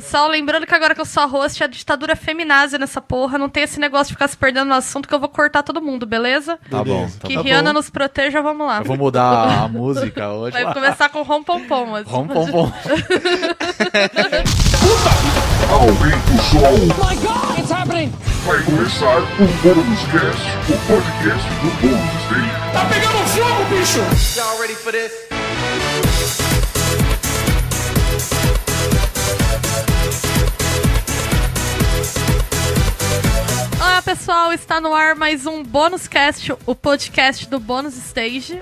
Só lembrando que agora que eu sou a host, a ditadura é feminazi nessa porra. Não tem esse negócio de ficar se perdendo no assunto que eu vou cortar todo mundo, beleza? Tá bom. Tá que bom. Rihanna nos proteja, vamos lá. Eu vou mudar a música hoje. Vai começar com rom pom pom. assim. Rom, pom, pom. Aumenta o som. Vai começar o Bônus Cast, o podcast do Bônus Stage. Y'all ready for this? Pessoal, está no ar mais um Bônus Cast, o podcast do Bônus Stage.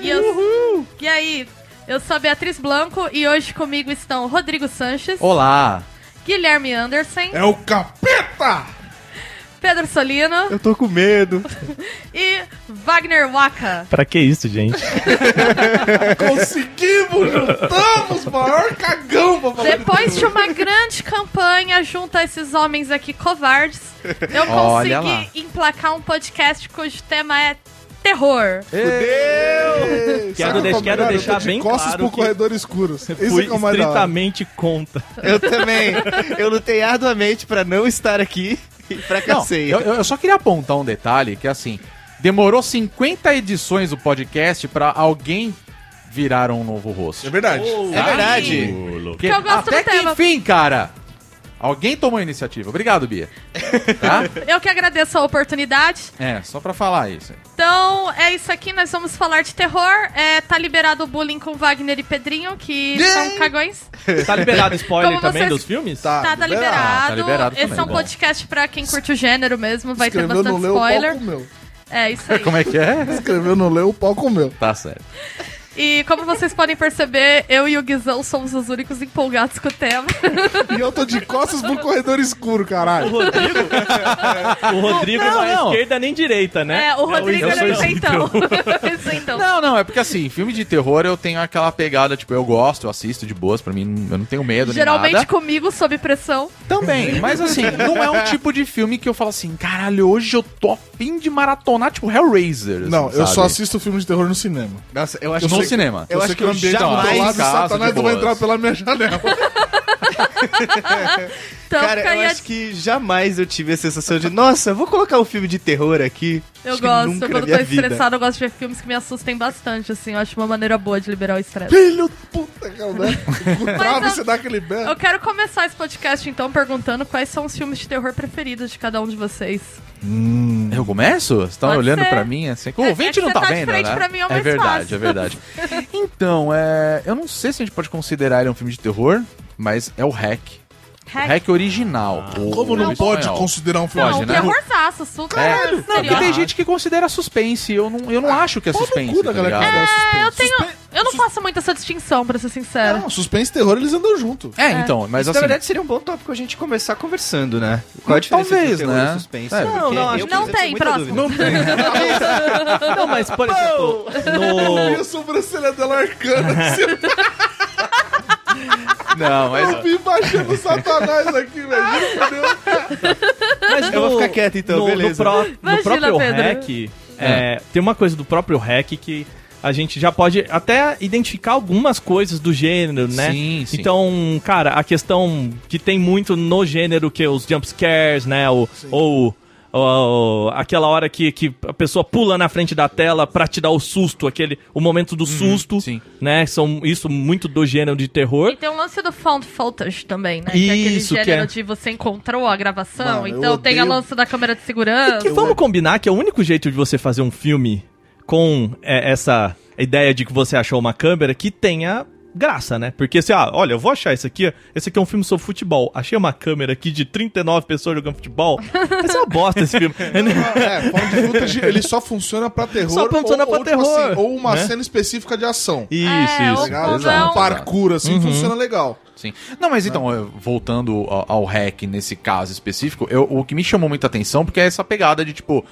E, eu, e aí, eu sou a Beatriz Blanco e hoje comigo estão Rodrigo Sanches, Olá. Guilherme Anderson, É o capeta! Pedro Solino Eu tô com medo. e Wagner Waka. Pra que isso, gente? Conseguimos, juntamos maior cagão pra falar Depois de uma grande campanha junto a esses homens aqui covardes, eu Olha lá. consegui emplacar um podcast cujo tema é terror. Ei, Quero de- é quero deixar de bem costas claro pro corredor escuro. Isso Fui é estritamente contra. Eu também. Eu lutei arduamente pra não estar aqui e Não, fracassei. eu, eu só queria apontar um detalhe que assim, demorou 50 edições o podcast pra alguém virar um novo rosto. É verdade. É verdade. Porque eu gosto até do que tema. enfim, cara, alguém tomou a iniciativa. Obrigado, Bia. Tá? Eu que agradeço a oportunidade. É, só pra falar isso. Então, é isso aqui, nós vamos falar de terror. É, tá liberado o bullying com Wagner e Pedrinho, que são cagões. Tá liberado spoiler Como também vocês- dos filmes? Tá. Tá, tá liberado. liberado. Tá liberado Esse também, é um bom. podcast pra quem curte o gênero mesmo, vai ter Escreveu, não bastante leu, o pau spoiler. comeu. É, isso aí. Como é que é? Escreveu, não leu, o pau comeu. Tá certo. E como vocês podem perceber, eu e o Guizão somos os únicos empolgados com o tema. E eu tô de costas pro corredor escuro, caralho. O Rodrigo Não, não é não. esquerda nem direita, né? É, o Rodrigo eu sou é esse isentão. isentão. Não, não, é porque assim, filme de terror eu tenho aquela pegada, tipo, eu gosto, eu assisto de boas, pra mim, eu não tenho medo Geralmente nem nada. comigo, sob pressão. Também, mas assim, não é um tipo de filme que eu falo assim, caralho, hoje eu tô afim de maratonar, tipo, Hellraiser. Não, assim, eu sabe? só assisto filme de terror no cinema. Nossa, eu acho Eu que... cinema. Eu Eu acho sei que eu ambiente do jamais- Satanás vai entrar pela minha janela. Então Cara, eu acho que jamais eu tive a sensação de, nossa, vou colocar um filme de terror aqui. Eu Acho que gosto, nunca na quando tô minha vida. estressado, eu gosto de ver filmes que me assustem bastante, assim. Eu acho uma maneira boa de liberar o estresse. Filho da puta, cara, né? Eu- você dá aquele berro. Eu quero começar esse podcast, então, perguntando quais são os filmes de terror preferidos de cada um de vocês. Eu começo? Vocês estão Pode olhando ser. pra mim assim? O É- ouvinte é não você tá tá vendo, né? pra mim, é o é mais verdade, fácil. é verdade. Então, é, eu não sei se a gente pode considerar ele um filme de terror, mas é o Hack. Hack? Hack original. o- Como não pode espanhol. considear um filme Não, Pode, né? terrorzaço, super É, não, porque tem gente que considera suspense. Eu não, eu não acho que é suspense. cu da tá galera É, eu tenho... Eu não faço muito essa distinção, pra ser sincera. Não, suspense e terror, eles andam junto. É, então, mas Isso, assim. na verdade, seria um bom tópico a gente começar conversando, né? Qual a diferença Talvez, entre terror né? e suspense? É, não, eu, acho não tem, próximo. dúvida. Não tem. Não, mas por exemplo, E no... a sobrancelha dela arcana. assim, Não, mas. eu vim baixando o satanás aqui, velho. Mas Eu vou no- ficar quieto, então, no, beleza. No, no Imagina, próprio Pedro. hack, é, tem uma coisa do próprio hack que a gente já pode até identificar algumas coisas do gênero, né? Sim, sim. Então, cara, a questão que tem muito no gênero que é os jump scares, né? Ou, ou, ou aquela hora que, que a pessoa pula na frente da tela pra te dar o susto, aquele o momento do susto, Uhum, sim. né? São isso muito do gênero de terror. E tem um lance do found footage também, né? que é aquele Isso, que gênero é. de você encontrou a gravação. Mano, então tem a lance da câmera de segurança. Que vamos combinar que é o único jeito de você fazer um filme com é, essa ideia de que você achou uma câmera que tenha graça, né? Porque se, ah, olha, eu vou achar isso aqui, esse aqui é um filme sobre futebol. Achei uma câmera aqui de 39 pessoas jogando futebol. Essa é uma bosta esse filme. É, found footage, ele só funciona pra terror. Só funciona ou, pra ou, tipo terror, assim, ou uma né? cena específica de ação. Isso, É, isso. Exato. Um parkour, assim, Uhum. funciona legal. Sim. Não, mas então, eu- voltando ao, ao hack nesse caso específico, eu- o que me chamou muita atenção, porque é essa pegada de tipo.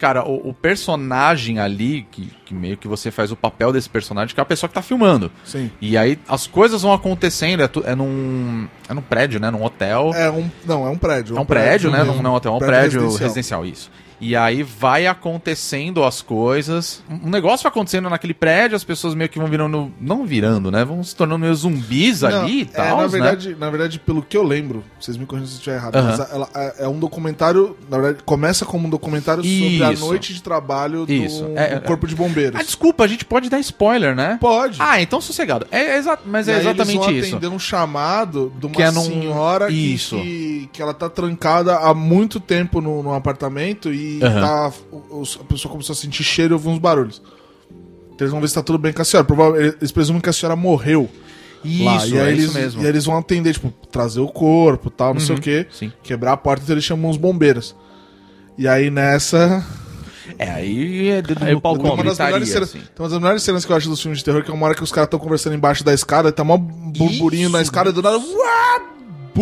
Cara, o, o personagem ali, que, que meio que você faz o papel desse personagem, que é a pessoa que tá filmando. Sim. E aí as coisas vão acontecendo, é, tu- é num. É num prédio, né? Num hotel. É um, não, é um prédio. É um prédio, né? mesmo. Não, não é um hotel, é um Prédio prédio, residencial. residencial. isso. E aí vai acontecendo as coisas. Um negócio vai acontecendo naquele prédio, as pessoas meio que vão virando. Não virando, né? Vão se tornando meio zumbis Não, ali e é, tal. na né? verdade, na verdade, pelo que eu lembro, vocês me corrigem se eu estiver errado, Aham. mas ela, é, é um documentário, na verdade, começa como um documentário sobre a Isso. noite de trabalho do, Isso. É, do corpo de bombeiros. Ah, desculpa, a gente pode dar spoiler, né? Pode. Ah, então sossegado. É exa mas é aí eles exatamente vão isso. atender um chamado de uma Que é num- senhora que- Isso. Que, que ela tá trancada há muito tempo no, no apartamento e Aham. tá, os- a pessoa começou a sentir cheiro e ouvir uns barulhos. Então eles vão ver se tá tudo bem com a senhora. Provavelmente, eles presumem que a senhora morreu lá. Isso, E aí é eles, isso mesmo. E eles vão atender, tipo, trazer o corpo e tal, não sei o quê. sim. Quebrar a porta, então eles chamam os bombeiros. E aí nessa. É, aí é do, Aí o pau uma, das melhores cenas, assim. tem uma das melhores cenas que eu acho dos filmes de terror, que é uma hora que os caras estão conversando embaixo da escada, e tá mó burburinho Isso. na escada, e do nada. Uá,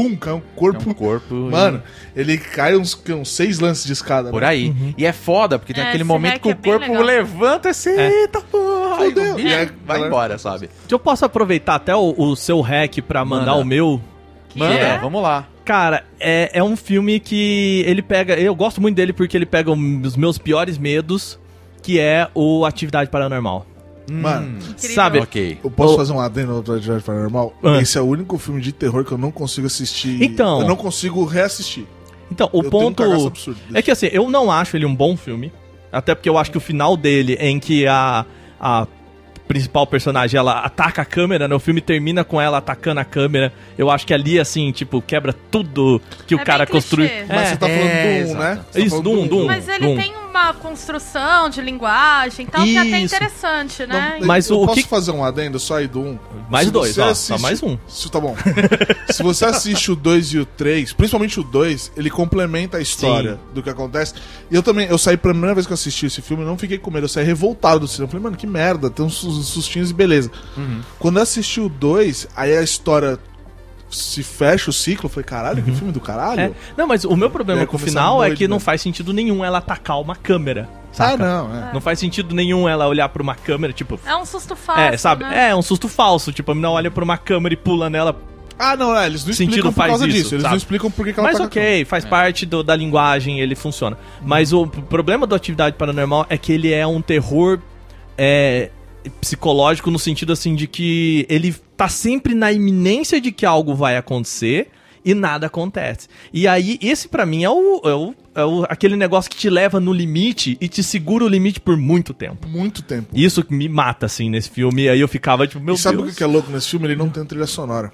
bum, cai um corpo. É um corpo. Mano, ele cai uns, uns seis lances de escada. Por né? aí. E é foda, porque tem É, aquele momento que é o corpo legal. levanta assim, eita porra. Aí E aí, vai embora, sabe? Se eu posso aproveitar até o, o seu hack pra mandar Manda. o meu. Que Manda, é? vamos lá. Cara, é, é um filme que ele pega. Eu gosto muito dele porque ele pega os meus piores medos, que é o Atividade Paranormal. Mano, Incrível. Sabe? Ok. eu posso O- fazer um adendo no Atividade Paranormal? Ah. Esse é o único filme de terror que eu não consigo assistir. Então. Eu não consigo reassistir. Então, o eu tenho um ponto. absurdo É que assim, eu não acho ele um bom filme. Até porque eu acho que o final dele, em que a, a principal personagem ela ataca a câmera, né? O filme termina com ela atacando a câmera. Eu acho que ali, assim, tipo, quebra tudo que o É cara bem construiu. Mas É, você tá falando é, do 1, exato. né? Você tá Isso, falando Doom, Doom. Mas ele Doom. tem uma construção de linguagem e tal, que é até Isso. interessante, né? Não, Mas eu o posso que- fazer um adendo só aí do 1? Mais Se dois, ó, assiste- só mais um. Se, tá bom. Se você assiste o 2 e o 3, principalmente o 2, ele complementa a história Sim. do que acontece. E eu também, eu saí pela primeira vez que eu assisti esse filme, eu não fiquei com medo, eu saí revoltado do cinema. Eu falei, mano, que merda, tem uns sus- sustinhos e beleza. Uhum. Quando eu assisti o 2, aí a história se fecha o ciclo, eu falei, caralho, que filme do caralho. É. Não, mas o meu problema É, com o final é doido, que não né? faz sentido nenhum ela atacar uma câmera. ah, Saca? não, é. Não faz sentido nenhum ela olhar pra uma câmera, tipo. É um susto falso, É, sabe? né? É, um susto falso. Tipo, a menina olha pra uma câmera e pula nela. Ah, não, é, eles não Sentido explicam por faz causa isso, disso. Eles sabe? não explicam por que ela Mas tá ok, faz parte do- da linguagem, ele funciona. Mas o problema do Atividade Paranormal é que ele é um terror é, psicológico no sentido assim de que ele tá sempre na iminência de que algo vai acontecer e nada acontece. E aí, esse pra mim é o, é o- é o- aquele negócio que te leva no limite e te segura o limite por muito tempo. muito tempo. Isso que me mata, assim, nesse filme. E aí eu ficava tipo, meu e sabe Deus. o que é louco nesse filme? Ele não tem trilha sonora.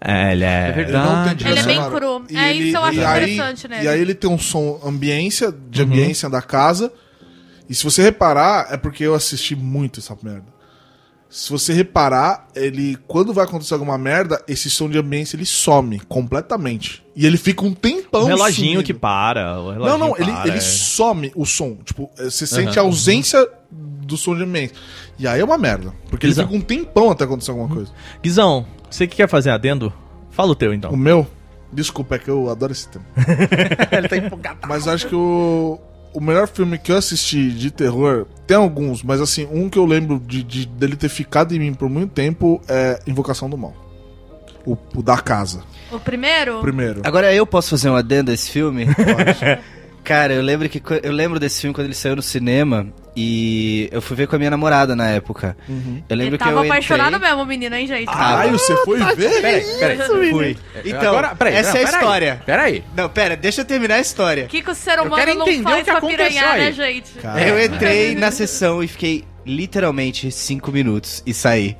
É, ele é... verdade. Ele não tem trilha Ele é bem cru. E É isso eu acho aí- interessante nele. E aí ele tem um som ambiência, de Uhum. ambiência da casa. E se você reparar, é porque eu assisti muito essa merda. Se você reparar, ele quando vai acontecer alguma merda, esse som de ambiência ele some completamente. E ele fica um tempão O reloginho sumido. que para. O Não, reloginho não, ele, para, ele é. some o som. Tipo, eh, você sente a ausência do som de ambiência. E aí é uma merda. Porque ele Exato. fica um tempão até acontecer alguma coisa. Guizão, você que quer fazer adendo? Fala o teu, então. O meu, desculpa, é que eu adoro esse tema. ele tá empolgado. Mas eu acho que o, o melhor filme que eu assisti de terror, tem alguns, mas assim, um que eu lembro de, de- dele ter ficado em mim por muito tempo é Invocação do Mal. O, o da casa, O primeiro? o primeiro. Agora eu posso fazer um adendo a esse filme? Cara, eu lembro que eu lembro desse filme quando ele saiu no cinema e eu fui ver com a minha namorada na época. Uhum. Eu lembro Ele que tava eu entrei... apaixonado mesmo, menino, hein, gente? Caralho, você foi ver? Peraí, peraí, fui. Então, Agora, peraí, essa não, é a peraí, história. Peraí. Não, pera, deixa eu terminar a história. O que, que o ser humano quero não faz pra piranhar, aí. né, gente? Cara, Eu entrei na sessão e fiquei literalmente cinco minutos e saí.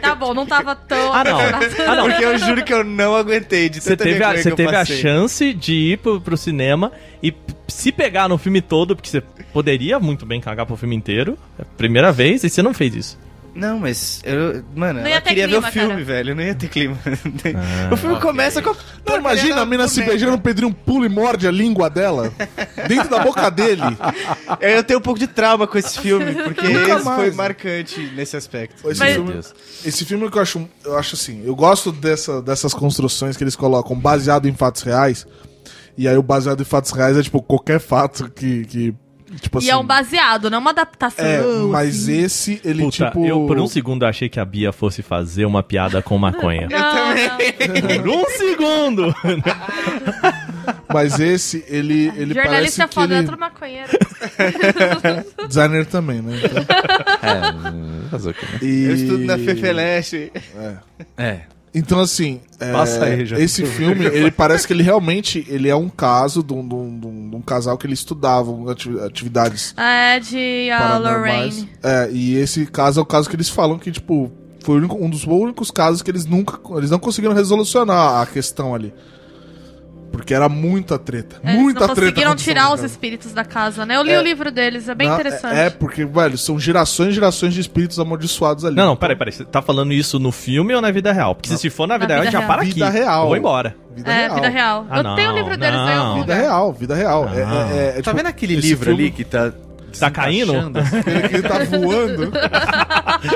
Tá bom, não tava tão Ah, não. Ah, não. Porque eu juro que eu não aguentei de Você teve, a, você que eu teve a chance de ir pro, pro cinema e se pegar no filme todo, porque você poderia muito bem cagar pro filme inteiro, é primeira vez, e você não fez isso. Não, mas eu. Mano, Não ela queria ver clima, o filme, cara. velho. Não ia ter clima. o filme começa com. Não, imagina a mina se beijando, o Pedrinho pula e morde a língua dela dentro da boca dele. Eu tenho um pouco de trauma com esse filme, porque esse mais. foi marcante nesse aspecto. Esse, Mas- filme, esse filme que eu acho, eu acho assim, eu gosto dessa, dessas construções que eles colocam baseado em fatos reais. E aí o baseado em fatos reais é tipo qualquer fato que, que tipo assim. E é um baseado, não uma adaptação. É, mas esse ele Puta, tipo eu por um segundo achei que a Bia fosse fazer uma piada com maconha. Não, não. por um segundo! mas esse ele ele parece Jornalista que foda é ele, outra maconha. maconheiro. Designer também, né? Então, É, fazer o quê, né? e... Eu estudo na Fefeleste. É. Então, assim, é, Passa aí, já. esse filme, ele parece que ele realmente ele é um caso de um, de um- de um- de um casal que eles estudavam ati- atividades É de a paranormais. Lorraine. É, e esse caso é o caso que eles falam que, tipo, foi um dos únicos casos que eles nunca. Eles não conseguiram resolucionar a questão ali. Porque era muita treta. Eles muita não treta. conseguiram tirar na os espíritos da casa, né? Eu li É. o livro deles, é bem Não, interessante. É, é, porque, velho, são gerações e gerações de espíritos amaldiçoados ali. Não, não, peraí, peraí. Você tá falando isso no filme ou na vida real? Porque se for na vida real, a gente já vida para real. aqui. Vida real. Vou embora. Vida É, real. vida real. Ah, eu não, tenho o livro deles aí em não. Vida real, vida real. É, é, é, é, Tá tipo, vendo aquele livro filme- ali que tá. Tá caindo? que tá voando.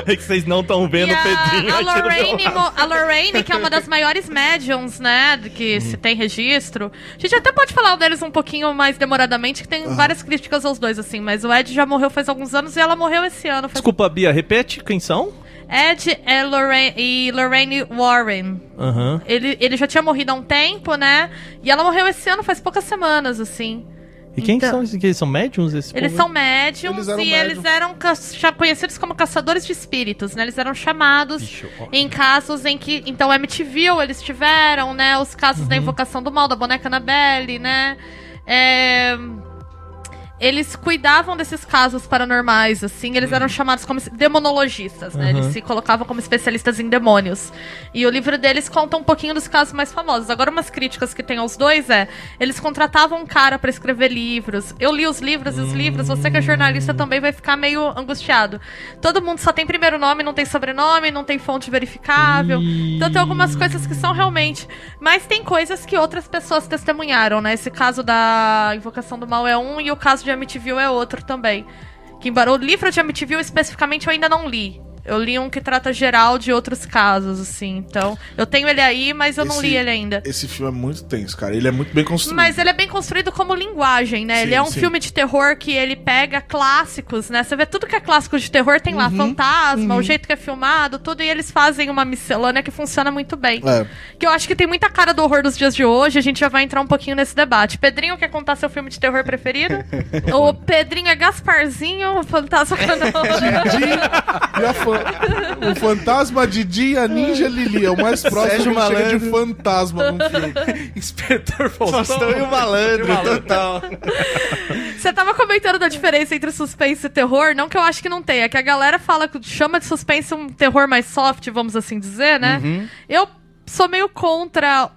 É que vocês não estão vendo E o Pedrinho a, aqui Lorraine, a Lorraine, que é uma das maiores médiums, né? de Que se tem registro. A gente até pode falar deles um pouquinho mais demoradamente, que tem várias críticas aos dois, assim. Mas o Ed já morreu faz alguns anos e ela morreu esse ano. Faz... Desculpa, Bia, repete quem são? Ed é Lorraine, e Lorraine Warren. Aham. Ele, ele já tinha morrido há um tempo, né? E ela morreu esse ano, faz poucas semanas, assim. E quem Então- são esses? que Eles são médiums? Esse Eles povo? são médiums Eles e médiums. eles eram conhecidos como caçadores de espíritos, né? Eles eram chamados Bicho, em casos em que. Então, MTV eles tiveram, né? Os casos Uhum. da invocação do mal, da boneca Annabelle, né? É, Eles cuidavam desses casos paranormais, assim, eles eram chamados como demonologistas, né? Eles Uhum. se colocavam como especialistas em demônios. E o livro deles conta um pouquinho dos casos mais famosos. Agora, umas críticas que tem aos dois é: eles contratavam um cara pra escrever livros. Eu li os livros e os livros, você que é jornalista também vai ficar meio angustiado. Todo mundo só tem primeiro nome, não tem sobrenome, não tem fonte verificável. Então tem algumas coisas que são realmente. Mas tem coisas que outras pessoas testemunharam, né? Esse caso da Invocação do Mal é um e o caso de Amityville é outro também. Que embora o livro de Amityville especificamente eu ainda não li. Eu li um que trata geral de outros casos, assim. Então, eu tenho ele aí, mas eu não Esse- li ele ainda. Esse filme é muito tenso, cara. Ele é muito bem construído. Mas ele é bem construído como linguagem, né? Sim, ele é um sim. filme de terror que ele pega clássicos, né? Você vê tudo que é clássico de terror, tem lá Uhum. fantasma, o jeito que é filmado, tudo, e eles fazem uma miscelânea que funciona muito bem. É. Que eu acho que tem muita cara do horror dos dias de hoje, a gente já vai entrar um pouquinho nesse debate. Pedrinho quer contar seu filme de terror preferido? o Pedrinho é Gasparzinho, o fantasma Didi e a fan- o fantasma Didi e a ninja Lili. É o mais próximo Sérgio que chega de Malandro. fantasma num filme. Inspetor Faustão e o malandro, total. Você tava comentando da diferença entre suspense e terror, não que eu acho que não tenha, que a galera fala que chama de suspense um terror mais soft, vamos assim dizer, né? Eu sou meio contra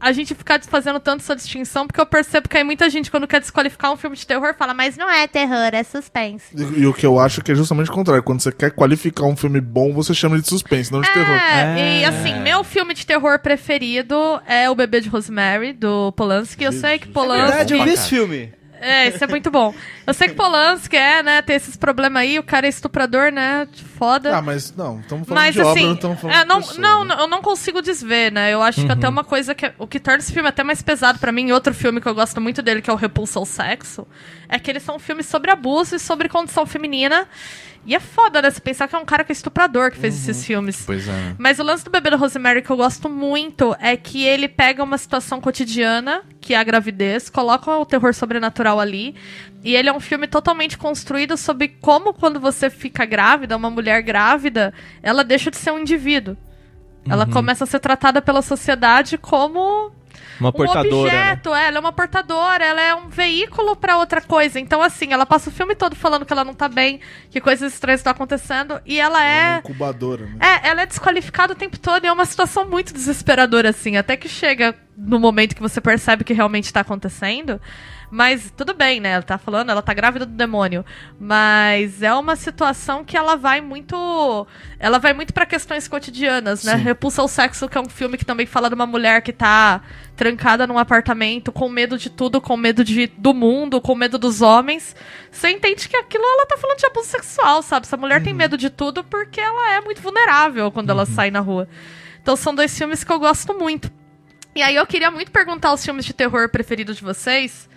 a gente ficar fazendo tanto essa distinção, porque eu percebo que aí muita gente, quando quer desqualificar um filme de terror, fala, mas não é terror, é suspense. E, e o que eu acho que é justamente o contrário. Quando você quer qualificar um filme bom, você chama ele de suspense, não de terror. É, e assim, meu filme de terror preferido é O Bebê de Rosemary, do Polanski. Eu sei que Polanski. Verdade, eu vi esse filme. É, isso é muito bom. Eu sei que Polanski é, né, tem esses problemas aí, o cara é estuprador, né? Foda. Ah, mas não, estamos falando Mas de obra, assim, não estamos falando é, de não, pessoa, não, né? não, eu não consigo desver, né? Eu acho que até uma coisa que. O que torna esse filme até mais pesado pra mim, e outro filme que eu gosto muito dele, que é o Repulsa ao Sexo, é que eles são filmes sobre abuso e sobre condição feminina. E é foda, né? Você pensar que é um cara que é estuprador que fez esses filmes. Pois é. Mas o lance do bebê da Rosemary que eu gosto muito é que ele pega uma situação cotidiana, que é a gravidez, coloca o terror sobrenatural ali, e ele é um filme totalmente construído sobre como quando você fica grávida, uma mulher grávida, ela deixa de ser um indivíduo. Ela começa a ser tratada pela sociedade como Uma um portadora. né? objeto, é, ela é uma portadora, ela é um veículo pra outra coisa. Então, assim, ela passa o filme todo falando que ela não tá bem, que coisas estranhas estão acontecendo, e ela Uma é. incubadora, né? É, ela é desqualificada o tempo todo e é uma situação muito desesperadora, assim. Até que chega no momento que você percebe que realmente tá acontecendo. Mas tudo bem, né? Ela tá falando, ela tá grávida do demônio. Mas é uma situação que ela vai muito. Ela vai muito pra questões cotidianas, né? Sim. Repulsa ao Sexo, que é um filme que também fala de uma mulher que tá trancada num apartamento, com medo de tudo, com medo de, do mundo, com medo dos homens. Você entende que aquilo ela tá falando de abuso sexual, sabe? Essa mulher tem medo de tudo porque ela é muito vulnerável quando ela sai na rua. Então são dois filmes que eu gosto muito. E aí eu queria muito perguntar os filmes de terror preferidos de vocês,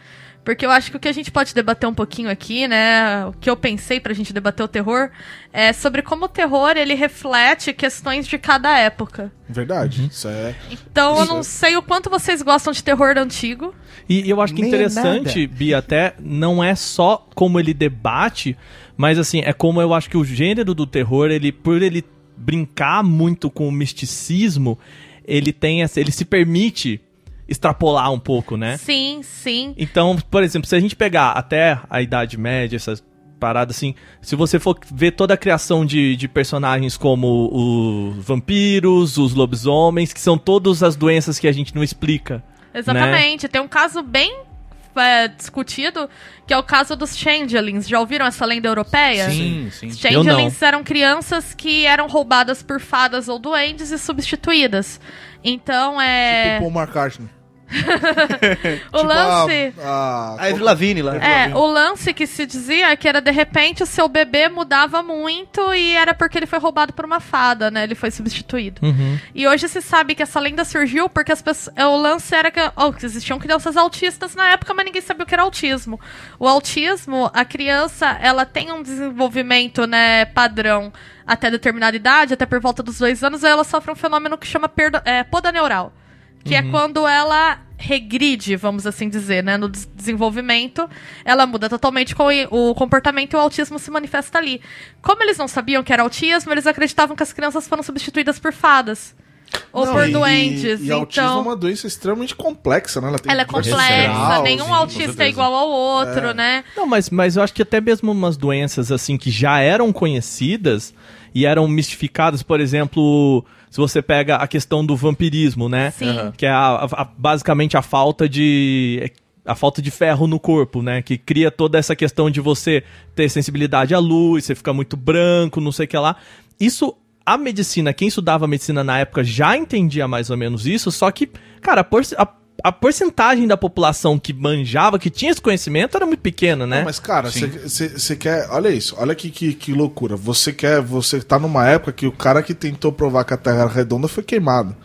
Porque eu acho que o que a gente pode debater um pouquinho aqui, né? O que eu pensei pra gente debater o terror é sobre como o terror ele reflete questões de cada época. Verdade. Isso é. Então eu não sei o quanto vocês gostam de terror antigo. E eu acho que Nem interessante, Bia, até não é só como ele debate, mas assim, é como eu acho que o gênero do terror, ele por ele brincar muito com o misticismo, ele tem essa, ele se permite extrapolar um pouco, né? Sim, sim. Então, por exemplo, se a gente pegar até a Idade Média, essas paradas assim, se você for ver toda a criação de, de personagens como os vampiros, os lobisomens, que são todas as doenças que a gente não explica. Exatamente. Tem um caso bem é, discutido, que é o caso dos Changelings. Já ouviram essa lenda europeia? Sim, sim. Changelings eram crianças que eram roubadas por fadas ou duendes e substituídas. Então, é... Tipo Paul McCartney. o Tipo lance... A, a... A Avril Lavigne lá. É, o lance que se dizia é que era de repente o seu bebê mudava muito e era porque ele foi roubado por uma fada, né? Ele foi substituído. Uhum. E hoje se sabe que essa lenda surgiu porque as pessoas, o lance era que, oh, existiam crianças autistas na época, mas ninguém sabia o que era autismo. O autismo, a criança, ela tem um desenvolvimento, né, padrão até determinada idade, até por volta dos dois anos, aí ela sofre um fenômeno que chama perda, é, poda neural. Que é quando ela regride, vamos assim dizer, né, no des- desenvolvimento, ela muda totalmente com o comportamento e o autismo se manifesta ali. Como eles não sabiam que era autismo, eles acreditavam que as crianças foram substituídas por fadas. Ou Não, por e- doentes. E, autismo é então, uma doença extremamente complexa, né? Ela, tem ela é complexa, graus, nenhum e- com autista é igual ao outro, É. né? Não, mas, mas eu acho que até mesmo umas doenças assim que já eram conhecidas e eram mistificadas, por exemplo, se você pega a questão do vampirismo, né? Sim. Que é a- a- a- basicamente a falta de a falta de ferro no corpo, né? Que cria toda essa questão de você ter sensibilidade à luz, você fica muito branco, não sei o que lá. Isso a medicina, quem estudava medicina na época já entendia mais ou menos isso, só que, cara, a, a, porcentagem da população que manjava, que tinha esse conhecimento, era muito pequena, né? Não, mas, cara, você quer. Olha isso, olha que, que, que loucura. Você quer. Você tá numa época que o cara que tentou provar que a Terra era redonda foi queimado.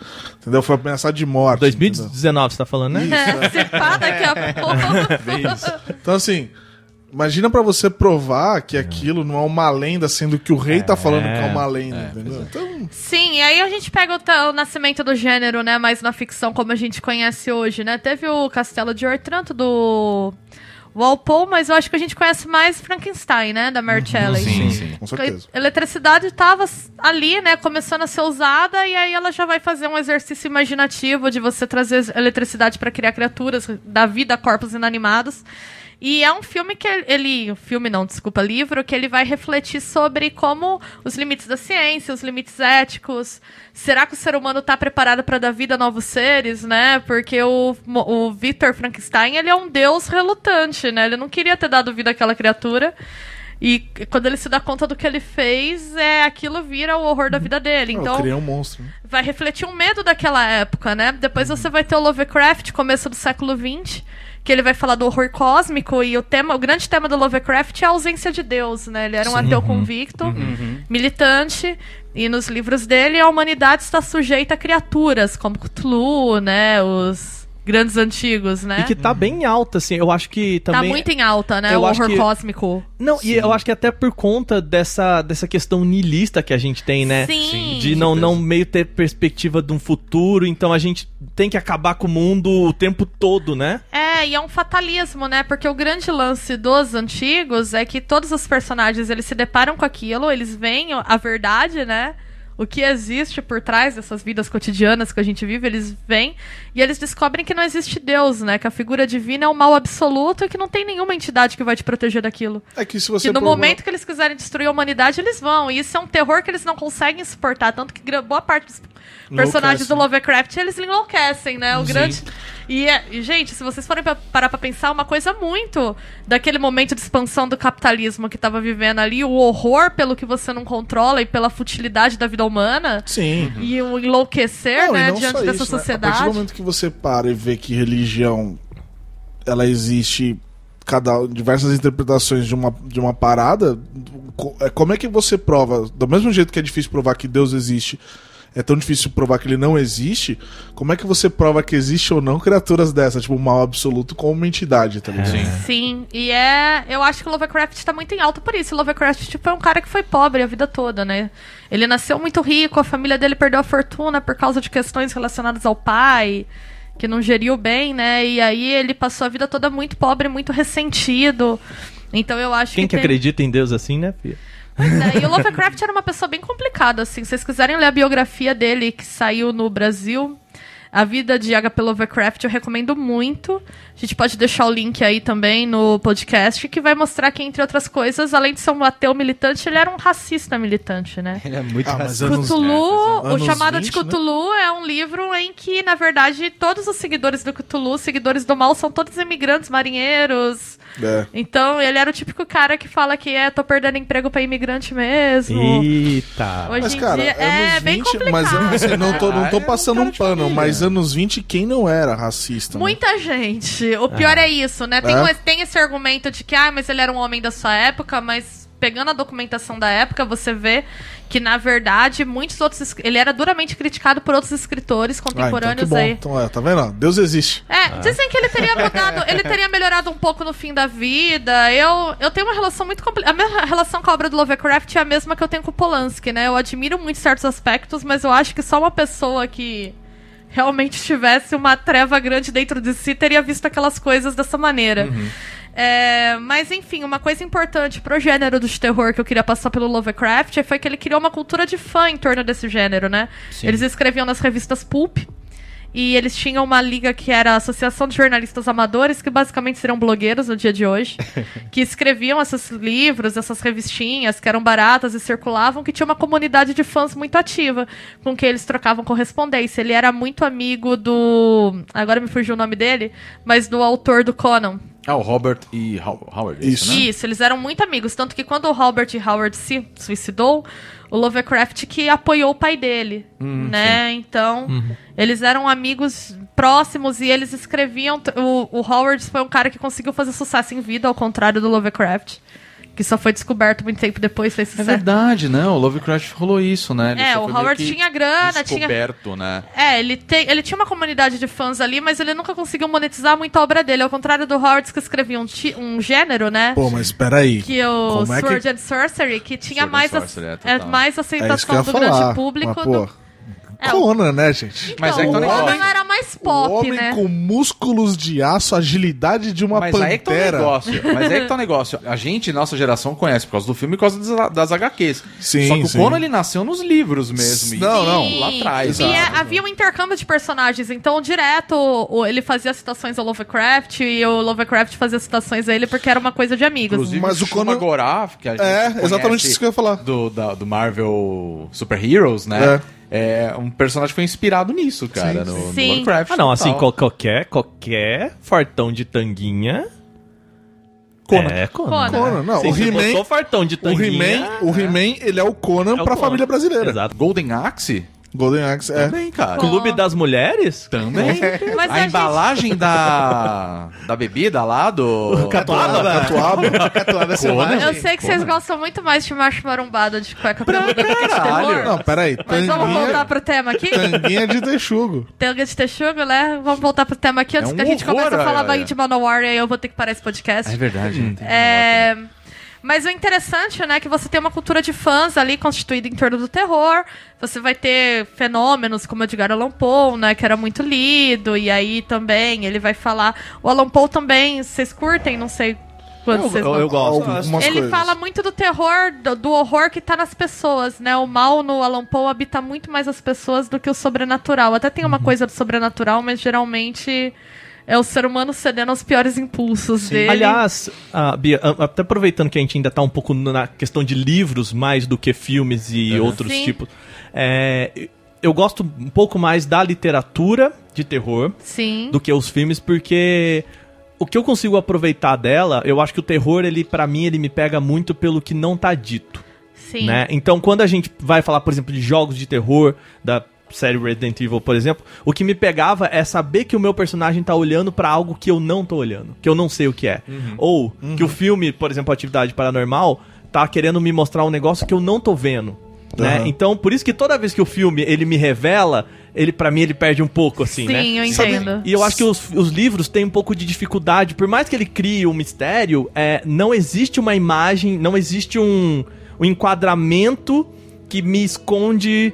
Entendeu? Foi ameaçado de morte. entendeu? 2019, você tá falando, né? Se pá, daqui a pouco. Então, assim. Imagina pra você provar que aquilo não é uma lenda, sendo que o rei tá falando que é uma lenda, entendeu? Então, Sim, e aí a gente pega o, o nascimento do gênero, né? Mais na ficção, como a gente conhece hoje, né? Teve o Castelo de Otranto do Walpole, mas eu acho que a gente conhece mais Frankenstein, né? Da Mary Shelley. Sim, sim. com certeza. A eletricidade estava ali, né, começando a ser usada, e aí ela já vai fazer um exercício imaginativo de você trazer eletricidade para criar criaturas, dar vida a corpos inanimados. E é um filme que ele. Filme não, desculpa, livro, que ele vai refletir sobre como os limites da ciência, os limites éticos. Será que o ser humano está preparado para dar vida a novos seres, né? Porque o, o Victor Frankenstein, ele é um deus relutante, né? Ele não queria ter dado vida àquela criatura. E quando ele se dá conta do que ele fez, é aquilo vira o horror da vida dele. Então, um monstro. né? vai refletir um medo daquela época, né? Depois você vai ter o Lovecraft, começo do século XX, que ele vai falar do horror cósmico e o tema, o grande tema do Lovecraft é a ausência de Deus, né? Ele era um ateu convicto, militante, e nos livros dele a humanidade está sujeita a criaturas como Cthulhu, né? Os grandes antigos, né? E que tá bem alta, assim. Eu acho que Tá também. muito em alta, né? eu o horror que- cósmico. Não, e eu acho que até por conta dessa, dessa questão niilista que a gente tem, né? Sim. De não, não meio ter perspectiva de um futuro, então a gente tem que acabar com o mundo o tempo todo, né? É, e é um fatalismo, né? Porque o grande lance dos antigos é que todos os personagens eles se deparam com aquilo, eles veem a verdade, né? O que existe por trás dessas vidas cotidianas que a gente vive, eles veem e eles descobrem que não existe Deus, né? Que a figura divina é o mal absoluto e que não tem nenhuma entidade que vai te proteger daquilo. É que se você Que no provar- momento que eles quiserem destruir a humanidade, eles vão. E isso é um terror que eles não conseguem suportar. Tanto que boa parte dos personagens do Lovecraft, eles enlouquecem, né? O grande... E, é- e, gente, se vocês forem pra- parar pra pensar, uma coisa muito daquele momento de expansão do capitalismo que tava vivendo ali, o horror pelo que você não controla e pela futilidade da vida humana, Sim. e o enlouquecer, Não, né, diante dessa isso, né? A sociedade. partir do momento que você para e vê que religião ela existe cada diversas interpretações de uma, de uma parada, é, como é que você prova? Do mesmo jeito que é difícil provar que Deus existe, é tão difícil provar que ele não existe, como é que você prova que existe ou não criaturas dessas, tipo, o mal absoluto como uma entidade, tá ligado? Sim. Sim, e é. Eu acho que o Lovecraft tá muito em alta por isso. O Lovecraft tipo, foi um cara que foi pobre a vida toda, né? Ele nasceu muito rico, a família dele perdeu a fortuna por causa de questões relacionadas ao pai, que não geriu bem, né? E aí ele passou a vida toda muito pobre, muito ressentido. Então eu acho Quem que. que tem- acredita em Deus assim, né, filha? Pois é, e o Lovecraft era uma pessoa bem complicada, assim. Se vocês quiserem ler a biografia dele, que saiu no Brasil, A Vida de H.P. Lovecraft, eu recomendo muito. A gente pode deixar o link aí também no podcast, que vai mostrar que, entre outras coisas, além de ser um ateu militante, ele era um racista militante, né? Ele é muito Ah, mas racista. Cthulhu, o anos chamado de 20, né? Cthulhu é um livro em que, na verdade, todos os seguidores do Cthulhu, seguidores do mal, são todos imigrantes, marinheiros. É. Então, ele era o típico cara que fala que é, tô perdendo emprego pra imigrante mesmo. Eita. Hoje Mas, em cara, dia é anos bem 20, complicado. mas eu, não tô, não tô Ah, é passando um de pano, família. Mas anos 20, quem não era racista? né? Muita gente. O pior é isso, né? Tem, É? um- tem esse argumento de que, ah, mas ele era um homem da sua época, mas pegando a documentação da época, você vê que, na verdade, muitos outros. Ele era duramente criticado por outros escritores Ah, então que contemporâneos bom. aí. Então, é, tá vendo? Deus existe. É, dizem que ele teria mudado, ele teria melhorado um pouco no fim da vida. Eu, eu tenho uma relação muito complicada. A minha relação com a obra do Lovecraft é a mesma que eu tenho com o Polanski, né? Eu admiro muito certos aspectos, mas eu acho que só uma pessoa que realmente tivesse uma treva grande dentro de si teria visto aquelas coisas dessa maneira. É, mas enfim, uma coisa importante pro gênero de terror que eu queria passar pelo Lovecraft foi que ele criou uma cultura de fã em torno desse gênero, né? Eles escreviam nas revistas Pulp, e eles tinham uma liga que era a Associação de Jornalistas Amadores, que basicamente seriam blogueiros no dia de hoje, que escreviam esses livros, essas revistinhas que eram baratas e circulavam, que tinha uma comunidade de fãs muito ativa, com quem eles trocavam correspondência. Ele era muito amigo do. Agora me fugiu o nome dele, mas do autor do Conan. Ah, o Robert e How- Howard. Isso. né? Isso, eles eram muito amigos. Tanto que quando o Robert E. Howard se suicidou, o Lovecraft que apoiou o pai dele, né? Então, eles eram amigos próximos e eles escreviam... O, o Howard foi um cara que conseguiu fazer sucesso em vida, ao contrário do Lovecraft, que só foi descoberto muito tempo depois, fez É sucesso. verdade, né? O Lovecraft rolou isso, né? Ele É, só o Howard tinha grana, tinha- descoberto, né? É, ele, tem, ele tinha uma comunidade de fãs ali, mas ele nunca conseguiu monetizar muito a obra dele. Ao contrário do Howard, que escrevia um, ti- um gênero, né? Pô, mas peraí. que o Como é que- Sword and Sorcery, que tinha Sword and mais, Sorcery, é, é, mais É aceitação do falar. grande público. Mas, do... É, Conan, né, gente? Mas então, é que tá o o Conan negócio. era mais o pop, homem né? com músculos de aço, agilidade de uma Mas aí que tá o pantera. negócio. Mas aí que tá o negócio. A gente, nossa geração, conhece por causa do filme e por causa das, das HQs. Sim, Só que sim. o Conan, ele nasceu nos livros mesmo. e- Não, não. Lá atrás. E é- sabe? havia um intercâmbio de personagens, então direto o- ele fazia citações ao Lovecraft e o Lovecraft fazia citações a ele porque era uma coisa de amigos. Inclusive, Mas o o Conan- Shuma-Gorath, que a gente É, conhece exatamente isso que eu ia falar. Do, da- do Marvel Super Heroes, né? É. um personagem que foi inspirado nisso, cara, no, no Sim. Lovecraft. Ah, não, assim, qual- qualquer, qualquer fartão de tanguinha. Conan. É, Conan. Conan. Conan, não. Sim, o He-Man, fartão de o tanguinha. He-Man, o He-Man, ele é o Conan é o pra Conan. família brasileira. Exato. Golden Axe? Golden Axe, é. Também, cara. Clube das Mulheres? Também. Mas a, a gente- embalagem da, da bebida lá do... Catuaba? Catuaba. Catuaba selvagem. Eu sei que vocês gostam muito mais de macho marombado de cueca peluda do que de caralho. terror. Não, peraí. Mas vamos voltar Tanguinha, pro tema aqui? tanguinha de texugo. Tanga de texugo, né? Vamos voltar pro tema aqui antes É um que a gente horror, comece a falar bem de Manowar e aí eu vou ter que parar esse podcast. É verdade. tem É, Mas o interessante, né, é que você tem uma cultura de fãs ali constituída em torno do terror. Você vai ter fenômenos como Edgar Allan Poe, né, que era muito lido. E aí também ele vai falar... O Allan Poe também, vocês curtem? Não sei quantos Eu, eu, eu gosto. Algumas ele coisas. fala muito do terror, do, do horror que tá nas pessoas, né? O mal no Alan Poe habita muito mais as pessoas do que o sobrenatural. Até tem Uhum. uma coisa do sobrenatural, mas geralmente é o ser humano cedendo aos piores impulsos dele. Aliás, ah, Bia, ah, até aproveitando que a gente ainda tá um pouco na questão de livros mais do que filmes e outros Sim. tipos, é, eu gosto um pouco mais da literatura de terror Sim. do que os filmes, porque o que eu consigo aproveitar dela, eu acho que o terror, ele para mim, ele me pega muito pelo que não tá dito. Sim. né? Então, quando a gente vai falar, por exemplo, de jogos de terror, da série Resident Evil, por exemplo, o que me pegava é saber que o meu personagem tá olhando pra algo que eu não tô olhando, que eu não sei o que é. Ou que o filme, por exemplo, Atividade Paranormal, tá querendo me mostrar um negócio que eu não tô vendo. né? Aham. Então, por isso que toda vez que o filme ele me revela, ele para mim ele perde um pouco assim, né? Sim, eu Sabe- entendo. E eu acho que os, os livros têm um pouco de dificuldade. Por mais que ele crie um mistério, é, não existe uma imagem, não existe um, um enquadramento que me esconde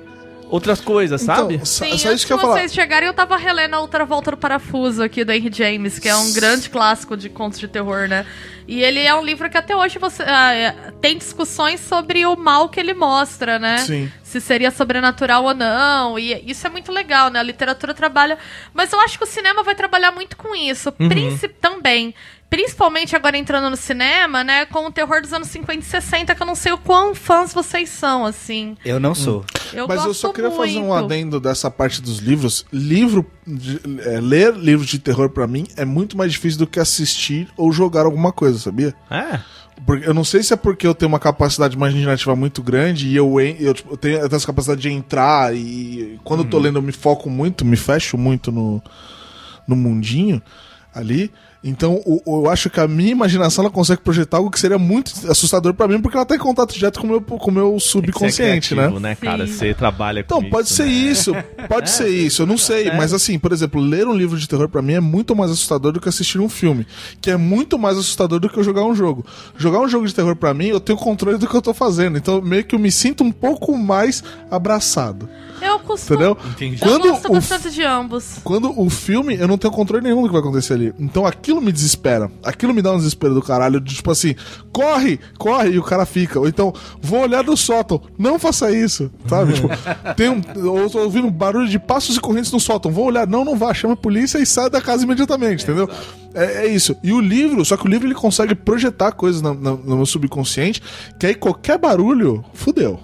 outras coisas, sabe? Então, só, Sim, só isso que eu ia falar. vocês chegarem, eu tava relendo a Outra Volta do Parafuso aqui do Henry James, que é um grande clássico de contos de terror, né? E ele é um livro que até hoje você ah, é, tem discussões sobre o mal que ele mostra, né? Sim. Se seria sobrenatural ou não. E isso é muito legal, né? A literatura trabalha. Mas eu acho que o cinema vai trabalhar muito com isso. Princi- também. Principalmente agora entrando no cinema, né? Com o terror dos anos 50 e 60, que eu não sei o quão fãs vocês são, assim. Eu não sou. Eu Mas gosto eu só queria fazer um muito. adendo dessa parte dos livros. Livro, de- é, ler livros de terror pra mim é muito mais difícil do que assistir ou jogar alguma coisa, sabia? É. Porque, eu não sei se é porque eu tenho uma capacidade imaginativa muito grande e eu, eu, tipo, eu tenho, eu tenho essa capacidade de entrar e quando eu tô lendo eu me foco muito, me fecho muito no, no mundinho ali. Então o- o- eu acho que a minha imaginação ela consegue projetar algo que seria muito assustador pra mim porque ela tá em contato direto com o meu, com meu subconsciente, né? criativo, né, cara? Sim. Você trabalha com Então, pode isso, ser né? isso, pode ser isso, eu não sei, mas assim, por exemplo, ler um livro de terror pra mim é muito mais assustador do que assistir um filme, que é muito mais assustador do que eu jogar um jogo. Jogar um jogo de terror pra mim, eu tenho controle do que eu tô fazendo, então meio que eu me sinto um pouco mais abraçado, Eu costumo. entendeu? Entendi. Eu Quando gosto o, bastante de ambos. quando o filme, eu não tenho controle nenhum do que vai acontecer ali. Então aquilo me desespera. Aquilo me dá um desespero do caralho. De, tipo assim, corre, corre, e o cara fica. Ou então, vou olhar no sótão. Não faça isso. Sabe? tipo, tem um. Eu tô ouvindo barulho de passos e correntes no sótão. Vou olhar. Não, não vá. Chama a polícia e sai da casa imediatamente, entendeu? É, é isso. E o livro, só que o livro ele consegue projetar coisas na- na- no meu subconsciente, que aí qualquer barulho, fudeu.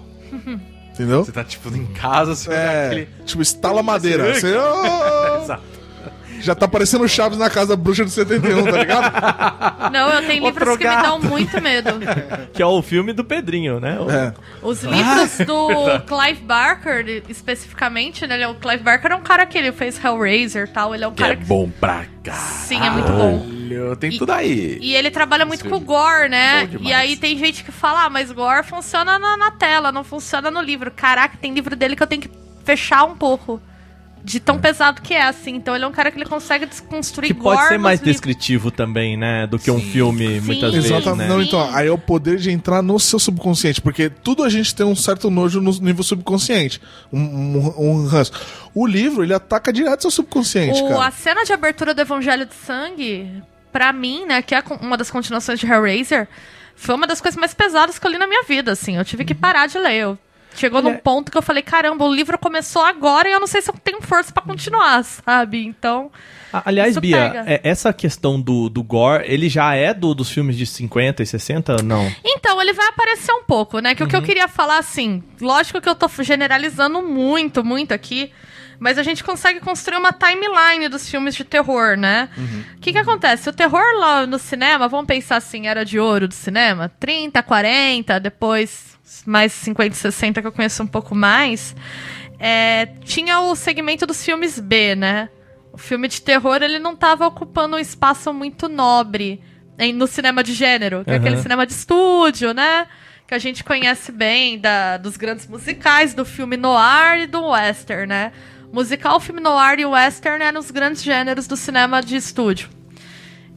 Entendeu? Você tá, tipo, em casa, você dar É, aquele... tipo, estala madeira. Você, "Oh!" Exato. Já tá parecendo Chaves na casa da bruxa de 71, tá ligado? Não, eu tenho livros Outro que me dão muito medo. Que é o filme do Pedrinho, né? O- É. Os livros do Clive Barker, especificamente, né? ele é- O Clive Barker é um cara que ele fez Hellraiser e tal. Ele é um Que cara é que. bom pra cá. Sim, é muito bom. Tem E- tudo aí. E ele trabalha muito com gore, né? E aí tem gente que fala, ah, mas gore funciona na, na tela, não funciona no livro. Caraca, tem livro dele que eu tenho que fechar um pouco. De tão pesado que é, assim. Então ele é um cara que ele consegue desconstruir Que pode ser mais livros. descritivo também, né? Do que um filme, Sim. muitas vezes, Exatamente. né? Não, então, aí é o poder de entrar no seu subconsciente, porque tudo a gente tem um certo nojo no nível subconsciente. Um, um, um ranço. O livro, ele ataca direto seu subconsciente, O- cara. a cena de abertura do Evangelho de Sangue, pra mim, né, que é uma das continuações de Hellraiser, foi uma das coisas mais pesadas que eu li na minha vida, assim. Eu tive que parar de ler. Eu- Chegou num ponto que eu falei, caramba, o livro começou agora e eu não sei se eu tenho força pra continuar, sabe? Então, Aliás, Bia, pega. é- essa questão do, do gore, ele já é do, dos filmes de 50 e 60? Não. Então, ele vai aparecer um pouco, né? Que o que eu queria falar, assim, lógico que eu tô generalizando muito, muito aqui, mas a gente consegue construir uma timeline dos filmes de terror, né? O que que acontece? O terror lá no cinema, vamos pensar assim, era de ouro do cinema? 30, 40, depois mais 50, 60, que eu conheço um pouco mais. É, tinha o segmento dos filmes B, né? O filme de terror, ele não tava ocupando um espaço muito nobre em- no cinema de gênero, que é Aham. aquele cinema de estúdio, né? Que a gente conhece bem da, dos grandes musicais, do filme noir e do western, né? Musical, filme noir e western eram os grandes gêneros do cinema de estúdio.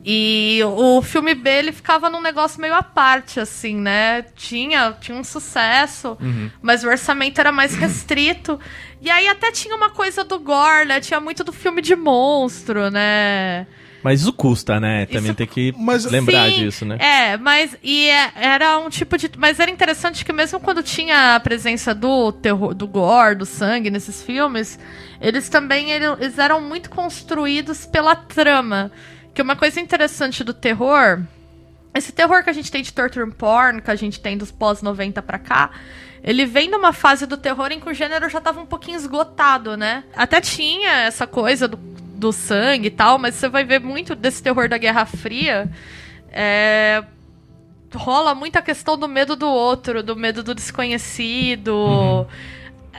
E o filme B, ele ficava num negócio meio à parte, assim, né? Tinha, tinha um sucesso, mas o orçamento era mais restrito. E aí até tinha uma coisa do gore, né? Tinha muito do filme de monstro, né? Mas isso custa, né? Também Isso- tem que Mas- lembrar Sim, disso, né? É, mas e é- era um tipo de. Mas era interessante que mesmo quando tinha a presença do terror, do gore, do sangue nesses filmes, eles também ele- eles eram muito construídos pela trama. Que uma coisa interessante do terror. Esse terror que a gente tem de torture porn, que a gente tem dos pós-90 pra cá, ele vem numa fase do terror em que o gênero já tava um pouquinho esgotado, né? Até tinha essa coisa do, do sangue e tal, mas você vai ver muito desse terror da Guerra Fria. É, rola muita questão do medo do outro, do medo do desconhecido.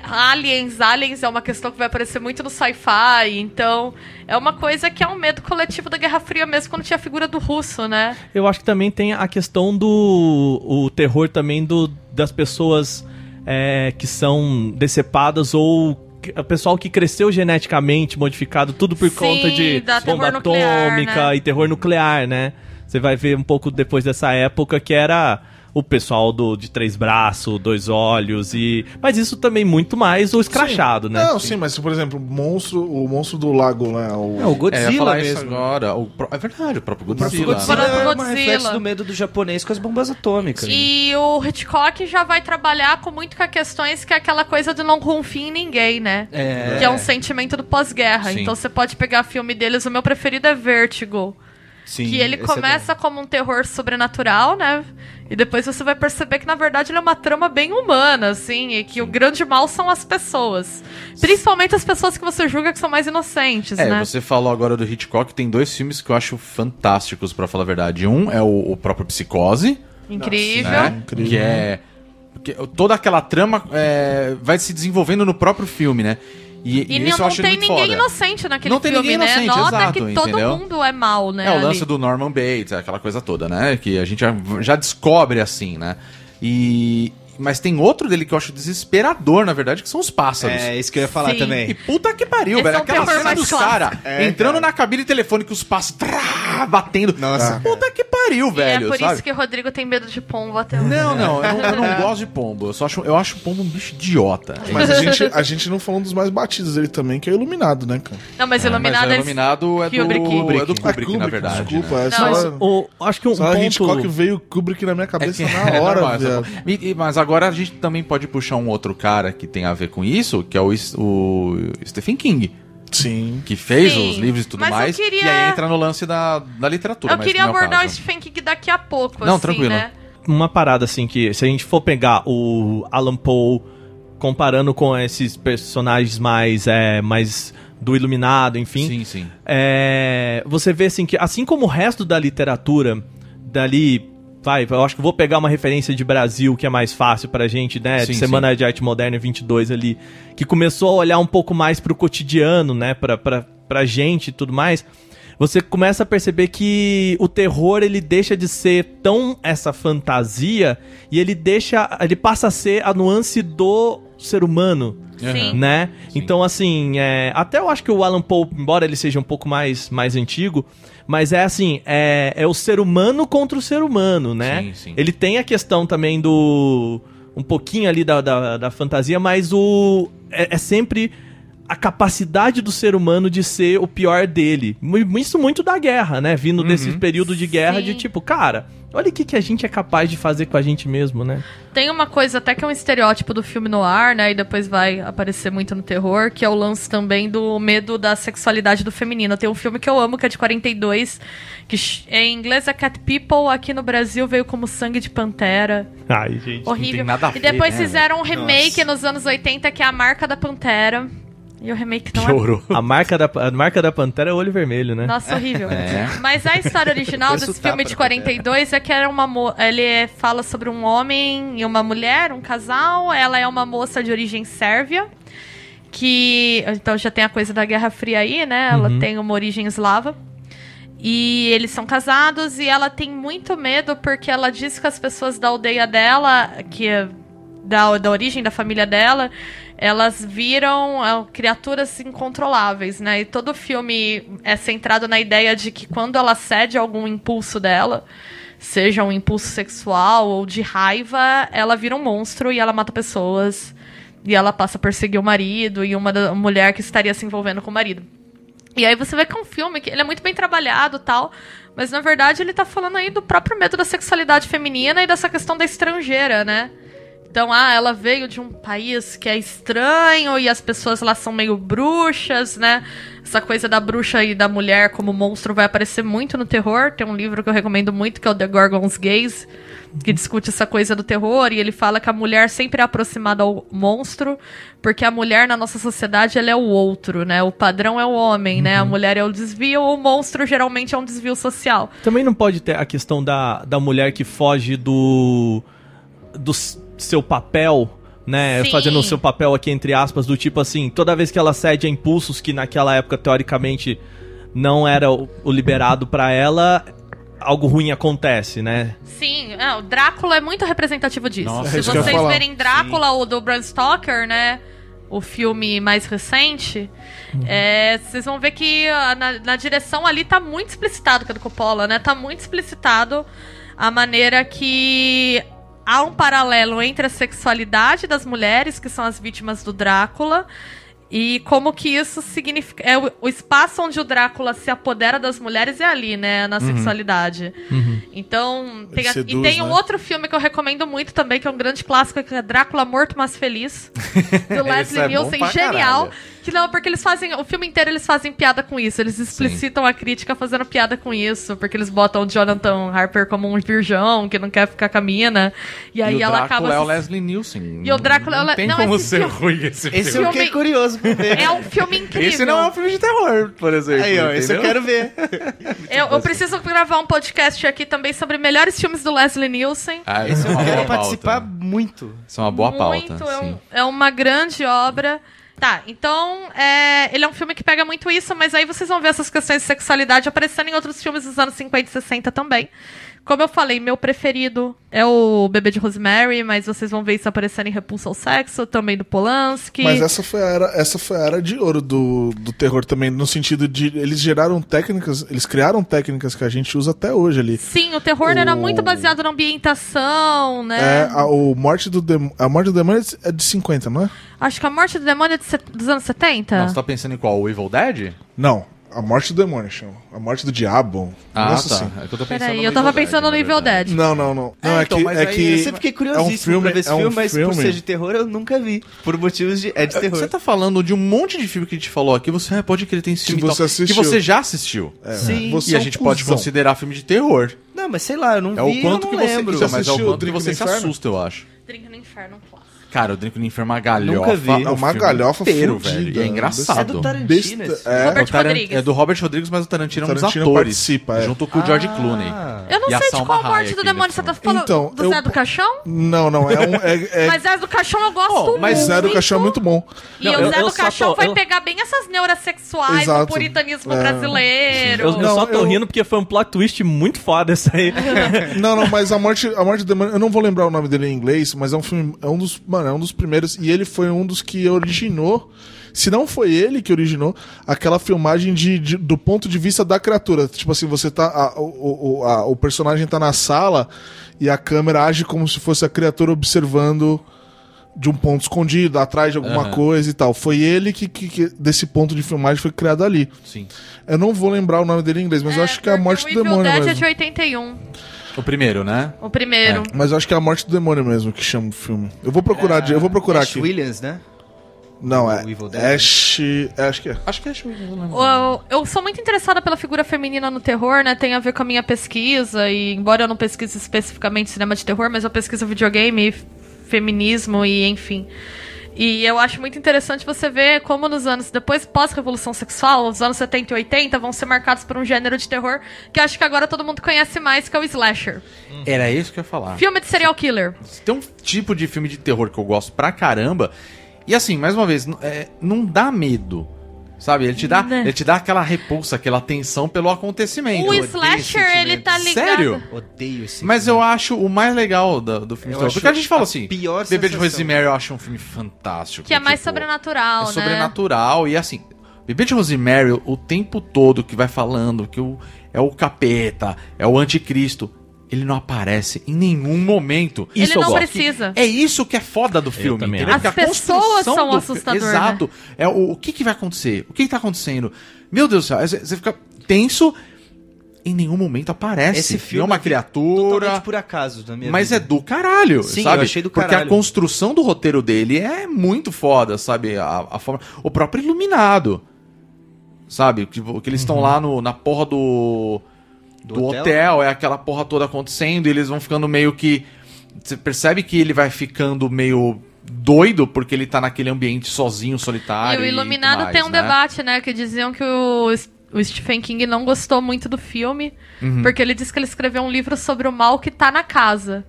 Aliens, aliens é uma questão que vai aparecer muito no sci-fi, então é uma coisa que é um medo coletivo da Guerra Fria mesmo quando tinha a figura do russo, né? Eu acho que também tem a questão do o terror também do das pessoas é, que são decepadas ou o pessoal que cresceu geneticamente modificado, tudo por Sim, conta de bomba nuclear, atômica né? e terror nuclear, né? Você vai ver um pouco depois dessa época que era o pessoal do, de três braços, dois olhos e. Mas isso também muito mais o escrachado, né? Não, sim, mas por exemplo, o monstro, o monstro do lago, né? O... É, o É, Godzilla isso mesmo. agora. O pro- é verdade, o próprio O próprio Godzilla. Godzilla Próprio é um Godzilla. reflexo do medo do japonês com as bombas atômicas. E o Hitchcock já vai trabalhar com muito com as questões que é aquela coisa de não confiar em ninguém, né? É. Que é um sentimento do pós-guerra. Sim. Então você pode pegar filme deles, o meu preferido é Vertigo. Sim, que ele esse é começa como um terror sobrenatural, né? E depois você vai perceber que, na verdade, ele é uma trama bem humana, assim, e que o grande mal são as pessoas. Principalmente as pessoas que você julga que são mais inocentes, É, né? você falou agora do Hitchcock, tem dois filmes que eu acho fantásticos, pra falar a verdade. Um é o, o próprio Psicose, Incrível. né? incrível. Que é. Porque toda aquela trama é, vai se desenvolvendo no próprio filme, né? E, E e não, isso não acho tem ninguém foda. inocente naquele Não tem filme, ninguém né? inocente, Nota exato, que entendeu? todo mundo é mal, né? É o ali. lance do Norman Bates, aquela coisa toda, né? Que a gente já, já descobre assim, né? E. Mas tem outro dele que eu acho desesperador, na verdade, que são os pássaros. É, isso que eu ia falar Sim. E também. puta que pariu, Esse velho. é um Aquela cena clássico. caras É, entrando cara. na cabine telefônica, os pássaros trá, batendo. Nossa. Puta que pariu, E velho, é por sabe? isso que o Rodrigo tem medo de pombo até hoje. Não, não, eu não, eu não gosto de pombo. Eu, só acho, eu acho o pombo um bicho idiota. Mas a gente, a gente não falou um dos mais batidos dele também, que é o Iluminado, né, cara? Não, mas Iluminado Mas o é Iluminado é do Kubrick. é do Ah, Kubrick, na verdade. Desculpa, né? é só, O, acho que um, só ponto... Hitchcock veio Kubrick na minha cabeça É que- na é hora, E- e- Mas agora a gente também pode puxar um outro cara que tem a ver com isso, que é o, o Stephen King, Sim. que fez Sim, os livros e tudo mas eu mais. queria- E aí entra no lance da, da literatura. Eu mas queria o abordar o caso. Stephen King daqui a pouco, Não, assim, tranquilo. né? uma parada assim que se a gente for pegar o Alan Poe comparando com esses personagens mais é, mais do Iluminado, enfim, Sim, sim. é, você vê assim que assim como o resto da literatura dali vai, eu acho que vou pegar uma referência de Brasil que é mais fácil pra gente, né, Sim, de Semana de Arte Moderna 22 ali, que começou a olhar um pouco mais pro cotidiano, né, pra, pra, pra gente e tudo mais. Você começa a perceber que o terror ele deixa de ser tão essa fantasia e ele deixa, ele passa a ser a nuance do ser humano Sim. né? Então, assim, é, até eu acho que o Alan Poe, embora ele seja um pouco mais, mais antigo, mas é assim, é, é o ser humano contra o ser humano, né? Sim, sim. Ele tem a questão também do... um pouquinho ali da, da, da fantasia, mas o... é, é sempre a capacidade do ser humano de ser o pior dele. Isso muito da guerra, né? Vindo desse período de guerra de Sim. tipo, cara, olha o que, que a gente é capaz de fazer com a gente mesmo, né? Tem uma coisa até que é um estereótipo do filme no ar, né? E depois vai aparecer muito no terror, que é o lance também do medo da sexualidade do feminino. Tem um filme que eu amo, que é de 42, que em inglês é Cat People, aqui no Brasil veio como Sangue de Pantera. Ai, gente. Horrível. tem nada a e ver, depois né, fizeram um remake nos anos 80, que é A Marca da Pantera. E o remake não é Chorou. A marca, da, a marca da Pantera é o olho vermelho, né? Nossa, horrível. É. Mas a história original desse filme de da 42 é que era uma mo ele é- fala sobre um homem e uma mulher, um casal. Ela é uma moça de origem sérvia. Que. Então já tem a coisa da Guerra Fria aí, né? Ela tem uma origem eslava. E eles são casados e ela tem muito medo porque ela diz que as pessoas da aldeia dela, que é da, da origem da família dela, elas viram ah, criaturas incontroláveis, né? E todo filme é centrado na ideia de que quando ela cede a algum impulso dela, seja um impulso sexual ou de raiva, ela vira um monstro e ela mata pessoas. E ela passa a perseguir o marido e uma mulher que estaria se envolvendo com o marido. E aí você vê que é um filme que ele é muito bem trabalhado tal, mas na verdade ele tá falando aí do próprio medo da sexualidade feminina e dessa questão da estrangeira, né? Então, ah, ela veio de um país que é estranho e as pessoas lá são meio bruxas, né? Essa coisa da bruxa e da mulher como monstro vai aparecer muito no terror. Tem um livro que eu recomendo muito que é o The Gorgon's Gaze, que discute essa coisa do terror e ele fala que a mulher sempre é aproximada ao monstro, porque a mulher na nossa sociedade ela é o outro, né? O padrão é o homem, né? A mulher é o desvio, o monstro geralmente é um desvio social. Também não pode ter a questão da, da mulher que foge do. do s- seu papel, né? Sim. Fazendo o seu papel aqui, entre aspas, do tipo assim, toda vez que ela cede a impulsos que naquela época, teoricamente, não era o, o liberado pra ela, algo ruim acontece, né? Sim, é, o Drácula é muito representativo disso. Nossa, Se vocês verem Drácula, o do Bram Stoker, né? O filme mais recente, é, vocês vão ver que na, na direção ali tá muito explicitado, que é do Coppola, né? Tá muito explicitado a maneira que há um paralelo entre a sexualidade das mulheres, que são as vítimas do Drácula, e como que isso significa. É, o, espaço onde o Drácula se apodera das mulheres é ali, né? Na sexualidade. Então. Tem a- e seduz, tem um né? outro filme que eu recomendo muito também, que é um grande clássico, que é Drácula Morto Mas Feliz. Do Leslie é bom Nielsen. Genial. caralho. Que não, porque eles fazem. O filme inteiro eles fazem piada com isso. Eles explicitam a crítica fazendo piada com isso. Porque eles botam o Jonathan Harper como um virgão que não quer ficar com a mina. E aí e o ela Drácula acaba. é o Leslie Nielsen. E o Drácula é o Não Le- tem não, como ser filme- ruim esse filme. Esse eu fiquei Filme- curioso pra ver. É um filme incrível. Esse não é um filme de terror, por exemplo. Aí, ó, esse eu quero ver. Eu, eu preciso gravar um podcast aqui também sobre melhores filmes do Leslie Nielsen. Ah, Esse é eu uma quero participar pauta. muito. Isso é uma boa muito, pauta. é, um- sim. é uma grande obra. Tá, então é, ele é um filme que pega muito isso, mas aí vocês vão ver essas questões de sexualidade aparecendo em outros filmes dos anos 50 e 60 também. Como eu falei, meu preferido é o Bebê de Rosemary, mas vocês vão ver isso aparecendo em Repulsa ao Sexo, também do Polanski. Mas essa foi a era, essa foi a era de ouro do, do terror também, no sentido de eles geraram técnicas, eles criaram técnicas que a gente usa até hoje ali. Sim, o terror era O- muito baseado na ambientação, É, né? a, o Morte do Dem a Morte do Demônio é de- é de 50, não é? Acho que a Morte do Demônio é de dos anos 70. Não, você tá pensando em qual? O Evil Dead? Não, a Morte do Demônio chama. A Morte do Diabo. Ah, Nossa, tá. assim. É que eu tô pensando Peraí, no eu tava Evil pensando no na Evil. Dead. Não, não, não. Não, É, é, então, que, mas é que Eu sempre fiquei é um curiosíssimo filme, pra ver esse é um filme, mas por filme. ser de terror eu nunca vi. Por motivos de. É de terror. Você tá falando de um monte de filme que a gente falou aqui, você pode que ele tem esse Que filme e você assistiu. que você já assistiu. É, Sim. você E é a um gente pode considerar filme de terror. Não, mas sei lá, eu não É vi, o quanto eu que não você. lembro. Então, mas é o assistiu quanto que você se assusta, eu acho. Drink no Inferno. Cara, o Drink no Inferno é uma galhofa. Nunca vi. o É uma galhofa inteiro, fudida, velho. E é engraçado. É do Tarantino. Besta, é. Robert O Taran- Rodrigues. É do Robert Rodrigues, mas o Tarantino é um dos Tarantino atores. participa, é. Junto com o George Ah. Clooney. Eu não E sei de qual morte do demônio nesse você tá falando. Então, do eu- Zé do Caixão? Não, não, é um. É, é, Mas Zé do Caixão eu gosto Oh, mas muito. Zé do Caixão é muito bom. E Não, o Zé eu do Caixão tô- vai eu- pegar bem essas neuras sexuais do puritanismo É. brasileiro. Eu, Não, só tô rindo porque foi um plot twist muito foda esse aí. Não, não, mas a morte, a morte do demônio, eu não vou lembrar o nome dele em inglês, mas é um filme, é um dos, mano, é um dos primeiros e ele foi um dos que originou, se não foi ele que originou aquela filmagem de, de- do ponto de vista da criatura, tipo assim, você tá a- o, o, a- o personagem tá na sala e a câmera age como se fosse a criatura observando de um ponto escondido, atrás de alguma Aham. coisa e tal. Foi ele que, que- que desse ponto de filmagem foi criado ali. Sim. Eu não vou lembrar o nome dele em inglês, mas eu acho que é a morte o do demônio Dead mesmo. é de 81. O primeiro, né? O primeiro. Mas eu acho que é a morte do demônio mesmo que chama o filme. Eu vou procurar, de- eu vou procurar Ash aqui. Williams, né? Não, é. Ash, é, acho que é. Acho que é Ash Williams, eu. Eu, sou muito interessada pela figura feminina no terror, né? Tem a ver com a minha pesquisa, e embora eu não pesquise especificamente cinema de terror, mas eu pesquiso videogame, feminismo e enfim. E eu acho muito interessante você ver como nos anos depois, pós-revolução sexual, os anos 70 e 80 vão ser marcados por um gênero de terror que acho que agora todo mundo conhece mais, que é o slasher. Era isso que eu ia falar. Filme de serial killer. Tem um tipo de filme de terror que eu gosto pra caramba. E assim, mais uma vez, é, não dá medo. Sabe? Ele te dá, Né. ele te dá aquela repulsa, aquela tensão pelo acontecimento. O odeio slasher, ele tá ligado. Sério? Odeio esse Mas filme. eu acho o mais legal da- do, filme de Eu Porque a gente fala a assim: pior Bebê de sensação. Rosemary eu acho um filme fantástico. Que é mais tipo, sobrenatural, É né? sobrenatural. E assim, Bebê de Rosemary, o tempo todo que vai falando que o, é o capeta, é o anticristo. Ele não aparece em nenhum momento. Ele Isso eu não precisa. É isso que é foda do filme. As pessoas são do assustador, fi- Exato. É o, o que, que vai acontecer? O que, que tá acontecendo? Meu Deus do céu, você fica tenso. Em nenhum momento aparece. Esse Não filme é uma criatura. Totalmente por acaso na minha Mas vida. é do caralho, Sim, sabe? eu achei do Porque a caralho. construção do roteiro dele é muito foda, sabe? A, a forma... O próprio Iluminado, sabe? Que, que eles estão lá no, na porra do... Do, Do hotel? hotel? é aquela porra toda acontecendo e eles vão ficando meio que... Você percebe que ele vai ficando meio doido porque ele tá naquele ambiente sozinho, E solitário. o Iluminado tem mais, um né? debate, né? Que diziam que o, o Stephen King não gostou muito do filme, Uhum. porque ele disse que ele escreveu um livro sobre o mal que tá na casa.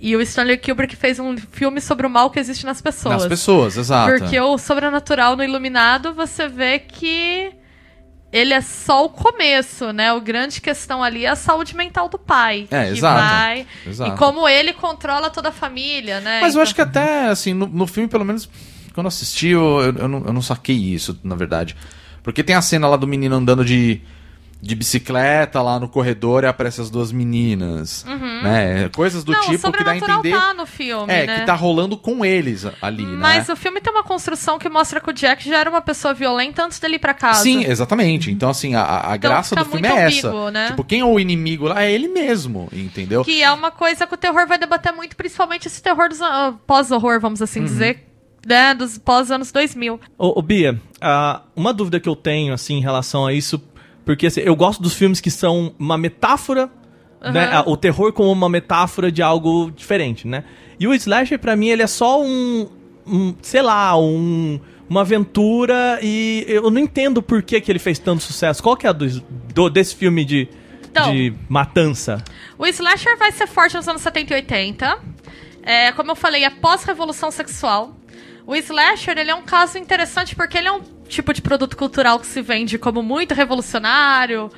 E o Stanley Kubrick fez um filme sobre o mal que existe nas pessoas. Nas pessoas, exato. Porque o sobrenatural no Iluminado, você vê que ele é só o começo, né? O grande questão ali é a saúde mental do pai. É, que exato, vai- exato. E como ele controla toda a família, né? Mas eu acho que Então- até, assim, no, no filme, pelo menos, quando assisti, eu, eu, eu não, eu não saquei isso, na verdade. Porque tem a cena lá do menino andando de, de bicicleta lá no corredor e aparecem as duas meninas. Né? Coisas do Não, o tipo que dá a sobrenatural entender. tá no filme, é, né? que tá rolando com eles ali, Mas né? o filme tem uma construção que mostra que o Jack já era uma pessoa violenta antes dele ir pra casa. Sim, exatamente. Então, assim, a, a Então graça fica do filme é ambíguo, essa. né? Tipo, quem é o inimigo lá é ele mesmo, entendeu? Que é uma coisa que o terror vai debater muito, principalmente esse terror dos ah, pós-horror, vamos Uhum. assim dizer, né? Dos pós-anos 2000. Ô, ô, Bia, ah, uma dúvida que eu tenho, assim, em relação a isso, porque assim, eu gosto dos filmes que são uma metáfora, né? ah, O terror como uma metáfora de algo diferente, né? E o slasher, pra mim, ele é só um, um sei lá, um, uma aventura e eu não entendo por que, que ele fez tanto sucesso. Qual que é a do, do- desse filme de, Então. de matança? O slasher vai ser forte nos anos 70 e 80. É, como eu falei, é pós-revolução sexual. O slasher, ele é um caso interessante porque ele é um tipo de produto cultural que se vende como muito revolucionário,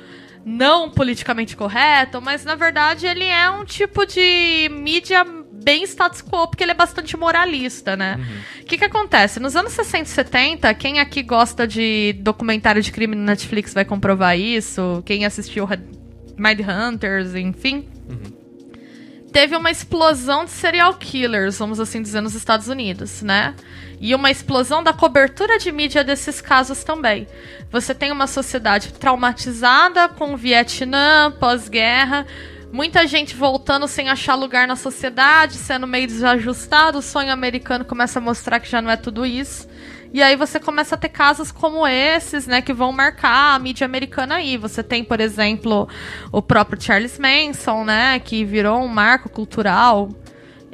não politicamente correto, mas na verdade ele é um tipo de mídia bem status quo, porque ele é bastante moralista, né? O que que acontece? Nos anos 60 e 70, quem aqui gosta de documentário de crime no Netflix vai comprovar isso, quem assistiu Mind Hunters, enfim teve uma explosão de serial killers, vamos assim dizer, nos Estados Unidos, né? E uma explosão da cobertura de mídia desses casos também. Você tem uma sociedade traumatizada com o Vietnã, pós-guerra, muita gente voltando sem achar lugar na sociedade, sendo meio desajustado, o sonho americano começa a mostrar que já não é tudo isso. E aí você começa a ter casos como esses, né, que vão marcar a mídia americana aí. Você tem, por exemplo, o próprio Charles Manson, né, que virou um marco cultural.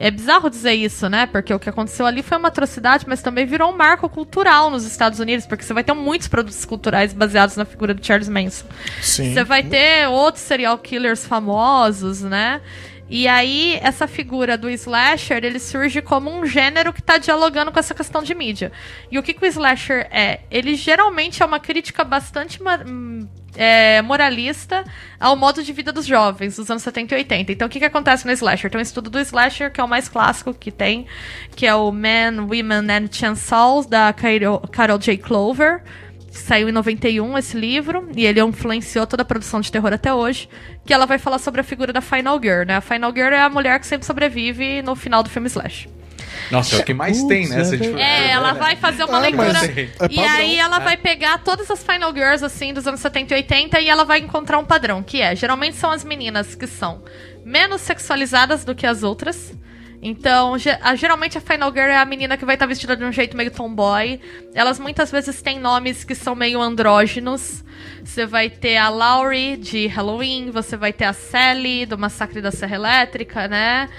É bizarro dizer isso, né? Porque o que aconteceu ali foi uma atrocidade, mas também virou um marco cultural nos Estados Unidos, porque você vai ter muitos produtos culturais baseados na figura do Charles Manson. Sim. Você vai ter outros serial killers famosos, né? E aí, essa figura do slasher, ele surge como um gênero que tá dialogando com essa questão de mídia. E o que, que o slasher é? Ele geralmente é uma crítica bastante hum, é, moralista ao modo de vida dos jovens dos anos 70 e 80. Então, o que, que acontece no slasher? Tem um estudo do slasher, que é o mais clássico que tem, que é o Men, Women and Chancells, da Carol J. Clover. Saiu em 91 esse livro, e ele influenciou toda a produção de terror até hoje, que ela vai falar sobre a figura da Final Girl, né? A Final Girl é a mulher que sempre sobrevive no final do filme Slash. Nossa, é o que mais tem, né? Se a gente É, ela vai fazer uma Ah, leitura. é e aí ela vai pegar todas as Final Girls, assim, dos anos 70 e 80, e ela vai encontrar um padrão, que é, geralmente são as meninas que são menos sexualizadas do que as outras. Então, geralmente a Final Girl é a menina que vai estar vestida de um jeito meio tomboy. Elas muitas vezes têm nomes que são meio andrógenos. Você vai ter a Laurie de Halloween, você vai ter a Sally do Massacre da Serra Elétrica, né?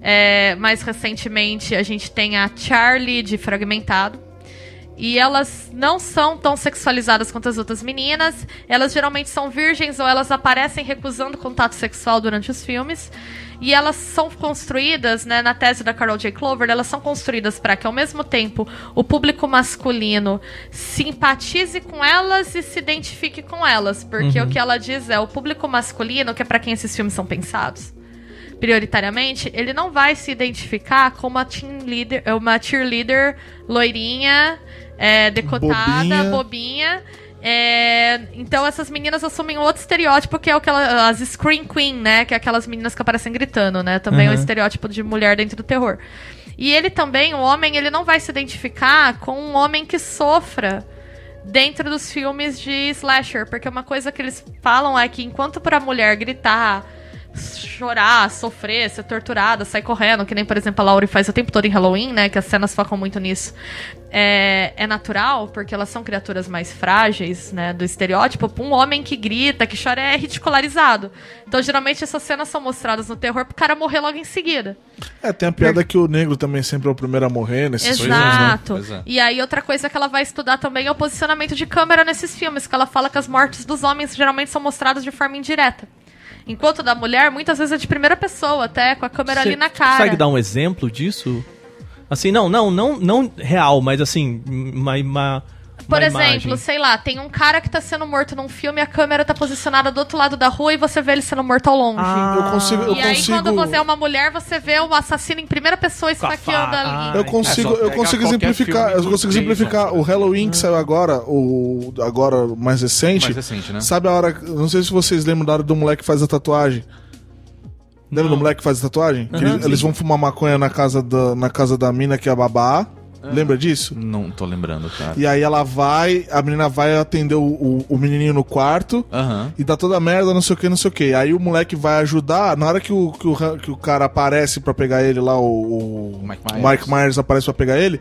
É, mais recentemente a gente tem a Charlie de Fragmentado. E elas não são tão sexualizadas quanto as outras meninas. Elas geralmente são virgens ou elas aparecem recusando contato sexual durante os filmes. E elas são construídas, né, na tese da Carol J. Clover, elas são construídas para que ao mesmo tempo o público masculino simpatize com elas e se identifique com elas, porque o que ela diz é o público masculino, que é para quem esses filmes são pensados, prioritariamente, ele não vai se identificar com uma team leader, uma cheerleader loirinha, é, decotada, Bobinha. bobinha. É, então essas meninas assumem outro estereótipo que é o que ela- as Scream Queen, né? Que é aquelas meninas que aparecem gritando, né? Também é um Uhum. estereótipo de mulher dentro do terror. E ele também, o homem, ele não vai se identificar com um homem que sofra dentro dos filmes de slasher, porque uma coisa que eles falam é que enquanto pra mulher gritar, chorar, sofrer, ser torturada, sair correndo, que nem, por exemplo, a Laurie faz o tempo todo em Halloween, né, que as cenas focam muito nisso, é, é natural, porque elas são criaturas mais frágeis, né, do estereótipo, um homem que grita, que chora é ridicularizado. Então, geralmente, essas cenas são mostradas no terror pro cara morrer logo em seguida. É, tem a piada que o negro também sempre é o primeiro a morrer nesses filmes, né? Exato. É. E aí, outra coisa que ela vai estudar também é o posicionamento de câmera nesses filmes, que ela fala que as mortes dos homens geralmente são mostradas de forma indireta. Enquanto da mulher, muitas vezes é de primeira pessoa, até, com a câmera ali na cara. Consegue dar um exemplo disso? Assim, não, não, não, não real, mas assim, uma, uma- Por exemplo, imagem. sei lá, tem um cara que tá sendo morto num filme, a câmera tá posicionada do outro lado da rua e você vê ele sendo morto ao longe. Ah, Eu consigo, eu e aí, consigo, quando você é uma mulher, você vê o assassino em primeira pessoa esfaqueando ali. eu consigo, É, eu consigo exemplificar, eu consigo exemplificar o Halloween que saiu agora, o agora mais recente. Mais recente, né? Sabe a hora, não sei se vocês lembram da hora do moleque que faz a tatuagem. Lembra do moleque que faz a tatuagem? Que eles, eles vão fumar maconha na casa da, na casa da mina que é a babá. Lembra disso? Não tô lembrando, cara. E aí ela vai, a menina vai atender o, o, o menininho no quarto. Aham. E dá toda merda, não sei o que, não sei o que. Aí o moleque vai ajudar. Na hora que o, que o, que o cara aparece pra pegar ele lá, o, o Mike Myers. Mike Myers aparece pra pegar ele,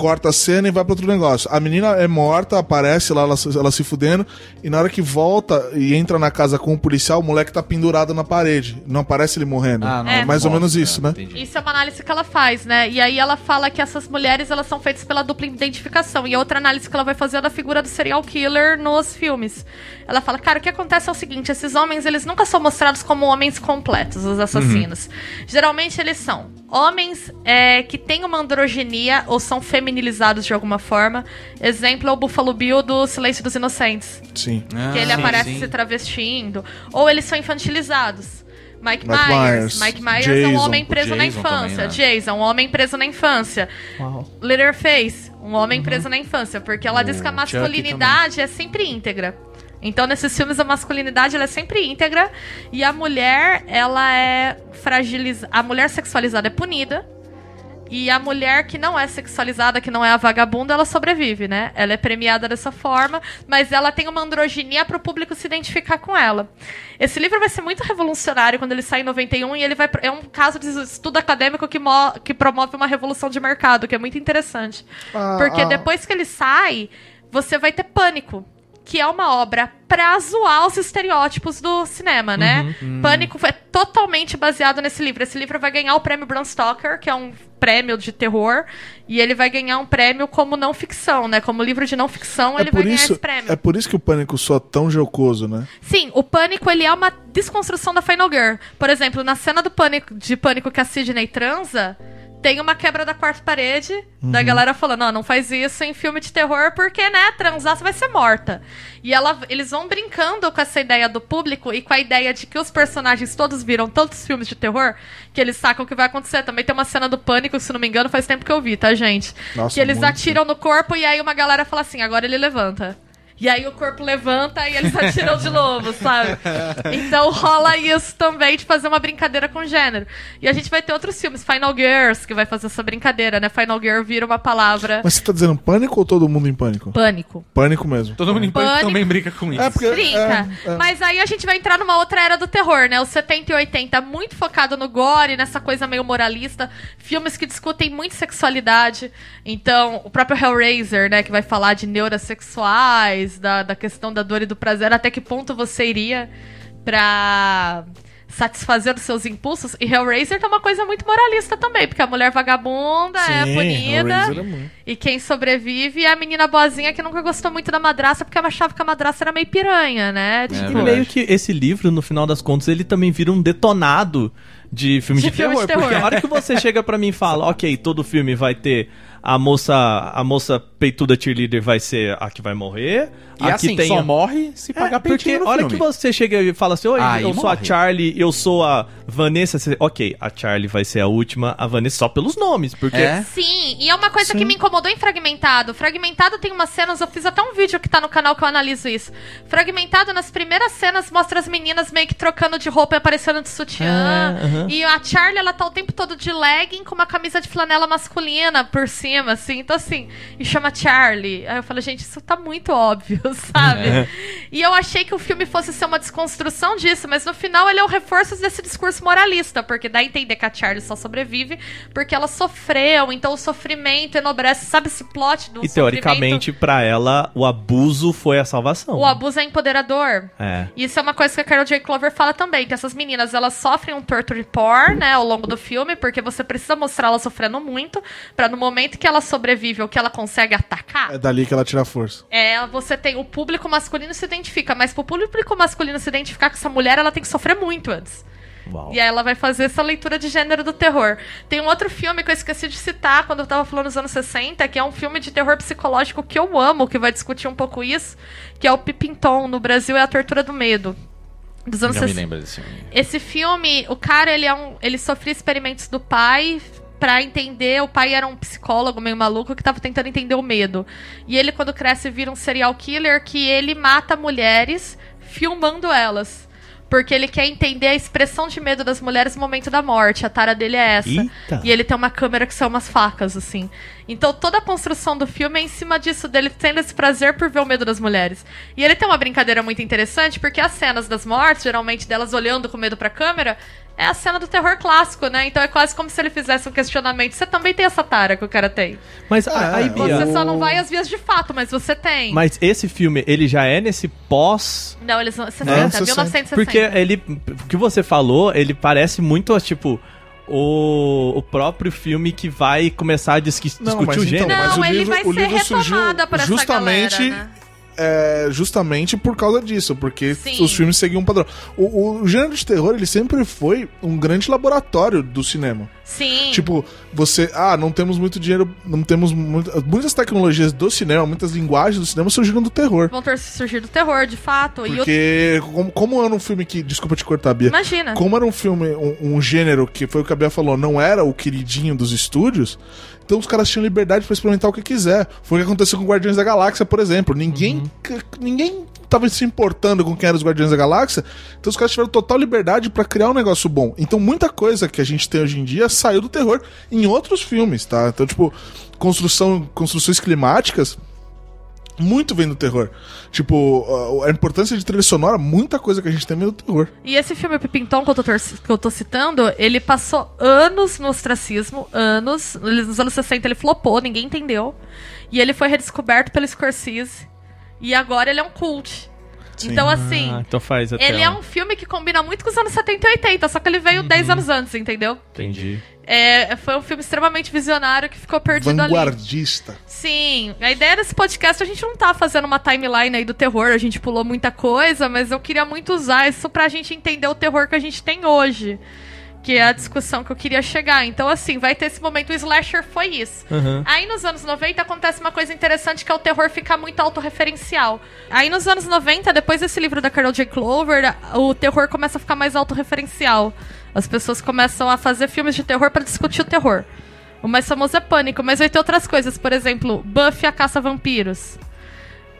corta a cena e vai pra outro negócio. A menina é morta, aparece lá, ela, se- ela se fudendo. E na hora que volta e entra na casa com o policial, o moleque tá pendurado na parede. Não aparece ele morrendo. Ah, não, É. Mais ou menos isso, né? Entendi. Isso é uma análise que ela faz, né? E aí ela fala que essas mulheres elas são feitas pela dupla identificação. E a outra análise que ela vai fazer é da figura do serial killer nos filmes. Ela fala, cara, o que acontece é o seguinte: esses homens eles nunca são mostrados como homens completos, os assassinos. Geralmente eles são homens é, que têm uma androgenia ou são feminilizados de alguma forma. Exemplo é o Buffalo Bill do Silêncio dos Inocentes Sim. Ah, que ele sim, aparece sim. se travestindo, ou eles são infantilizados. Mike, Mike Myers. Myers. Mike Myers é um Jason. homem preso na Jason infância. também, né? Jason, um homem preso na infância. Uau. Leatherface, um homem preso na infância, porque ela diz que a masculinidade é sempre íntegra. Então, nesses filmes, a masculinidade ela é sempre íntegra e a mulher, ela é fragilizada. A mulher sexualizada é punida. E a mulher que não é sexualizada, que não é a vagabunda, ela sobrevive, né? Ela é premiada dessa forma, mas ela tem uma androginia para o público se identificar com ela. Esse livro vai ser muito revolucionário quando ele sai em 91 e ele vai é um caso de estudo acadêmico que, mo- que promove uma revolução de mercado, que é muito interessante. Ah, Porque ah. depois que ele sai, você vai ter Pânico, que é uma obra pra zoar os estereótipos do cinema, né? Pânico é totalmente baseado nesse livro. Esse livro vai ganhar o prêmio Bram Stoker, que é um prêmio de terror, e ele vai ganhar um prêmio como não ficção, né? Como livro de não ficção, É ele por, vai ganhar isso, esse prêmio. é por isso que o Pânico soa tão jocoso, né? Sim, o pânico ele é uma desconstrução da Final Girl. Por exemplo, na cena do pânico de pânico que a Sidney transa, tem uma quebra da quarta parede, Uhum. da galera falando, ó, não faz isso em filme de terror, porque, né, transar você vai ser morta. E ela, eles vão brincando com essa ideia do público e com a ideia de que os personagens todos viram tantos filmes de terror que eles sacam o que vai acontecer. Também tem uma cena do pânico, se não me engano, faz tempo que eu vi, tá, gente? Nossa, que eles muito. atiram no corpo e aí uma galera fala assim, agora ele levanta. E aí o corpo levanta e eles atiram de novo, sabe? Então rola isso também de fazer uma brincadeira com gênero. E a gente vai ter outros filmes, Final Girls, que vai fazer essa brincadeira, né? Final Girl vira uma palavra Mas você tá dizendo pânico ou todo mundo em pânico? pânico. Pânico mesmo. Todo mundo em pânico Pânico. também brinca com isso. É, porque- Brinca. é, é. Mas aí a gente vai entrar numa outra era do terror, né? Os 70 e 80, muito focado no gore, nessa coisa meio moralista. Filmes que discutem muito sexualidade. Então, o próprio Hellraiser, né? Que vai falar de neurosexuais, da, da questão da dor e do prazer. Até que ponto você iria pra satisfazer os seus impulsos? E Hellraiser é uma coisa muito moralista também. Porque a mulher vagabunda é Sim, punida. É muito. E quem sobrevive é a menina boazinha que nunca gostou muito da madraça porque ela achava que a madraça era meio piranha, né? Tipo, E verdade. meio que esse livro, no final das contas, ele também vira um detonado de filme De de, filme de terror, terror. Porque a hora que você chega pra mim e fala, ok, todo filme vai ter a moça, a moça peituda cheerleader vai ser a que vai morrer. E aqui assim, tem só a- morre se É, pagar porque peitinho a no hora filme. que você chega e fala assim, oi, Aí eu sou a morre. Charlie, eu sou a Vanessa, você- ok, a Charlie vai ser a última, a Vanessa só pelos nomes, porque... É? Sim, e é uma coisa Sim. que me incomodou em Fragmentado. Fragmentado tem umas cenas, eu fiz até um vídeo que tá no canal que eu analiso isso. Fragmentado, nas primeiras cenas, mostra as meninas meio que trocando de roupa e aparecendo de sutiã. Ah, aham. E a Charlie, ela tá o tempo todo de legging com uma camisa de flanela masculina por cima, assim. Então, assim, e chama Charlie. Aí eu falei, gente, isso tá muito óbvio, sabe? É. E eu achei que o filme fosse ser uma desconstrução disso, mas no final ele é o reforço desse discurso moralista, porque dá a entender que a Charlie só sobrevive porque ela sofreu, então o sofrimento enobrece, sabe esse plot do E teoricamente, pra ela, o abuso foi a salvação. o abuso é empoderador. É. Isso é uma coisa que a Carol J. Clover fala também, que essas meninas, elas sofrem um torture porn, né, ao longo do filme, porque você precisa mostrar ela sofrendo muito, pra no momento que ela sobrevive ou que ela consegue atacar, É dali que ela tira a força. é, você tem o público masculino se identifica, mas pro público masculino se identificar com essa mulher, ela tem que sofrer muito antes. Uau. E aí ela vai fazer essa leitura de gênero do terror. Tem um outro filme que eu esqueci de citar quando eu tava falando dos anos 60, que é um filme de terror psicológico que eu amo, que vai discutir um pouco isso, que é o Pipinton. No Brasil é a Tortura do Medo. Dos anos Não me 60. lembro desse filme. Esse filme, o cara, ele é um, ele sofria experimentos do pai pra entender, o pai era um psicólogo meio maluco que tava tentando entender o medo. E ele quando cresce vira um serial killer que ele mata mulheres filmando elas. Porque ele quer entender a expressão de medo das mulheres no momento da morte. A tara dele é essa. Eita. E ele tem uma câmera que são umas facas, assim. Então toda a construção do filme é em cima disso, dele tendo esse prazer por ver o medo das mulheres. E ele tem uma brincadeira muito interessante, porque as cenas das mortes, geralmente delas olhando com medo pra câmera, é a cena do terror clássico, né? Então é quase como se ele fizesse um questionamento. Você também tem essa tara que o cara tem. Mas É, a- aí, Bia, Você só não vai às vias de fato, mas você tem. mas esse filme, ele já é nesse pós Não, eles são 60, Não, 60. 1960. Porque ele. O que você falou, ele parece muito, tipo. O, o próprio filme que vai começar a dis- discutir Não, mas o então, gênero. mas Não, o ele livro- vai o ser livro surgiu retomada por essa justamente galera, né? É, justamente por causa disso, porque Sim. os filmes seguiam um padrão. O, o gênero de terror, ele sempre foi um grande laboratório do cinema. Sim. Tipo, você, ah, não temos muito dinheiro, não temos muito, muitas tecnologias do cinema, muitas linguagens do cinema surgiram do terror. Vão ter surgir do terror, de fato. Porque como, como era um filme que, desculpa te cortar, Bia. Imagina. Como era um filme, um, um gênero que foi o que a Bia falou, não era o queridinho dos estúdios, então os caras tinham liberdade pra experimentar o que quiser. Foi o que aconteceu com Guardiões da Galáxia, por exemplo. Ninguém, c- ninguém tava se importando com quem eram os Guardiões da Galáxia, então os caras tiveram total liberdade pra criar um negócio bom. Então muita coisa que a gente tem hoje em dia saiu do terror em outros filmes, tá? Então, tipo, construção, construções climáticas muito vem do terror. Tipo, a importância de trilha sonora, muita coisa que a gente tem vem do terror. E esse filme o Pipintom que eu, tô que eu tô citando, ele passou anos no ostracismo, anos. Nos anos 60 ele flopou, ninguém entendeu. E ele foi redescoberto pelo Scorsese. E agora ele é um cult. Então, assim, Ah, então faz até. ele é um filme que combina muito com os anos 70 e 80, só que ele veio 10 anos antes, entendeu? Entendi. É, foi um filme extremamente visionário que ficou perdido ali. Vanguardista. Sim, a ideia desse podcast a gente não tá fazendo uma timeline aí do terror, a gente pulou muita coisa, mas eu queria muito usar isso pra gente entender o terror que a gente tem hoje. Que é a discussão que eu queria chegar. Então, assim, vai ter esse momento. O slasher foi isso. Uhum. Aí nos anos 90 acontece uma coisa interessante que é o terror ficar muito autorreferencial. Aí nos anos 90, depois desse livro da Carol J. Clover, o terror começa a ficar mais autorreferencial. As pessoas começam a fazer filmes de terror pra discutir o terror. O mais famoso é Pânico, mas vai ter outras coisas. Por exemplo, Buffy a Caça a Vampiros.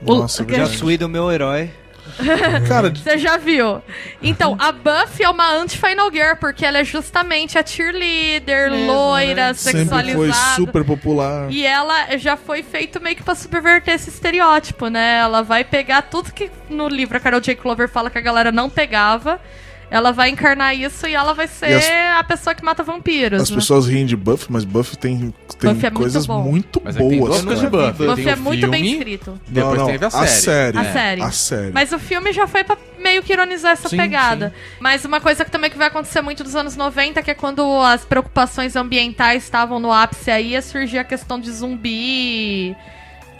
O- Nossa, que- Já sui do meu herói. Cara, Você já viu? Então, a Buffy é uma anti-Final Girl, porque ela é justamente a cheerleader, Mesmo, loira, né? sempre sexualizada. foi super popular. E ela já foi feito meio que pra subverter esse estereótipo, né? Ela vai pegar tudo que no livro a Carol J. Clover fala que a galera não pegava. Ela vai encarnar isso e ela vai ser as- a pessoa que mata vampiros. As né? pessoas riem de Buffy, mas Buffy tem, tem Buffy é muito coisas muito tem boas. duas coisas de Tem é muito bem filme, escrito. Depois Não, não, teve a série. A série. A É. série. A série. Mas o filme já foi pra meio que ironizar essa Sim, pegada. Mas uma coisa que também que vai acontecer muito nos anos 90, que é quando as preocupações ambientais estavam no ápice aí, ia surgir a questão de zumbi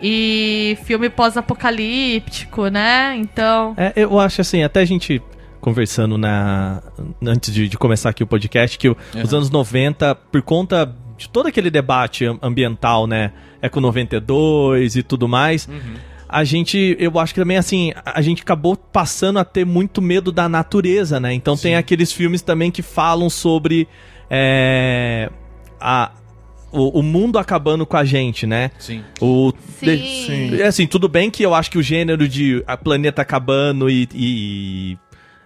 e filme pós-apocalíptico, né? Então. É, eu acho assim, até a gente conversando na antes de, de começar aqui o podcast, que o- os anos 90, por conta de todo aquele debate am- ambiental, né, Eco 92 e tudo mais, a gente, eu acho que também assim, a gente acabou passando a ter muito medo da natureza, né? Então tem aqueles filmes também que falam sobre é, a, o, o mundo acabando com a gente, né? Sim. O, Sim. Sim. é assim, tudo bem que eu acho que o gênero de a planeta acabando e, e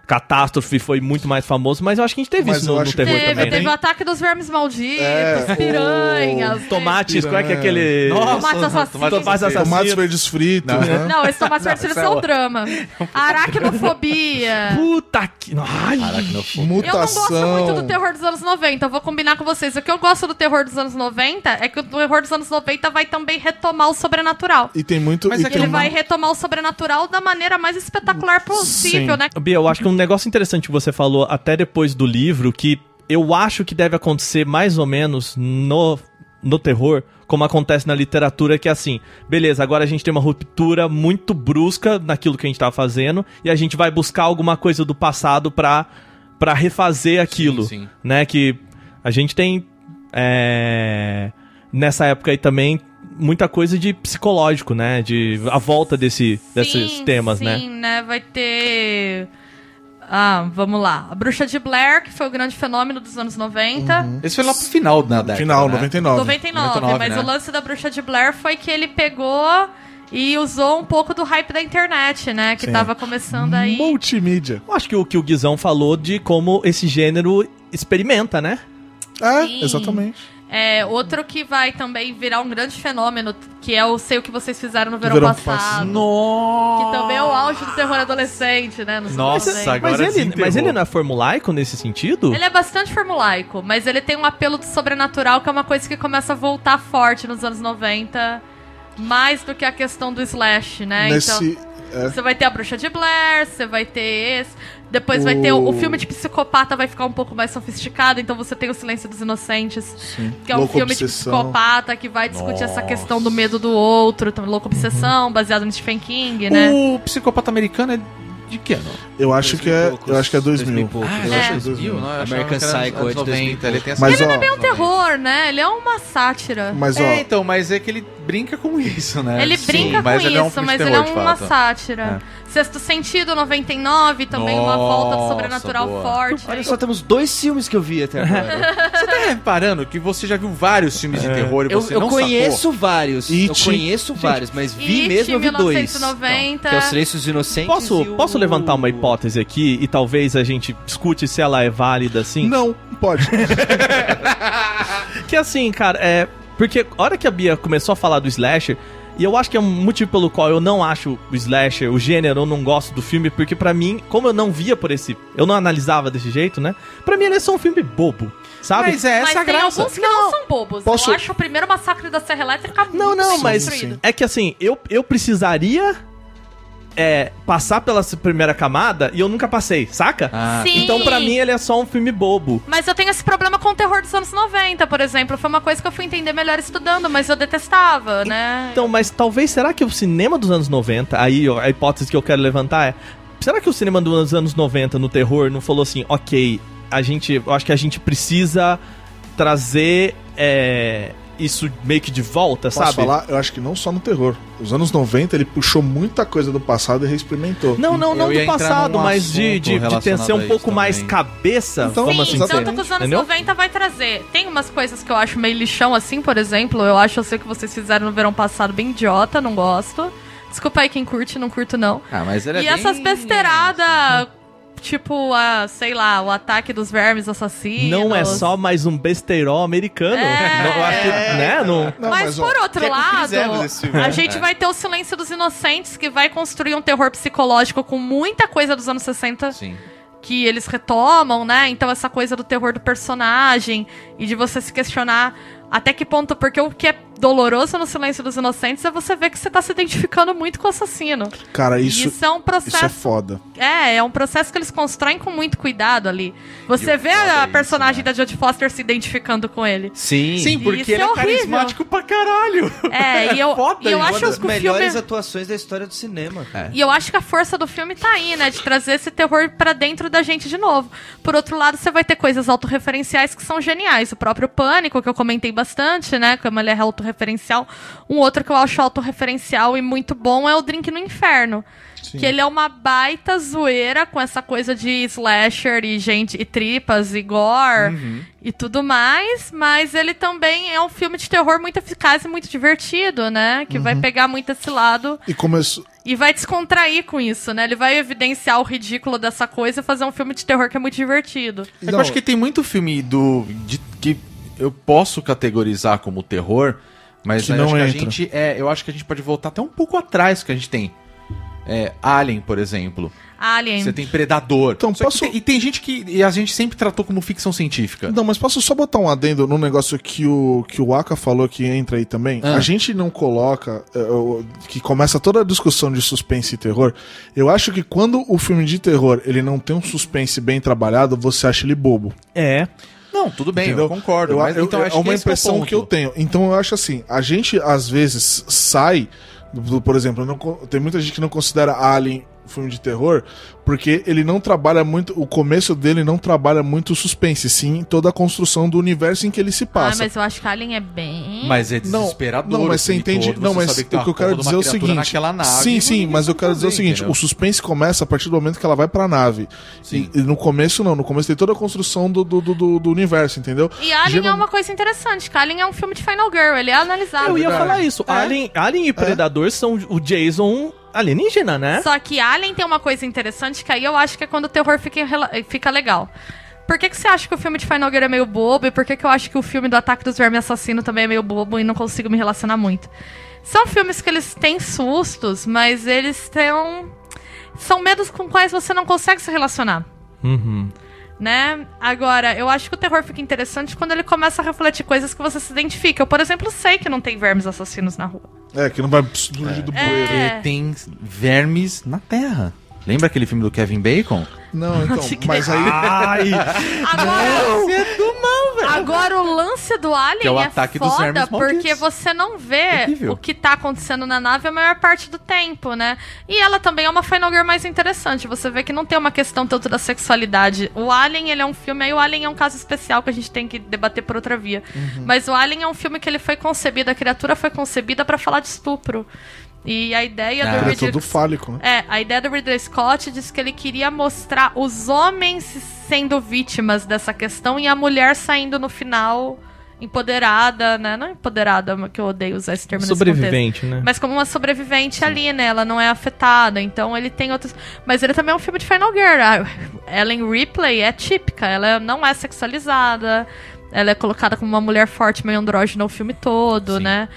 catástrofe foi muito mais famoso, mas eu acho que a gente teve Mas isso no, no terror Teve, também, teve né? o ataque dos vermes malditos, É, piranhas. o- Tomates, qual é que é Piranha. aquele... Tomates assassinos. Tomates assassinos. Tomates verdes fritos, né? Não, esse tomates verdes é são outra. drama. Aracnofobia. Puta que... Ai, Aracnofobia. Eu não gosto Mutação. muito do terror dos anos 90, eu vou combinar com vocês. O que eu gosto do terror dos anos 90 é que o terror dos anos 90 vai também retomar o sobrenatural. E tem muito. Mas e é Ele uma- vai retomar o sobrenatural da maneira mais espetacular possível, Sim. né? Bia, eu acho que um negócio interessante que você falou até depois do livro, que eu acho que deve acontecer mais ou menos no, no terror, como acontece na literatura, que é assim, beleza, agora a gente tem uma ruptura muito brusca naquilo que a gente tava fazendo, e a gente vai buscar alguma coisa do passado pra pra refazer aquilo, sim. né? Que a gente tem é, nessa época aí também muita coisa de psicológico, né? De a volta desse desses Sim, temas, sim, né? né? Vai ter. Ah, vamos lá. A Bruxa de Blair, que foi o grande fenômeno dos anos 90. Esse foi lá pro final da década. Final, né? 99. 99, 99, mas né? o lance da Bruxa de Blair foi que ele pegou e usou um pouco do hype da internet, né? Que Sim. tava começando aí. Multimídia. Eu acho que o que o Guizão falou de como esse gênero experimenta, né? É, Sim. exatamente. É, outro que vai também virar um grande fenômeno, que é o Sei o que vocês fizeram no verão, verão passado. passado. Nossa! Que também é o auge do terror adolescente, né? Nossa, 90. agora mas, ele, mas ele não é formulaico nesse sentido? Ele é bastante formulaico, mas ele tem um apelo do sobrenatural, que é uma coisa que começa a voltar forte nos anos 90, mais do que a questão do slash, né? Nesse. Então, é. você vai ter a Bruxa de Blair, você vai ter esse. Depois vai ter o, o filme de psicopata, vai ficar um pouco mais sofisticado, então você tem o Silêncio dos Inocentes, que é um filme de Obsessão. psicopata que vai discutir essa Nossa. questão do medo do outro, então, Louca Obsessão, baseado no Stephen King, né? O psicopata americano é de que ano? Eu acho que é. Eu acho que é 2000. e poucos. Eu É. acho que é 2000, 2000. não? Eu achava American Psycho é de 90, ele tem essa Mas, Ele não ó, é bem um terror, né? Ele é uma sátira. Mas, ó. É, então, mas é que ele brinca com isso, né? Ele Sim, brinca mas com ele é um isso, mas ele é uma sátira. Sexto Sentido, 99, também uma volta do Nossa, sobrenatural boa. forte. Olha só, temos dois filmes que eu vi até agora. Você tá reparando que você já viu vários filmes de terror e eu você eu não conheço vários. It. Eu conheço vários, mas vi It, mesmo eu vi dois. 1990. Que é o Silêncio dos Inocentes. Posso, e o- posso levantar uma hipótese aqui e talvez a gente discute se ela é válida assim? Não, pode. Que assim, cara, é. Porque a hora que a Bia começou a falar do slasher, e eu acho que é um motivo pelo qual eu não acho o slasher, o gênero, eu não gosto do filme, porque pra mim, como eu não via por esse. Eu não analisava desse jeito, né? Pra mim ele é só um filme bobo, sabe? Mas é Mas essa a tem graça. alguns que não, são bobos. Posso- Eu acho o primeiro massacre da Serra Elétrica Não, muito não, bem mas construído. é que assim, eu, eu precisaria é, passar pela primeira camada e eu nunca passei, saca? Ah, Sim. Então pra mim ele é só um filme bobo. Mas eu tenho esse problema com o terror dos anos 90, por exemplo. Foi uma coisa que eu fui entender melhor estudando, mas eu detestava, né? Então, mas talvez, será que o cinema dos anos 90, aí ó, a hipótese que eu quero levantar é, será que o cinema dos anos 90 no terror não falou assim, ok, a gente, eu acho que a gente precisa trazer é, isso meio que de volta, Posso sabe? falar? Eu acho que não só no terror. Os anos 90 ele puxou muita coisa do passado e reexperimentou. Não, não, não Eu ia do entrar passado, num mas de, assunto de, de ter relacionado ser a um isso pouco mais também. Então, cabeça, Sim, assim tanto que os anos Entendeu? 90 vai trazer. Tem umas coisas que eu acho meio lixão, assim, por exemplo. Eu acho, eu sei que vocês fizeram no verão passado bem idiota, não gosto. Desculpa aí quem curte, não curto não. Ah, mas ele é e bem- essas besteiradas, tipo, a, sei lá, o ataque dos vermes assassinos. Não é só mais um besteirol americano. É. Não, eu acho que, né? Não, Não, mas, ó, por outro que é que lado, a gente É. vai ter o Silêncio dos Inocentes, que vai construir um terror psicológico com muita coisa dos anos 60 Sim. que eles retomam, né? Então essa coisa do terror do personagem e de você se questionar até que ponto, porque o que é doloroso no Silêncio dos Inocentes é você ver que você tá se identificando muito com o assassino. Cara, isso, isso é um isso processo é foda. é, é um processo que eles constroem com muito cuidado ali. Você E vê a é isso, personagem né? da Jodie Foster se identificando com ele. Sim. Sim, porque Isso ele é é, horrível. carismático pra caralho. É, e eu, Foda e eu isso. acho Uma das que melhores filme... atuações da história do cinema. É. E eu acho que a força do filme tá aí, né? De trazer esse terror pra dentro da gente de novo. Por outro lado, você vai ter coisas autorreferenciais que são geniais. O próprio Pânico, que eu comentei bastante, né? Como ele é autorreferencial. Um outro que eu acho autorreferencial e muito bom é o Drink no Inferno. Que ele é uma baita zoeira com essa coisa de slasher e gente e tripas e gore e tudo mais, mas ele também é um filme de terror muito eficaz e muito divertido, né? Que vai pegar muito esse lado E começou. e vai descontrair com isso, né? Ele vai evidenciar o ridículo dessa coisa e fazer um filme de terror que é muito divertido. Que eu acho que tem muito filme do de- que eu posso categorizar como terror, mas Que eu não acho que a entra. gente é, eu acho que a gente pode voltar até um pouco atrás que a gente tem é, Alien, por exemplo. Alien. Você tem Predador. Então, Só posso- tem- e tem gente que e a gente sempre tratou como ficção científica. Não, mas posso só botar um adendo no negócio que o, que o Aka falou que entra aí também? Ah. A gente não coloca, é, que começa toda a discussão de suspense e terror. Eu acho que quando o filme de terror ele não tem um suspense bem trabalhado, você acha ele bobo. É. Não, tudo bem, entendeu? eu concordo. Eu- mas eu- então é acho uma que é impressão que eu tenho. Então eu acho assim, a gente às vezes sai, do- por exemplo, eu não tem muita gente que não considera Alien filme de terror, porque ele não trabalha muito, o começo dele não trabalha muito o suspense, sim toda a construção do universo em que ele se Ah, passa. mas eu acho que Alien é bem. Mas é Não, desesperador. não, mas o você entende. todo, não, você mas saber o uma que eu quero dizer é o seguinte. nave, sim, não sim, mas eu quero dizer o seguinte: entendeu? o suspense começa a partir do momento que ela vai pra nave. Sim. E, e no começo, não. No começo tem toda a construção do, do, do, do- universo, entendeu? E Alien Geral- é uma coisa interessante, que Alien é um filme de Final Girl, ele é analisado. Eu ia verdade. falar isso. É. Alien, Alien e Predador são o Jason alienígena, né? Só que Alien tem uma coisa interessante que aí eu acho que é quando o terror fica, fica legal. Por que, que você acha que o filme de Final Girl é meio bobo? E por que, que eu acho que o filme do Ataque dos Vermes Assassino também é meio bobo e não consigo me relacionar muito? São filmes que eles têm sustos, mas eles têm. São medos com quais você não consegue se relacionar. Uhum. Né? Agora, eu acho que o terror fica interessante quando ele começa a refletir coisas que você se identifica. Eu, por exemplo, sei que não tem vermes assassinos na rua. É, que não vai surgir do bueiro. É. Porque tem vermes na Terra. Lembra aquele filme do Kevin Bacon? Não, então. Mas aí. Ai, Agora, você é do. Agora, o lance do Alien Que é o é, ataque dos foda vermes porque malditos. você não vê Horrível. o que tá acontecendo na nave a maior parte do tempo, né? E ela também é uma Final Girl mais interessante. Você vê que não tem uma questão tanto da sexualidade. O Alien, ele é um filme... Aí o Alien é um caso especial que a gente tem que debater por outra via. Uhum. Mas o Alien é um filme que ele foi concebido... A criatura foi concebida pra falar de estupro. E a ideia Ah. do É Ridley... todo fálico, né? É, a ideia do Ridley Scott diz que ele queria mostrar os homens sendo vítimas dessa questão e a mulher saindo no final empoderada, né? Não empoderada, que eu odeio usar esse termo contexto. Sobrevivente, né? Mas como uma sobrevivente ali, né? Ela não é afetada, então ele tem outros. Mas ele também é um filme de Final Girl. A Ellen Ripley é típica, ela não é sexualizada, ela é colocada como uma mulher forte, meio andrógena o filme todo, Sim. né?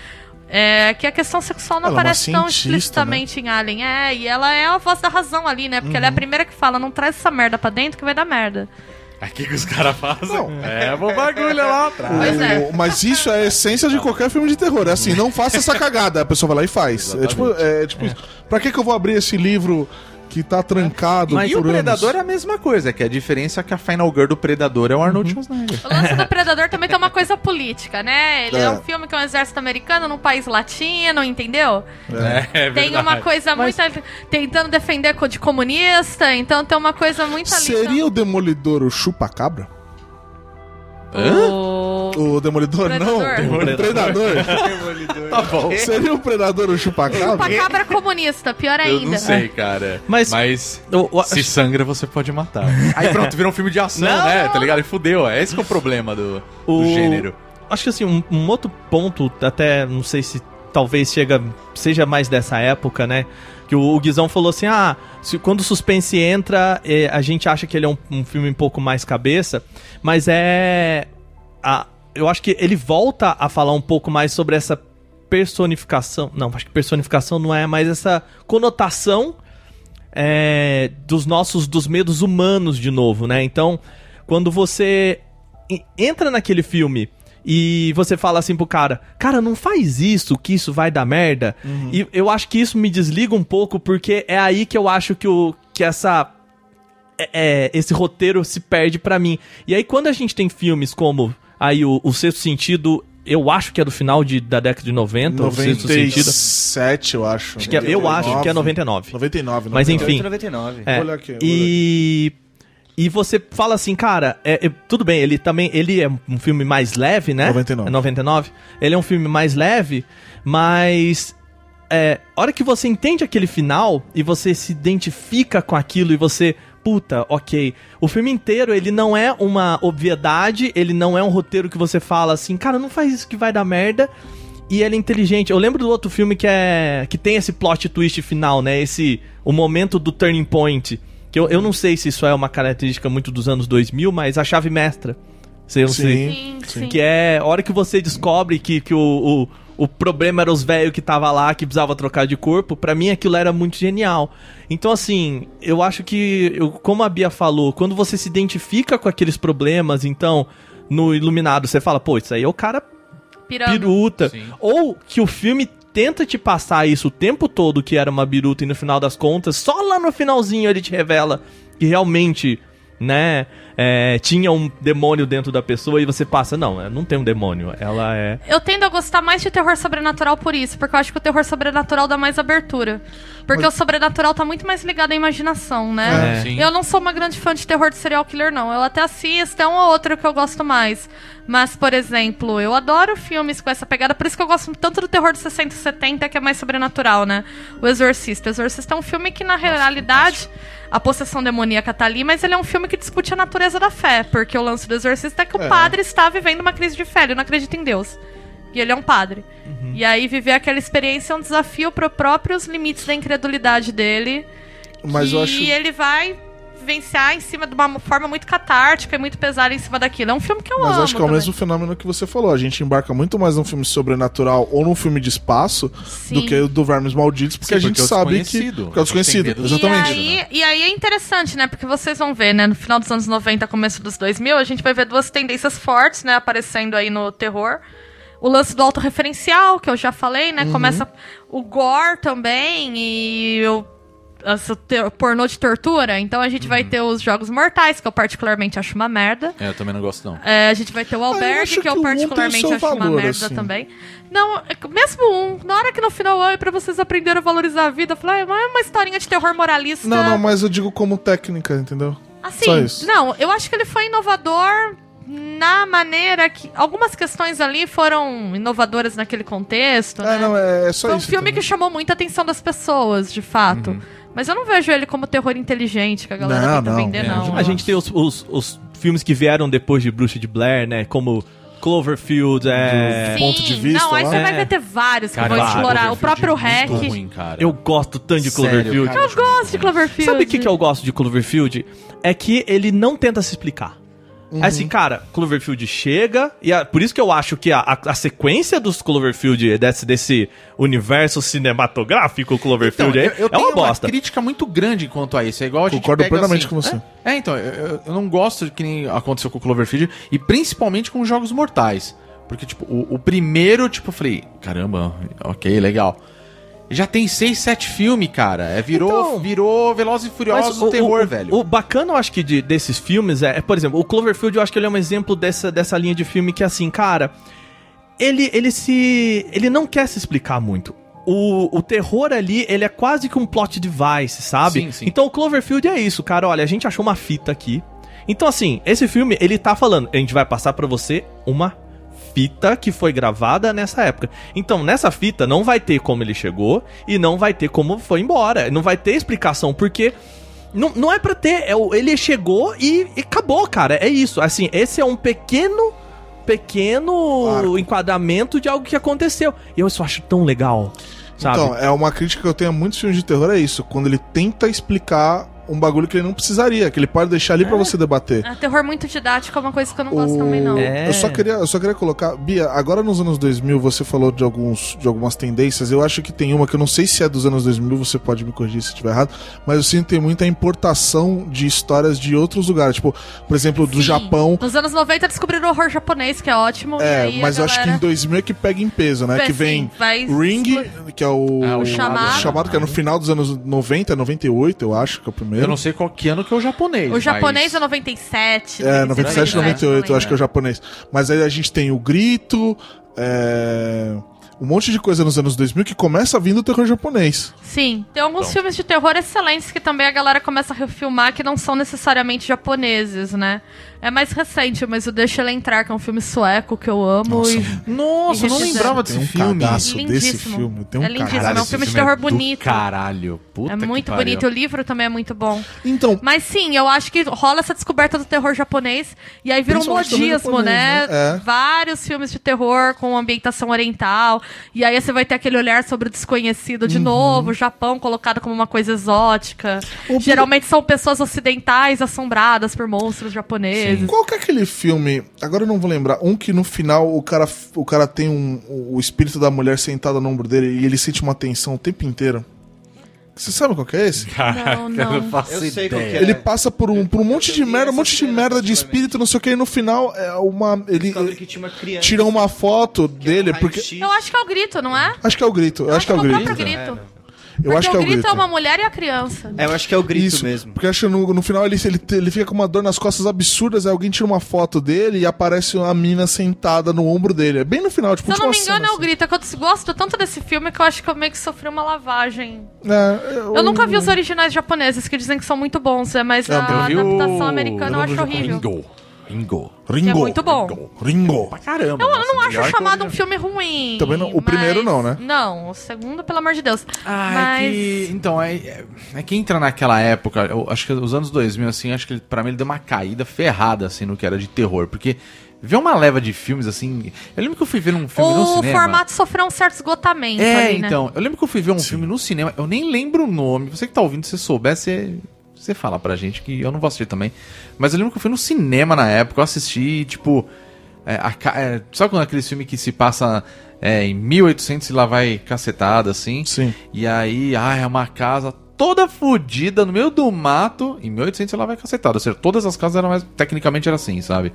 É que a questão sexual não Ela é aparece tão cientista, né? explicitamente em Alien. É, e ela é a voz da razão ali, né? Porque ela Uhum. é a primeira que fala, não traz essa merda pra dentro que vai dar merda. Aqui que os caras fazem. Não. É, o bagulho lá atrás. É. Mas isso é a essência de qualquer filme de terror. É assim, não faça essa cagada. A pessoa vai lá e faz. É tipo, é, tipo isso. Pra que, que eu vou abrir esse livro que tá trancado Mas e o por anos? Predador é a mesma coisa, que a diferença é que a Final Girl do Predador é o Arnold Schwarzenegger. O lance do Predador também tem uma coisa política, né? Ele é. É. um filme que é um exército americano num país latino, entendeu? É, Tem uma coisa muito. ali- tentando defender de comunista, então tem uma coisa muito ali. Seria o Demolidor o chupa-cabra? O... O Demolidor, Predador. não? O Predador. Tá bom. Seria o Predador o chupa-cabra? Chupacabra comunista, pior Eu ainda. não sei, cara. Mas- Mas, O- o- se sangra, você pode matar. Aí pronto, virou um filme de ação, Não, né? não, Tá ligado? E fudeu. É esse que é o problema do, do O- gênero. Acho que assim, um, um outro ponto, até não sei se talvez chega, seja mais dessa época, né? Que o, o Guizão falou assim: ah, se- quando o suspense entra, eh, a gente acha que ele é um, um filme um pouco mais cabeça, mas é. A, eu acho que ele volta a falar um pouco mais sobre essa personificação. Não, acho que personificação não é, mas essa conotação é, dos nossos dos medos humanos de novo, né? Então, quando você entra naquele filme e você fala assim pro cara, cara, não faz isso, que isso vai dar merda. E eu acho que isso me desliga um pouco, porque é aí que eu acho que, o, que essa. é- é, esse roteiro se perde pra mim. E aí, quando a gente tem filmes como aí o, o Sexto Sentido, eu acho que é do final de, da década de 90, o Sexto Sentido. 97, eu acho. Acho que é- eu acho que é 99. 99, Mas 99. enfim. 99. É, Vou olhar aqui, vou e e você fala assim, cara, é, é- tudo bem, ele também ele é um filme mais leve, né? 99. É 99. Ele é um filme mais leve, mas é, a hora que você entende aquele final e você se identifica com aquilo e você, puta, ok. O filme inteiro, ele não é uma obviedade, ele não é um roteiro que você fala assim, cara, não faz isso que vai dar merda. E ele é inteligente. Eu lembro do outro filme que é que tem esse plot twist final, né? Esse o momento do turning point. Que eu, eu não sei se isso é uma característica muito dos anos 2000, mas a chave mestra. Sei, eu não sei. Sim, sim. Que é a hora que você descobre que, que o, o, o problema era os velhos que tava lá, que precisava trocar de corpo, pra mim aquilo era muito genial. Então, assim, eu acho que, eu- como a Bia falou, quando você se identifica com aqueles problemas, então, no Iluminado, você fala, pô, isso aí é o cara Pirando. biruta. Sim. Ou que o filme tenta te passar isso o tempo todo que era uma biruta e no final das contas, só lá no finalzinho ele te revela que realmente, né, é, tinha um demônio dentro da pessoa e você passa, não, é, não tem um demônio, ela é... Eu tendo a gostar mais de terror sobrenatural por isso, porque eu acho que o terror sobrenatural dá mais abertura. Porque o sobrenatural tá muito mais ligado à imaginação, né? É. Sim. Eu não sou uma grande fã de terror de serial killer, não. Eu até assisto, é um ou outro que eu gosto mais. Mas, por exemplo, eu adoro filmes com essa pegada, por isso que eu gosto tanto do terror de 60 e 70, que é mais sobrenatural, né? O Exorcista. O Exorcista é um filme que, na realidade, a possessão demoníaca tá ali, mas ele é um filme que discute a natureza da fé. Porque o lance do Exorcista é que o É. padre está vivendo uma crise de fé, ele não acredita em Deus. E ele é um padre. E aí, viver aquela experiência é um desafio para próprios limites da incredulidade dele. Mas e acho. ele vai vivenciar em cima de uma forma muito catártica e muito pesada em cima daquilo. É um filme que eu Mas amo. acho que é o também. mesmo fenômeno que você falou. A gente embarca muito mais num filme sobrenatural ou num filme de espaço Sim. do que o do Vermes Malditos, porque Sim, a gente porque é sabe que. Porque é o desconhecido. Exatamente. E aí, e aí é interessante, né? Porque vocês vão ver, né? No final dos anos 90, começo dos 2000, a gente vai ver duas tendências fortes, né? Aparecendo aí no terror. O lance do autorreferencial, que eu já falei, né? Começa o gore também e o essa pornô de tortura. Então a gente vai ter os Jogos Mortais, que eu particularmente acho uma merda. É, eu também não gosto, não. É, a gente vai ter o Ah, eu Albergue, acho que eu que o particularmente acho uma merda assim. também. Não, é mesmo um, na hora que no final, ai, pra vocês aprenderem a valorizar a vida, eu falei, ah, mas é uma historinha de terror moralista. Não, não, mas eu digo como técnica, entendeu? Só Assim, isso. não, eu acho que ele foi inovador na maneira que. Algumas questões ali foram inovadoras naquele contexto. É, né? não, é, é só Foi um isso. filme entendeu? que chamou muita atenção das pessoas, de fato. Mas eu não vejo ele como terror inteligente que a galera Não, tenta não, vender, é, não. A gente tem os, os, os filmes que vieram depois de Bruxa de Blair, né? Como Cloverfield, é... Sim. ponto de vista Não, aí você vai É. ver ter vários que Cara, vão explorar. O próprio é Hack. Eu gosto tanto de Sério, Cloverfield. cara. Eu gosto de Cloverfield. Sabe o que, que eu gosto de Cloverfield? É que ele não tenta se explicar. Uhum. É assim, cara, Cloverfield chega, e a- por isso que eu acho que a, a- a sequência dos Cloverfield, desse, desse universo cinematográfico Cloverfield Então, aí, eu, eu é tenho uma bosta. crítica muito grande quanto a isso. É igual a gente Concordo pega, plenamente assim, com você. É, é, então, eu, eu- eu não gosto de que nem aconteceu com o Cloverfield, e principalmente com os Jogos Mortais. Porque, tipo, o, o primeiro, tipo, eu falei, caramba, ok, legal. Já tem seis, sete filmes, cara. É, virou, Então, virou Velozes e Furiosos do terror, o, velho. O bacana, eu acho que de- desses filmes é, é, por exemplo, o Cloverfield, eu acho que ele é um exemplo dessa, dessa linha de filme que, assim, cara, ele, ele se. Ele não quer se explicar muito. O, o terror ali, ele é quase que um plot device, sabe? Sim, sim. Então o Cloverfield é isso, cara. Olha, a gente achou uma fita aqui. Então, assim, esse filme, ele tá falando, a gente vai passar pra você uma fita que foi gravada nessa época. Então, nessa fita não vai ter como ele chegou e não vai ter como foi embora. Não vai ter explicação, porque não, não é pra ter. É, ele chegou e, e acabou, cara. É isso. Assim, esse é um pequeno. Pequeno Arco. enquadramento de algo que aconteceu. E eu isso acho tão legal. Sabe? Então, é uma crítica que eu tenho a muitos filmes de terror, é isso. Quando ele tenta explicar um bagulho que ele não precisaria, que ele pode deixar ali pra você debater. É, terror muito didático é uma coisa que eu não gosto também, não. É. Eu só queria, eu só queria colocar, Bia, agora nos anos 2000 você falou de alguns de algumas tendências. Eu acho que tem uma que eu não sei se é dos anos 2000, você pode me corrigir se estiver errado, mas eu sinto que tem muita importação de histórias de outros lugares, tipo, por exemplo, do Sim. Japão. Nos anos 90 descobriram o horror japonês, que é ótimo. e É, mas eu acho que em galera- 2000 é que pega em peso, né? Sim, que vem vai Ring, que é o, Ah, o Chamado. chamado, que é no final dos anos 90, 98, eu acho que é o primeiro. Eu não sei qual que ano que é o japonês. O japonês mas... é 97. É, 97, 98, eu acho que é o japonês. Mas aí a gente tem o grito, é, um monte de coisa nos anos 2000 que começa vindo do terror japonês. Sim, tem alguns Então. filmes de terror excelentes que também a galera começa a refilmar que não são necessariamente japoneses, né? É mais recente, mas o Deixa Ela Entrar, que é um filme sueco que eu amo. Nossa, e... Nossa, eu não lembrava desse um filme. cagaço desse Lindíssimo. filme. Tem um É lindíssimo, caralho. é um filme de terror do bonito. Caralho. Puta É que muito pariu. bonito. O livro também é muito bom. Então, Mas sim, eu acho que rola essa descoberta do terror japonês. E aí vira um modismo, japonês, né? né? É. Vários filmes de terror com ambientação oriental. E aí você vai ter aquele olhar sobre o desconhecido de novo. O Japão colocado como uma coisa exótica. O- Geralmente são pessoas ocidentais assombradas por monstros japoneses. Qual que é aquele filme? Agora eu não vou lembrar. Um que no final o cara, o cara tem um, o espírito da mulher sentado no ombro dele e ele sente uma tensão o tempo inteiro. Você sabe qual que é esse? Não, Eu não não. faço Eu sei qual ideia. que é. Ele passa por um, por um monte de merda, um monte de merda de espírito, não sei o que, e no final é uma. Ele uma tira uma foto é dele, porque. Eu acho que é o grito, não é? Acho que é o grito, eu acho que é o o grito. próprio É, grito. Eu acho que é o grito. é uma mulher e a criança. É, eu acho que é o grito Isso, mesmo. porque acho que no, no final ele, ele, ele fica com uma dor nas costas absurdas, aí alguém tira uma foto dele e aparece uma mina sentada no ombro dele. É bem no final, tipo, Se eu não me engano, é o grito. É que eu gosto tanto desse filme que eu acho que eu meio que sofri uma lavagem. assim. É, eu, Eu nunca vi os originais japoneses, que dizem que são muito bons, é, mas a Eu vi o- adaptação americana eu eu acho horrível. Ringo. Ringo. Ringo. Que é muito bom. Ringo. Pra caramba. Eu, eu não acho que chamado o um filme ruim. Também não- o primeiro não, né? Não, o segundo, pelo amor de Deus. Ah, mas... é que. Então, é, é, é que entra naquela época, eu acho que os anos 2000, assim, acho que ele- pra mim ele deu uma caída ferrada, assim, no que era de terror. Porque ver uma leva de filmes, assim. Eu lembro que eu fui ver um filme no O cinema. formato sofreu um certo esgotamento É, ali, né? então. Eu lembro que eu fui ver um filme no cinema, eu nem lembro o nome. Você que tá ouvindo, se você souber, você, você fala pra gente que eu não vou assistir também. Mas eu lembro que eu fui no cinema na época, eu assisti, tipo. é, a é, sabe quando aquele filme que se passa é, em 1800 e lá vai cacetada, assim? Sim. E aí, ah, é uma casa toda fodida no meio do mato. Em 1800 ela vai cacetada. Ou seja, todas as casas eram mais. Tecnicamente era assim, sabe?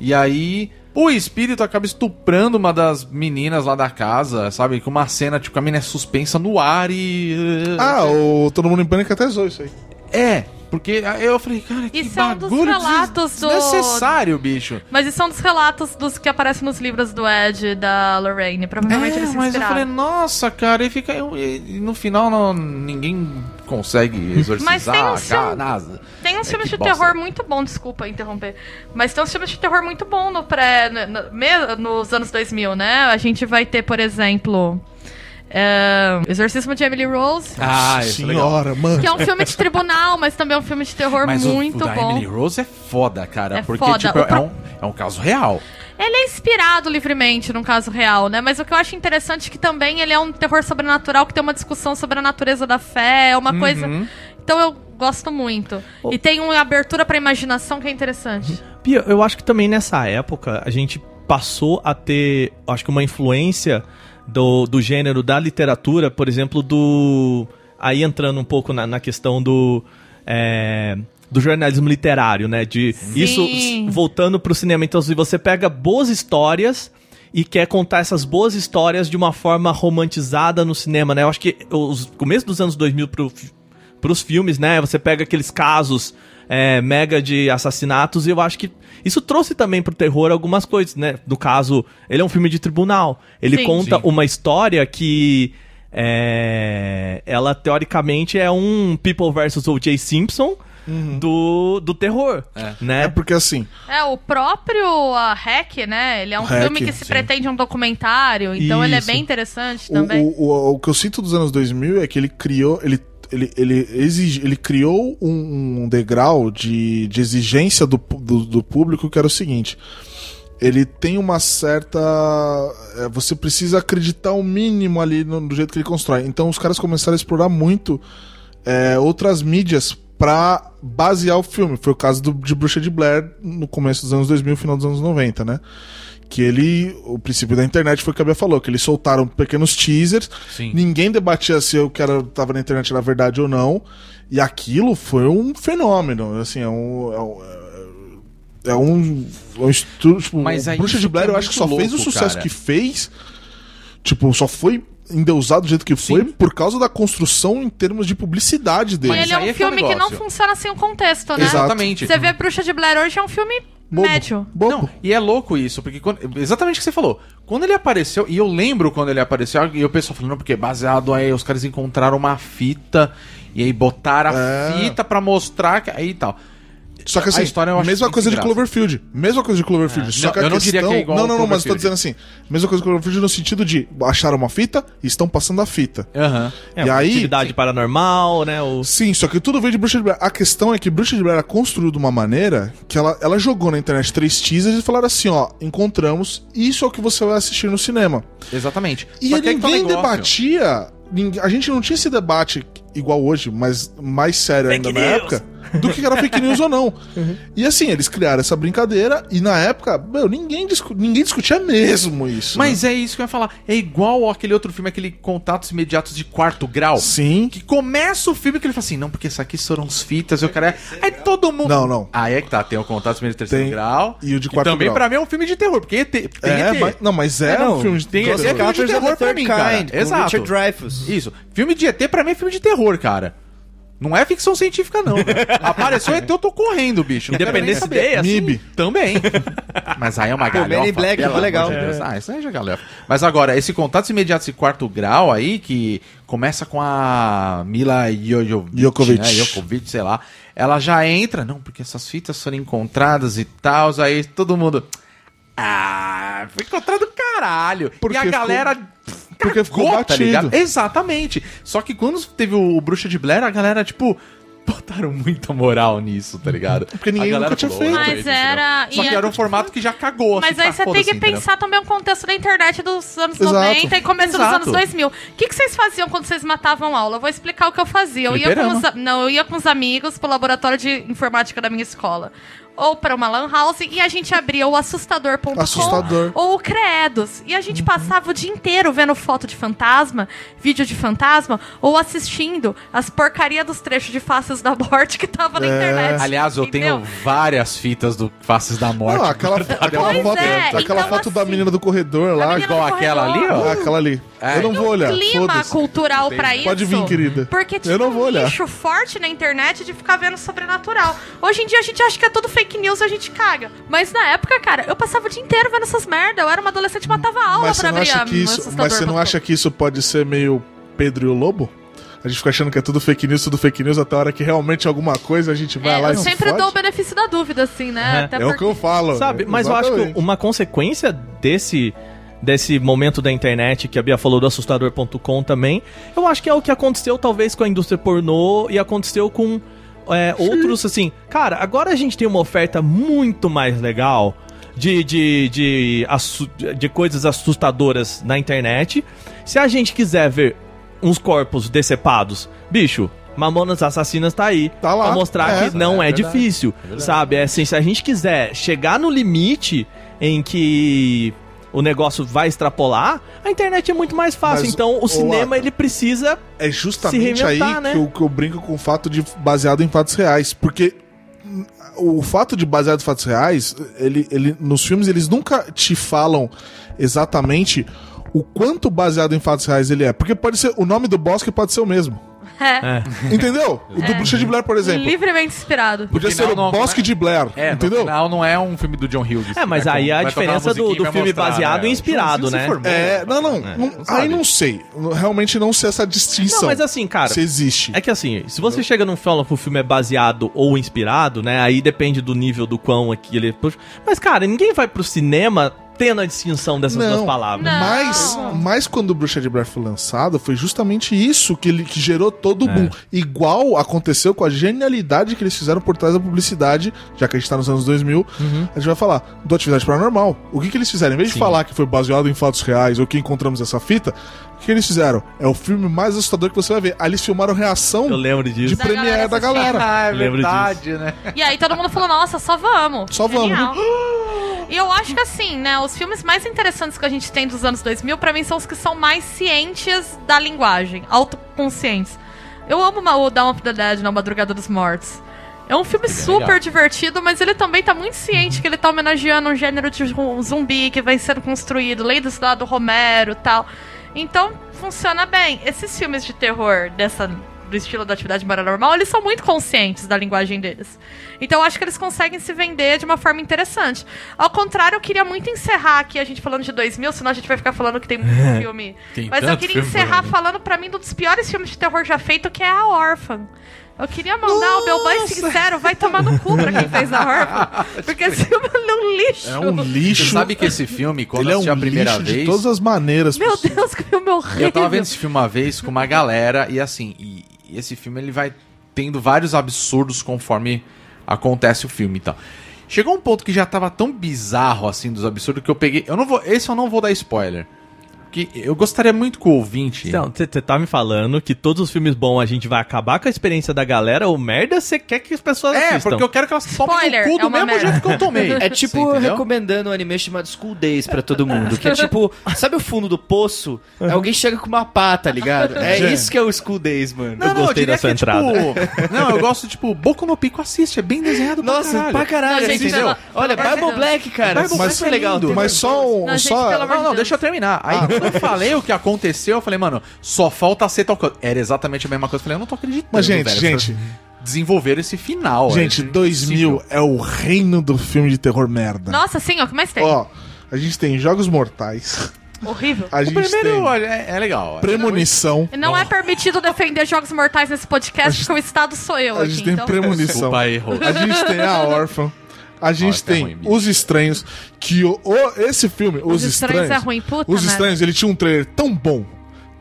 E aí. O espírito acaba estuprando uma das meninas lá da casa, sabe? Com uma cena, tipo, a menina é suspensa no ar e. Ah, o Todo Mundo em Pânico até zoou isso aí. É, porque aí eu falei, cara, que Isso é um dos bagulho relatos do- desnecessário, bicho. Mas isso são dos relatos dos que aparecem nos livros do Ed e da Lorraine. Provavelmente É, eles se mas eu inspiraram. falei, nossa, cara, e fica. E, no final não, ninguém consegue exorcizar Mas tem um filme-. Tem uns É, filmes de bosta. terror muito bom, desculpa interromper. Mas tem uns filmes de terror muito bom no pré, no- no- nos anos 2000, né? A gente vai ter, por exemplo, é, Exorcismo de Emily Rose, Ah, é legal. Senhora, mano. que é um filme de tribunal, mas também é um filme de terror Mas o- muito o, da bom. Emily Rose é foda, cara. É porque, foda. tipo, O é, pro- um, é um caso real. Ele é inspirado livremente num caso real, né? Mas o que eu acho interessante é que também ele é um terror sobrenatural que tem uma discussão sobre a natureza da fé, é uma Uhum. coisa. Então eu gosto muito. E tem uma abertura pra imaginação que é interessante. Pia, eu acho que também nessa época a gente passou a ter, acho que uma influência do, do gênero da literatura, por exemplo, do. Aí entrando um pouco na, na questão do. é, do jornalismo literário, né? De isso s- voltando pro cinema. Então, se você pega boas histórias e quer contar essas boas histórias de uma forma romantizada no cinema, né? Eu acho que os começo dos anos 2000 pro, pros filmes, né? Você pega aqueles casos é, mega de assassinatos e eu acho que isso trouxe também pro terror algumas coisas, né? No caso, ele é um filme de tribunal. Ele Sim. conta Sim. uma história que é, ela teoricamente é um People vs O.J. Simpson do, do terror, né? É porque assim, É, o próprio a Hack, né? Ele é um Hack, filme que se sim. pretende um documentário, então ele é Isso. bem interessante o, também. o, o, o que eu sinto dos anos 2000 é que ele criou. Ele, ele, ele, exige, ele criou um, um degrau de, de exigência do, do, do público que era o seguinte. Ele tem uma certa. é, Você precisa acreditar o mínimo ali no, no jeito que ele constrói. Então os caras começaram a explorar muito é, outras mídias pra basear o filme. Foi o caso do, de Bruxa de Blair no começo dos anos 2000, final dos anos 90, né? Que ele, o princípio da internet foi o que a Bia falou, que eles soltaram pequenos teasers, Sim. ninguém debatia se o que era, tava na internet era verdade ou não, e aquilo foi um fenômeno, assim, é um... É um, é um, é um estudo, tipo, Mas Bruxa de Blair que é eu acho que só muito fez o louco, sucesso cara. que fez, tipo, só foi endeusado do jeito que foi por causa da construção em termos de publicidade dele. Mas ele é um aí é que é filme que não funciona sem o contexto, né? Exatamente. Você vê Bruxa de Blair hoje é um filme Bobo. médio. Bobo. Não, e é louco isso, porque quando- exatamente o que você falou. Quando ele apareceu, e eu lembro quando ele apareceu, e o pessoal falando, não, porque baseado aí, os caras encontraram uma fita, e aí botaram a É. fita pra mostrar que aí e tal. Só que assim, A história eu acho mesma coisa de graça. Cloverfield. Mesma coisa de Cloverfield. É. Só Não, que a eu não questão... diria que é igual Não, não, não, mas eu tô dizendo assim. Mesma coisa de Cloverfield no sentido de acharam uma fita e estão passando a fita. Aham. É, e uma aí- atividade paranormal, né? O... Sim, só que tudo veio de Bruxa de Blair. A questão é que Bruxa de Blair era construído de uma maneira que ela, ela jogou na internet três teasers e falaram assim, ó, encontramos, isso é o que você vai assistir no cinema. Exatamente. E Só que tá ninguém negócio. debatia, a gente não tinha esse debate igual hoje, mas mais sério ainda na época. Do que era fake news ou não. E assim, eles criaram essa brincadeira e na época, meu, ninguém, discu- ninguém discutia mesmo isso. Mas é isso que eu ia falar. É igual aquele outro filme, aquele Contatos Imediatos de Quarto Grau. né? Sim. Que começa o filme que ele fala assim, não, porque isso aqui foram os fitas, eu quero... Aí todo mundo... Não, não. Aí é que tá, tem o Contatos Imediatos de Terceiro Tem. Grau. E o de Quarto também Grau. pra mim é um filme de terror, porque ET, tem É, ET. mas, não, mas é, não, um filme de tem é filme de terror pra mim, cara. Exato. Richard Dreyfuss. Isso. Filme de ET pra mim é filme de terror, cara. Não é ficção científica, não. velho. Apareceu ET, eu tô correndo, bicho. Não nem Independência. Day, assim. MIB. Também. Mas aí é uma Pô, Men in Black pelo foi legal. amor de Deus. Ah, isso aí já é galhofa. Mas agora, esse Contatos Imediatos de Quarto Grau aí, que começa com a Mila Jojovic, Jokovic. né? Jokovic, sei lá. Ela já entra, não, porque essas fitas foram encontradas e tal, aí todo mundo... Ah, foi encontrado caralho. Porque e a ficou- galera... porque ficou cagou, batido. ligado? Exatamente. Só que quando teve o Bruxa de Blair, a galera, tipo... Botaram muita moral nisso, tá ligado? Porque ninguém nunca tinha feito. "Ô, Mas era- Só que é- era um formato que já cagou. Mas assim, aí tá, você tem que entendeu? pensar também o contexto da internet dos anos Exato. 90 e começo dos anos 2000. O que, que vocês faziam quando vocês matavam aula? Eu vou explicar o que eu fazia. Eu ia com os, não, eu ia com os amigos pro laboratório de informática da minha escola. Ou para uma lan house e a gente abria o assustador.com Assustador. ou o Credos. E a gente passava o dia inteiro vendo foto de fantasma, vídeo de fantasma, ou assistindo as porcaria dos trechos de Faces da Morte que tava na É. internet. Aliás, eu entendeu? tenho várias fitas do Faces da Morte. Não, aquela, aquela Pois foto, é, aquela então, foto da assim, menina do corredor lá. menina igual do aquela ali, ó. Ah, aquela ali. É. Eu não vou olhar. clima cultural pra isso. Pode vir, querida. Porque tinha Eu não um vou olhar. nicho forte na internet de ficar vendo sobrenatural. Hoje em dia a gente acha que é tudo fake news e a gente caga. Mas na época, cara, eu passava o dia inteiro vendo essas merda. Eu era uma adolescente e matava aula Mas pra abrir a- isso, mas você não acha que isso pode ser meio Pedro e o Lobo? A gente fica achando que é tudo fake news, tudo fake news, até a hora que realmente alguma coisa a gente vai É, lá e eu se sempre dou o benefício da dúvida, assim, né? É. Até É o que eu falo. Sabe, mas eu acho que Exatamente. uma consequência desse desse momento da internet que a Bia falou do assustador.com também, eu acho que é o que aconteceu talvez com a indústria pornô e aconteceu com é, outros assim. Cara, agora a gente tem uma oferta muito mais legal de, de, de, assu- de coisas assustadoras na internet. Se a gente quiser ver uns corpos decepados, bicho. Mamonas Assassinas tá aí. Tá lá, Pra mostrar é. que não É é, verdade. difícil. Sabe? É assim, se a gente quiser chegar no limite em que o negócio vai extrapolar, a internet é muito mais fácil. Mas, então o cinema ele precisa. É justamente aí né? que, eu, que eu brinco com o fato de baseado em fatos reais. Porque o fato de baseado em fatos reais, ele, ele, nos filmes eles nunca te falam exatamente o quanto baseado em fatos reais ele é. Porque pode ser. O nome do bosque pode ser o mesmo. É. Entendeu? O do Bruxa de Blair, por exemplo. Livremente inspirado. Podia ser o não- Bosque de Blair. É, entendeu? no final não é um filme do John Hughes. É, mas né, aí a diferença do, do filme mostrar, baseado né? e inspirado, né? É, não, não. É, não- aí não sei. Realmente não sei essa distinção. Não, mas assim, cara. Se existe. É que assim, se você chega num fala que o filme é baseado ou inspirado, né? Aí depende do nível do quão aqui ele. Mas, cara, ninguém vai pro cinema a distinção dessas Não. duas palavras. Não. Mas, mas quando o Bruxa de Blair foi lançado, foi justamente isso que, ele, que gerou todo o boom. Igual aconteceu com a genialidade que eles fizeram por trás da publicidade, já que a gente tá nos anos 2000, a gente vai falar do Atividade Paranormal. O que, que eles fizeram? Em vez de Sim. falar que foi baseado em fatos reais ou que encontramos essa fita, o que eles fizeram? É o filme mais assustador que você vai ver. Aí eles filmaram reação Eu lembro de disso. Da premiere galera da galera. Ah, é Lembro verdade, né? E aí todo mundo falou, nossa, só vamos. Só vamos. Genial. E eu acho que assim, né, os filmes mais interessantes que a gente tem dos anos 2000, pra mim, são os que são mais cientes da linguagem, autoconscientes. Eu amo o Dawn of the Dead, na Madrugada dos Mortos. É um filme super legal. divertido, mas ele também tá muito ciente que ele tá homenageando um gênero de um zumbi que vem sendo construído, lei do cidade do Romero e tal. Então, funciona bem. Esses filmes de terror dessa do estilo da atividade paranormal, eles são muito conscientes da linguagem deles. Então, eu acho que eles conseguem se vender de uma forma interessante. Ao contrário, eu queria muito encerrar aqui a gente falando de 2000, senão a gente vai ficar falando que tem muito filme. Tem Mas eu queria encerrar falando pra mim um dos piores filmes de terror já feito, que é A Órfã. Eu queria mandar o meu mais sincero, vai tomar no cu pra quem fez A Órfã. Porque esse filme é um lixo. É um lixo. Você sabe que esse filme, quando Ele eu é um assisti a primeira lixo vez... de todas as maneiras. Meu Deus, que filme horrível. Eu tava vendo esse filme uma vez com uma galera e assim, e, esse filme ele vai tendo vários absurdos conforme acontece o filme e tal. Chegou um ponto que já tava tão bizarro assim dos absurdos que eu peguei, eu não vou, esse eu não vou dar spoiler. Que eu gostaria muito que o ouvinte. Então, você tá me falando que todos os filmes bons a gente vai acabar com a experiência da galera, ou merda você quer que as pessoas é, assistam? porque eu quero que elas tomem Spoiler, no cu do é uma mesmo merda. jeito que eu tomei. É tipo recomendando um anime chamado School Days pra todo mundo. Que é tipo, sabe o fundo do poço? Alguém chega com uma pá, tá ligado? É isso que é o School Days, mano. Não, Eu não, eu gostei dessa que é, entrada. tipo... Não, eu gosto, tipo, Boku no Pico assiste, é bem desenhado Nossa, pra caralho. pra caralho, Não, gente, entendeu? pelo- Olha, Bible. Black, cara. Bible Black é legal. Mas só um. Não, só, pelo amor Não, não, Deus. deixa eu terminar. Aí quando eu falei o que aconteceu, eu falei, mano, só falta ser tal coisa. Era exatamente a mesma coisa. Eu falei, eu não tô acreditando. Mas, gente, velho, gente. Desenvolveram esse final. Gente, é 2000 é o reino do filme de terror merda. Nossa, sim, ó, o que mais tem? Ó, a gente tem Jogos Mortais. Horrível. A O gente primeiro tem olha, é, é legal. Premonição. Não é permitido defender jogos mortais nesse podcast, porque o Estado sou eu A aqui, gente tem então... Premonição. Desculpa. A gente tem a Órfã. A gente é tem ruim, bicho. Os Estranhos. Que o, o- esse filme, Os, Os Estranhos Estranhos. é ruim, puta Os. Estranhos, ele tinha um trailer tão bom.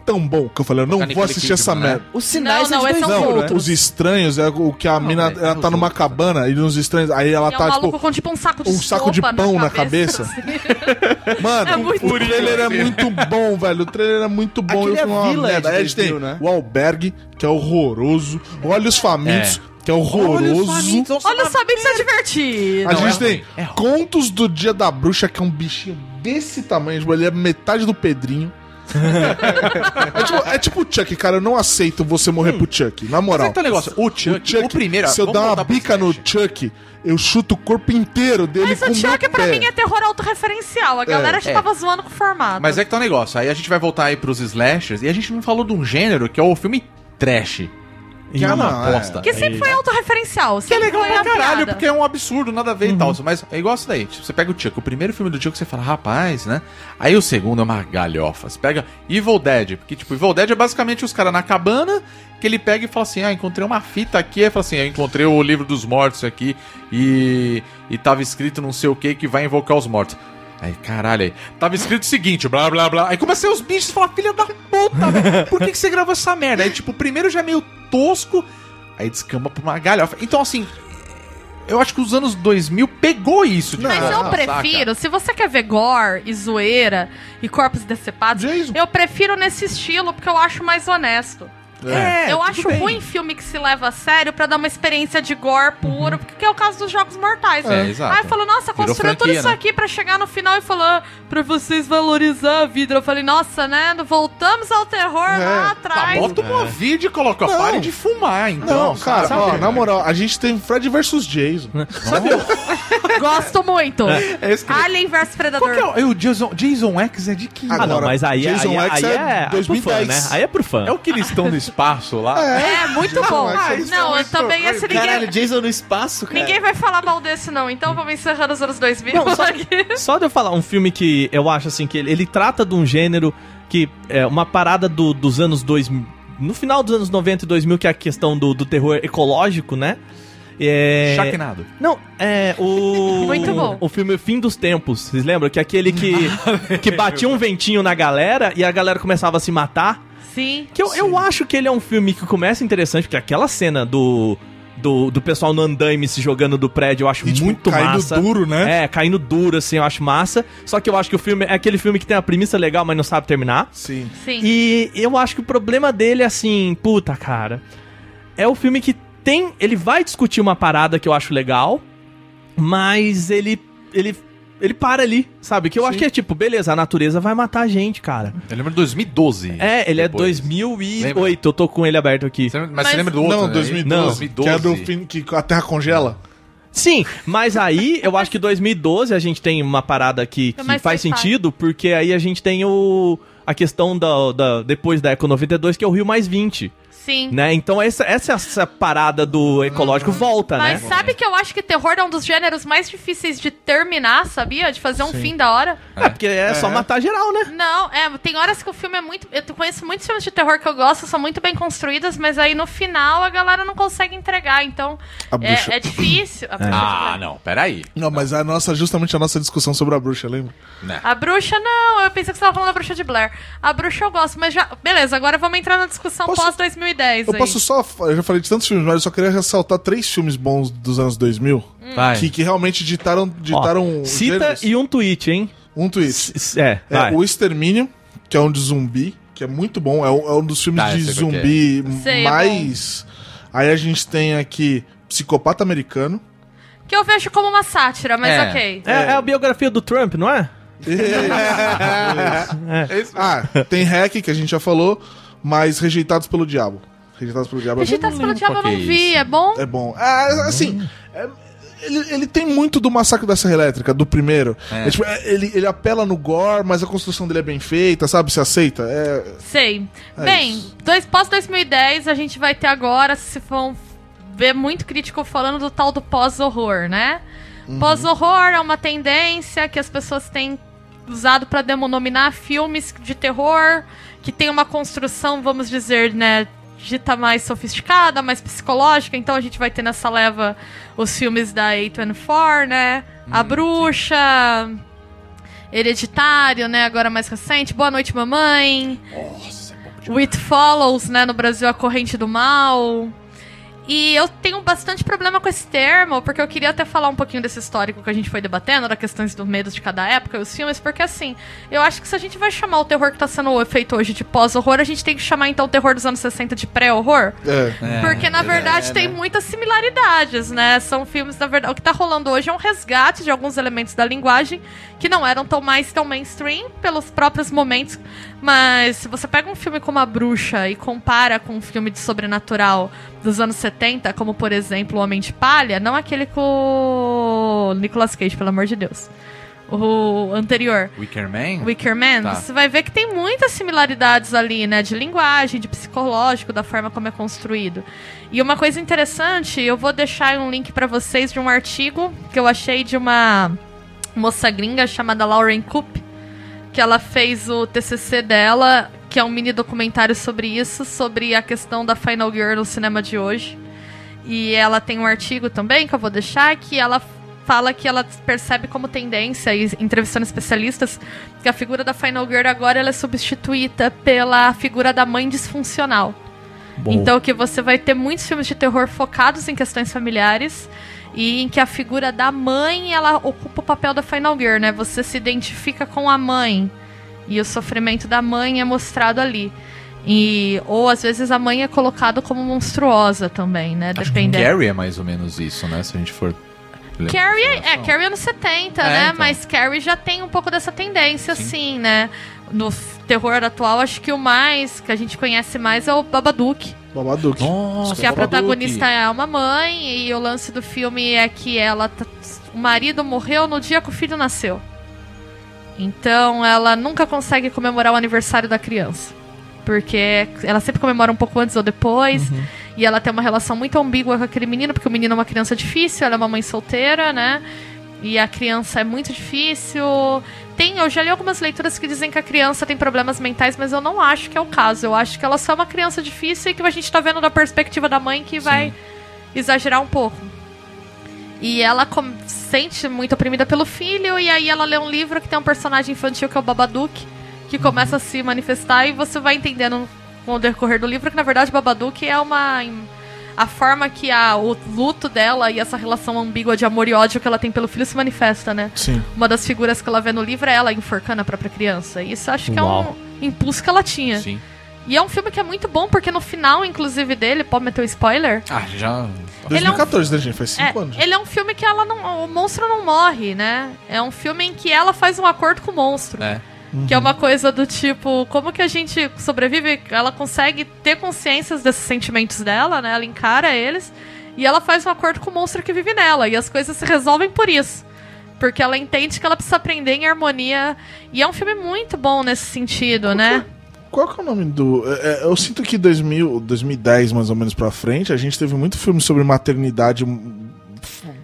Tão bom que eu falei, eu não vou assistir Kidman, essa né? merda. Os sinais Não, não, é de esse é 2000, outro. né? Não, os estranhos é o que a mina velho, ela é tá numa outros. cabana e nos estranhos aí ela E é um tá tipo com tipo um saco de um saco de pão na cabeça. Mano, É muito o trailer é muito bom, velho. O trailer é muito bom. Aquele Eu fui é uma Village merda. Aí a gente tem 2000, né? o Albergue, que é horroroso. Olhos Famintos, que é horroroso. Olha, que isso é divertido. A Não, gente é tem é. Contos do Dia da Bruxa, que é um bichinho desse tamanho. Tipo, ele é metade do Pedrinho. é, tipo, é tipo o Chuck, cara. Eu não aceito você morrer pro Chuck. Na moral. é que tá o negócio. O Chuck, o, primeiro... se eu dar uma bica no. Chuck, eu chuto o corpo inteiro dele Mas com o o Chuck, meu pra pé. mim, é terror autorreferencial. A galera já é. tava zoando com o formato. Mas é que tá o negócio. Aí a gente vai voltar aí pros slashers e a gente não falou de um gênero que é o filme trash. Que é uma Não, é. aposta. Que sempre foi autorreferencial. Que é legal pra caralho, piada. porque é um absurdo, nada a ver e tal. Mas é igual isso daí. Tipo, você pega o Chuck, o primeiro filme do Chuck, você fala, rapaz, né? Aí o segundo é uma galhofa. Você pega Evil Dead, porque, tipo, Evil Dead é basicamente os caras na cabana que ele pega e fala assim: ah, encontrei uma fita aqui. Aí fala assim: eu encontrei o livro dos mortos aqui e, e tava escrito não sei o que que vai invocar os mortos. Aí, caralho, aí. Tava escrito o seguinte, blá blá blá. Aí comecei os bichos e falar, filha da puta, velho. Por que, que você gravou essa merda? Aí, tipo, o primeiro já é meio tosco, aí descamba pra uma galhofa. Então, assim, eu acho que os anos 2000 pegou isso. de Mas volta, eu saca? prefiro, se você quer ver gore e zoeira e corpos decepados, Jason. eu prefiro nesse estilo, porque eu acho mais honesto. É, eu tudo acho bem. ruim filme que se leva a sério pra dar uma experiência de gore puro, porque é o caso dos Jogos Mortais. É, exato. Aí falou, nossa, construiu tudo isso né? aqui pra chegar no final e falar pra vocês valorizar a vida. Eu falei, nossa, né? Voltamos ao terror É. lá Tá, atrás. bota uma vídeo e coloca, Não. pare de fumar, então. Não, cara, sabe? ó, na moral, a gente tem Fred versus Jason. Gosto muito. É isso que Alien vs Qual Predador. que é o, Jason, Jason X é de que? Agora, Ah, não, mas aí, Jason aí, X aí, é é, pro fã, 2010. né? Aí é pro fã. É o que eles estão no espaço lá? É, muito bom. É muito não, muito também bom. esse ninguém. Caralho, Jason no espaço, cara. Ninguém vai falar mal desse, não. Então vamos encerrando os anos 2000 Não, só, aqui. só de eu falar um filme que eu acho assim que ele, ele trata de um gênero que é uma parada do- dos anos 2000, no final dos anos 90 e 2000 que é a questão do, do terror ecológico, né? É... Chaquinado. Não, é o Muito bom. o filme Fim dos Tempos. Vocês lembram que é aquele que que batia um ventinho na galera e a galera começava a se matar? Sim. Que eu, eu acho que ele é um filme que começa interessante, porque aquela cena do, do, do pessoal no andaime se jogando do prédio eu acho E, tipo, muito caindo massa. duro, né? É, caindo duro, assim, eu acho massa. Só que eu acho que o filme é aquele filme que tem a premissa legal, mas não sabe terminar. Sim. Sim. E eu acho que o problema dele é assim, puta, cara. É o filme que tem. Ele vai discutir uma parada que eu acho legal, mas ele. ele. Ele para ali, sabe? Que eu acho que é tipo, beleza, a natureza vai matar a gente, cara. Eu lembro de 2012. É, ele Depois. é 2008, eu tô com ele aberto aqui. Você lembra- Mas, Mas- você lembra do outro? Não, né? 2012, Não, Que é do fim que a Terra congela. Sim, mas aí eu acho que 2012 a gente tem uma parada que, que faz faz sentido, porque aí a gente tem o. A questão da, da- depois da Eco 92, que é o Rio Mais 20, Sim. né? Então essa, essa, essa parada do ecológico volta, Mas né? sabe que eu acho que terror é um dos gêneros mais difíceis de terminar, sabia? De fazer um fim da hora. É porque é, só matar geral, né? Não, é, tem horas que o filme é muito. Eu conheço muitos filmes de terror que eu gosto, são muito bem construídos, mas aí no final a galera não consegue entregar. Então A bruxa. é, é difícil. A bruxa, Ah, não, peraí. Não, mas a nossa, justamente a nossa discussão sobre a bruxa, lembra? Né? A bruxa, não, eu pensei que você tava falando da bruxa de Blair. A bruxa eu gosto, mas já. Beleza, agora vamos entrar na discussão Posso- pós-2010. Eu posso só. Eu já falei de tantos filmes, mas eu só queria ressaltar três filmes bons dos anos 2000 Vai. que, que realmente ditaram, Ó, ditaram cita gêneros. e um tweet, hein? um tweet. S- É, É, o Extermínio, que é um de zumbi, que é muito bom. É um, é um dos filmes Tá, de é. zumbi Sei, é mais. Aí a gente tem aqui Psicopata Americano. Que eu vejo como uma sátira, mas É. ok. É, é a biografia do Trump, não é? ah, tem Hack, que a gente já falou, mas Rejeitados pelo Diabo. Rejeitados pelo Diabo é Rejeitados pelo lembro Diabo eu não é vi, é bom? É bom. Ah, assim, é- ele, ele tem muito do Massacre da Serra Elétrica, do primeiro. É. É, tipo, é, ele, ele apela no gore, mas a construção dele é bem feita, sabe? Se aceita. É, Sei. É Bem, isso. dois, pós-2010 a gente vai ter agora, se vão ver muito crítico falando do tal do pós-horror, né? Uhum. Pós-horror é uma tendência que as pessoas têm usado pra denominar filmes de terror que tem uma construção, vamos dizer, né, dita mais sofisticada, mais psicológica. Então a gente vai ter nessa leva os filmes da A24, né? A Bruxa, Hereditário, né? Agora mais recente. Boa Noite, Mamãe. O It Follows, né? No Brasil, A Corrente do Mal. E eu tenho bastante problema com esse termo, porque eu queria até falar um pouquinho desse histórico que a gente foi debatendo, da questões dos medos de cada época e os filmes, porque assim, eu acho que se a gente vai chamar o terror que tá sendo feito hoje de pós-horror, a gente tem que chamar então o terror dos anos 60 de pré-horror. é. Porque, na verdade, tem muitas similaridades, né? São filmes, na verdade. O que tá rolando hoje é um resgate de alguns elementos da linguagem que não eram tão mais tão mainstream pelos próprios momentos. Mas se você pega um filme como A Bruxa e compara com um filme de sobrenatural dos anos 70, como por exemplo O Homem de Palha, não aquele com o Nicolas Cage, pelo amor de Deus. O anterior. Wicker Man? Wicker Man, Tá. você vai ver que tem muitas similaridades ali, né? De linguagem, de psicológico, da forma como é construído. E uma coisa interessante, eu vou deixar um link pra vocês de um artigo que eu achei de uma moça gringa chamada Lauren Coop, que ela fez o TCC dela, que é um mini documentário sobre isso, sobre a questão da Final Girl no cinema de hoje. E ela tem um artigo também que eu vou deixar que ela fala que ela percebe como tendência, e entrevistando especialistas, que a figura da Final Girl agora ela é substituída pela figura da mãe disfuncional. Bom. Então que você vai ter muitos filmes de terror focados em questões familiares e em que a figura da mãe ela ocupa o papel da Final Girl, né? Você se identifica com a mãe e o sofrimento da mãe é mostrado ali. E ou às vezes a mãe é colocada como monstruosa também, né? Acho que Dependendo. Carrie é mais ou menos isso, né? Se a gente for... ler Carrie, é. Carrie é anos 70, É, né? então. Mas Carrie já tem um pouco dessa tendência, Sim. assim, né? No terror atual, acho que o mais, que a gente conhece mais é o Babadook. Babadook. Nossa, Que a Babadook. protagonista é uma mãe e o lance do filme é que ela o marido morreu no dia que o filho nasceu. Então ela nunca consegue comemorar o aniversário da criança. Porque ela sempre comemora um pouco antes ou depois. E ela tem uma relação muito ambígua com aquele menino, porque o menino é uma criança difícil, ela é uma mãe solteira, né? E a criança é muito difícil. Tem, eu já li algumas leituras que dizem que a criança tem problemas mentais, mas eu não acho que é o caso. Eu acho que ela só é uma criança difícil e que a gente tá vendo da perspectiva da mãe que vai exagerar um pouco. E ela com- sente muito oprimida pelo filho, e aí ela lê um livro que tem um personagem infantil que é o Babadook, que começa a se manifestar, e você vai entendendo com o decorrer do livro que na verdade Babadook é uma. A forma que a, o luto dela e essa relação ambígua de amor e ódio que ela tem pelo filho se manifesta, né? Sim. Uma das figuras que ela vê no livro é ela enforcando a própria criança. Isso acho que Uau. é um impulso que ela tinha. Sim. E é um filme que é muito bom, porque no final, inclusive, dele, pode meter o spoiler. Ah, já... 2014, né, gente? Faz 5 É, anos. ele é um filme que ela não. O monstro não morre, né? É um filme em que ela faz um acordo com o monstro. É. Que é uma coisa do tipo, como que a gente sobrevive? Ela consegue ter consciências desses sentimentos dela, né? Ela encara eles e ela faz um acordo com o monstro que vive nela. E as coisas se resolvem por isso. Porque ela entende que ela precisa aprender em harmonia. E é um filme muito bom nesse sentido, né? Qual que é o nome do. é, é, eu sinto que 2000, 2010, mais ou menos pra frente, a gente teve muito filme sobre maternidade.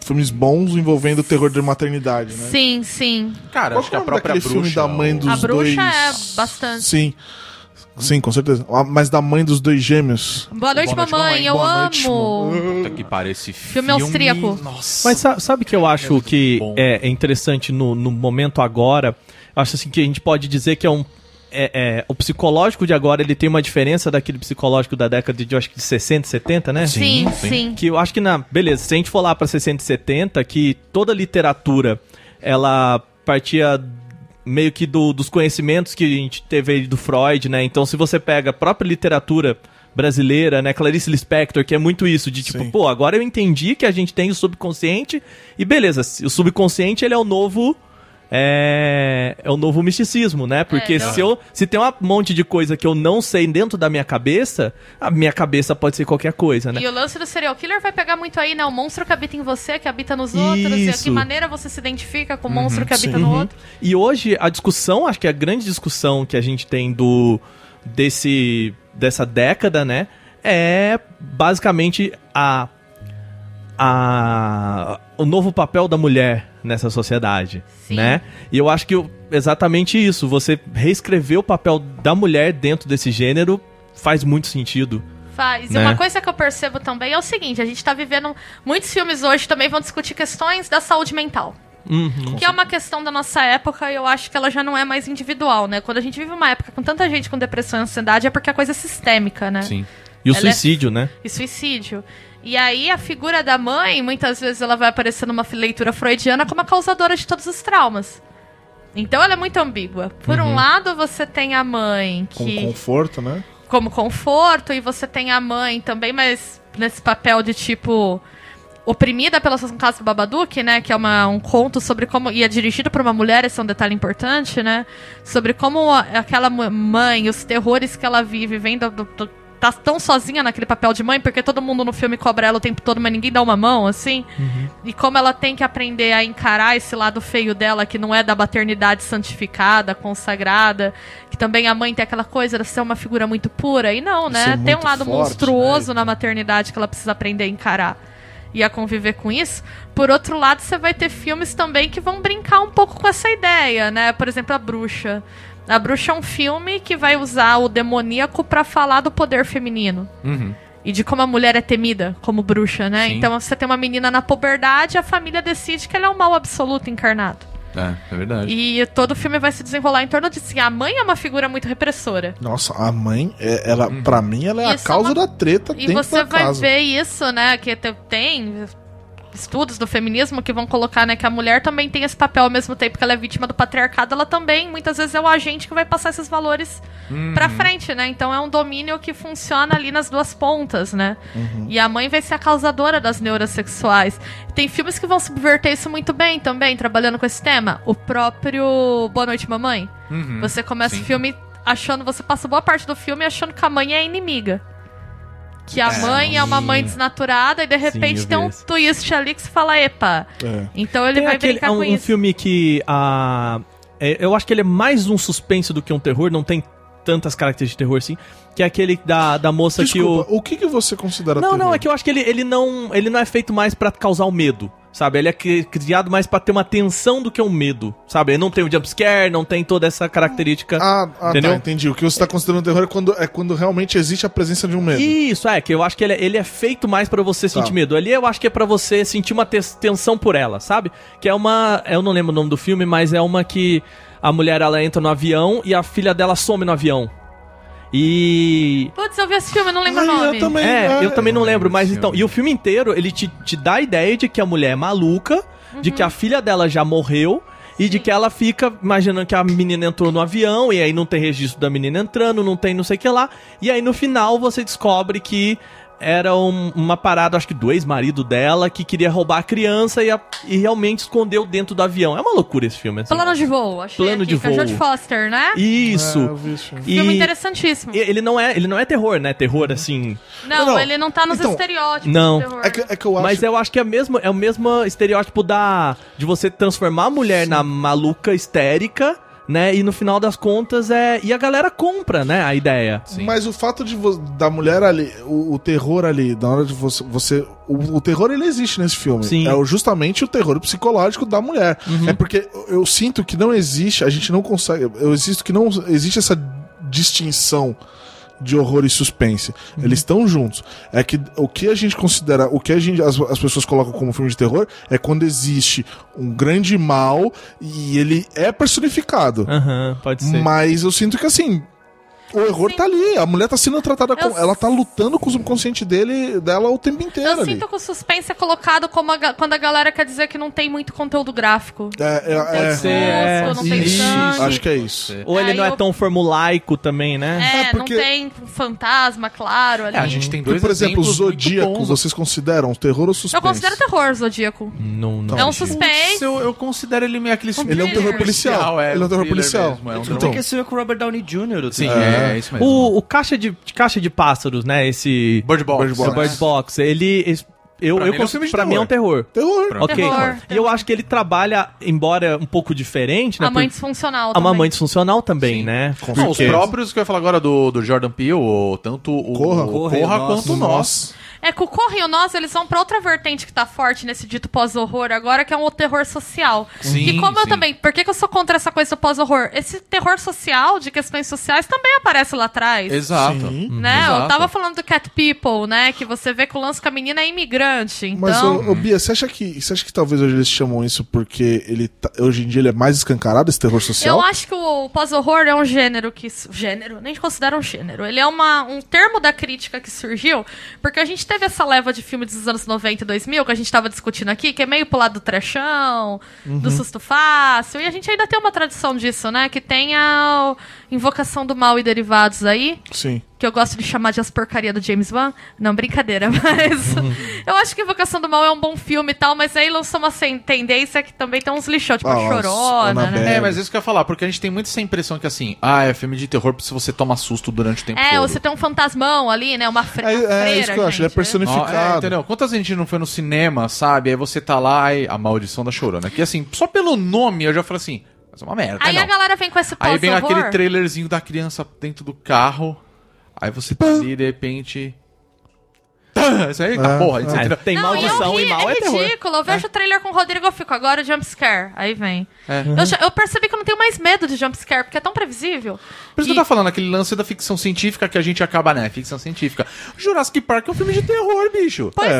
Filmes bons envolvendo o terror de maternidade, né? Sim, sim. Cara, Qual acho que é a o nome própria daquele filme bruxa... da mãe dos A bruxa dois... é bastante. Sim. Sim, com certeza. Mas da mãe dos dois gêmeos. Boa noite, Boa noite, mamãe. mamãe. Eu Boa noite, amo. Puta que pariu, esse filme... Filme austríaco. Nossa. Mas sa- sabe que eu acho muito que bom. é, é interessante no, no momento agora? Eu acho assim que a gente pode dizer que é um. É- é, o psicológico de agora ele tem uma diferença daquele psicológico da década de, eu acho que de 60, 70, né? Sim, sim. sim. Que eu acho que na. Beleza, se a gente for lá pra 60 e 70, que toda literatura ela partia meio que do- dos conhecimentos que a gente teve aí do Freud, né? Então, se você pega a própria literatura brasileira, né? Clarice Lispector, que é muito isso, de tipo, Sim. pô, agora eu entendi que a gente tem o subconsciente e beleza, o subconsciente ele é o novo é, é o novo misticismo, né? Porque É, se eu se tem um monte de coisa que eu não sei dentro da minha cabeça, a minha cabeça pode ser qualquer coisa, né? E o lance do serial killer vai pegar muito aí, né? O monstro que habita em você, que habita nos outros, e a Isso. que maneira você se identifica com o monstro que habita sim. no Uhum. outro. E hoje a discussão, acho que a grande discussão que a gente tem do desse dessa década, né, é basicamente a a o novo papel da mulher nessa sociedade, Sim. né? E eu acho que exatamente isso, você reescrever o papel da mulher dentro desse gênero faz muito sentido. Faz. E Né? uma coisa que eu percebo também é o seguinte: a gente tá vivendo. Muitos filmes hoje também vão discutir questões da saúde mental. Uhum. Que é uma questão da nossa época e eu acho que ela já não é mais individual, né? Quando a gente vive uma época com tanta gente com depressão e ansiedade é porque a coisa é sistêmica, né? Sim. E o Ela é- suicídio, né? E suicídio. E aí a figura da mãe, muitas vezes ela vai aparecer numa leitura freudiana como a causadora de todos os traumas. Então ela é muito ambígua. Por Uhum. um lado, você tem a mãe que conforto, né? como conforto, e você tem a mãe também, mas nesse papel de tipo oprimida pela situação casa do Babadook, né, que é uma, um conto sobre como e é dirigido por uma mulher, esse é um detalhe importante, né, sobre como aquela mãe, os terrores que ela vive, vem do, do- do- tá tão sozinha naquele papel de mãe, porque todo mundo no filme cobra ela o tempo todo, mas ninguém dá uma mão, assim, e como ela tem que aprender a encarar esse lado feio dela, que não é da maternidade santificada, consagrada, que também a mãe tem aquela coisa de ser uma figura muito pura, e não, né? Tem um lado forte, monstruoso né? na maternidade que ela precisa aprender a encarar e a conviver com isso. Por outro lado, você vai ter filmes também que vão brincar um pouco com essa ideia, né? Por exemplo, A Bruxa. A Bruxa é um filme que vai usar o demoníaco pra falar do poder feminino. Uhum. E de como a mulher é temida como bruxa, né? Sim. Então você tem uma menina na puberdade, a família decide que ela é um mal absoluto encarnado. É, é verdade. E todo o filme vai se desenrolar em torno de assim, a mãe é uma figura muito repressora. Nossa, a mãe, é- ela, pra mim, ela é Isso a é causa uma- da treta E dentro você da vai casa. ver isso, né? Que te- tem estudos do feminismo que vão colocar, né, que a mulher também tem esse papel ao mesmo tempo que ela é vítima do patriarcado, ela também muitas vezes é o agente que vai passar esses valores pra frente, né? Então é um domínio que funciona ali nas duas pontas, né? E a mãe vai ser a causadora das neurosexuais. Tem filmes que vão subverter isso muito bem também, trabalhando com esse tema. O próprio Boa Noite Mamãe. Uhum. Você começa Sim. o filme achando, você passa boa parte do filme achando que a mãe é inimiga. Que a mãe é uma mãe desnaturada e de repente eu tem um esse. twist ali que se fala, epa. É. Então ele Tem vai aquele, brincar um, com um isso. filme que a é, eu acho que ele é mais um suspense do que um terror, não tem tantas características de terror assim, que é aquele da, da moça Desculpa, que o o que, que você considera Não, terror? não, é que eu acho que ele, ele não ele não é feito mais pra causar o medo, sabe? Ele é cri- criado mais pra ter uma tensão do que um medo, sabe? Ele não tem o jump scare, não tem toda essa característica, Ah, ah entendeu? tá, entendi. O que você tá considerando terror é quando, é quando realmente existe a presença de um medo. Isso, é, que eu acho que ele, é- ele é feito mais pra você Tá. sentir medo. Ali eu acho que é pra você sentir uma tensão por ela, sabe? Que é uma. Eu não lembro o nome do filme, mas é uma que a mulher ela entra no avião e a filha dela some no avião. E. Putz, eu vi esse filme, eu não lembro Ah, o nome. eu também. É, é. eu também não lembro, mas então. filme. E o filme inteiro, ele te, te dá a ideia de que a mulher é maluca, de que a filha dela já morreu. E de que ela fica imaginando que a menina entrou no avião, e aí não tem registro da menina entrando, não tem não sei o que lá. E aí no final você descobre que era um- uma parada, acho que do ex-marido dela, que queria roubar a criança e, a- e realmente escondeu dentro do avião. É uma loucura esse filme. Assim. Plano de voo, achei Plano aqui, de voo. Jodie Foster, né? Isso. É. E- Filme interessantíssimo. e ele não é, ele não é terror, né? Terror assim. Não, Não, ele não tá nos então, estereótipos não. do terror. É que, é que eu acho. Mas eu acho que é mesmo, é o mesmo estereótipo da de você transformar a mulher na maluca histérica, né? E no final das contas é e a galera compra, né? A ideia. Mas o fato de da mulher ali, o, o terror ali, na hora de você. você o, o terror ele existe nesse filme. Sim. É justamente o terror psicológico da mulher. É porque eu, eu sinto que não existe, a gente não consegue. Eu existo que não existe essa distinção de horror e suspense. Eles estão juntos. É que o que a gente considera, o que a gente, as, as pessoas colocam como filme de terror é quando existe um grande mal e ele é personificado. Aham, pode ser. Mas eu sinto que assim. O erro tá ali. A mulher tá sendo tratada com. Eu- Ela tá lutando com o subconsciente dele, dela o tempo inteiro Eu ali. sinto que o suspense é colocado como a quando a galera quer dizer que não tem muito conteúdo gráfico. É, é, Pode é, ser, é, não tem isso, sangue. acho que é isso. Ou ele não é tão formulaico também, né? É, É, porque- não tem fantasma, claro, ali. É, a gente tem dois por exemplo, Zodíaco, vocês consideram terror ou suspense? Eu considero terror, Zodíaco. Não, não. É um Putz, suspense. Eu, eu considero ele meio aquele Ele é um terror policial. É, Ele é um terror policial. mesmo, é um Então, Tem que filme com o Robert Downey Jr. Sim, filme. É, é isso mesmo. O, o caixa, de, caixa de pássaros, né? Esse. Bird Box. Bird Box. Bird Box, ele. esse- eu, Pra eu mim ele é um consigo, filme de pra mim é um terror. Terror. Pronto. Ok. Terror, E eu acho que ele trabalha, embora um pouco diferente, né? A mãe por- disfuncional a também. mamãe disfuncional também, Sim. né? Não, os próprios que eu ia falar agora do, do Jordan Peele, o- tanto o Corra. o Corra Corra, quanto o Nós. É que o Corre e o Nós, eles vão pra outra vertente que tá forte nesse dito pós-horror agora, que é um terror social. Sim, que como eu sim. também... Por que, que eu sou contra essa coisa do pós-horror? Esse terror social, de questões sociais, também aparece lá atrás. Exato. Sim. Né? Exato. Eu tava falando do Cat People, né? Que você vê que o lance com a menina é imigrante. Então... Mas, ô, ô, Bia, você acha, que, você acha que talvez hoje eles chamam isso porque ele tá- hoje em dia ele é mais escancarado, esse terror social? Eu acho que o pós-horror é um gênero que. Gênero? Nem considero um gênero. Ele é uma, um termo da crítica que surgiu, porque a gente teve essa leva de filmes dos anos 90 e 2000, que a gente tava discutindo aqui, que é meio pro lado do trechão, do susto fácil, e a gente ainda tem uma tradição disso, né? Que tem a Invocação do Mal e derivados aí, Sim. que eu gosto de chamar de as porcaria do James Wan. Não, brincadeira, mas eu acho que Invocação do Mal é um bom filme e tal, mas aí lançou uma tendência que também tem uns lixão, tipo Ah, a Chorona, né? É, mas isso que eu ia falar, porque a gente tem muito essa impressão que assim, ah, é filme de terror se você toma susto durante o tempo É, todo. você tem um fantasmão ali, né? Uma, fre É, uma é isso que eu acho, ele é gente. personificado. É, entendeu? Quantas gente não foi no cinema, sabe? Aí você tá lá, aí, a maldição da chorona. Que assim, só pelo nome eu já falei assim, mas é uma merda. Aí não. a galera vem com esse Aí vem aquele trailerzinho da criança dentro do carro. Aí você tá ali de repente. Isso aí, tá É, porra. é. É, tem Não, maldição e e mal é, é terror. ridículo. Eu vejo o trailer com o Rodrigo eu fico, agora jump scare. Aí vem. É. Eu, eu percebi que eu não tenho mais medo de jump scare, porque é tão previsível. Por isso que eu tava falando, aquele lance da ficção científica que a gente acaba, né? Ficção científica. Jurassic Park é um filme de terror, bicho. Pois É.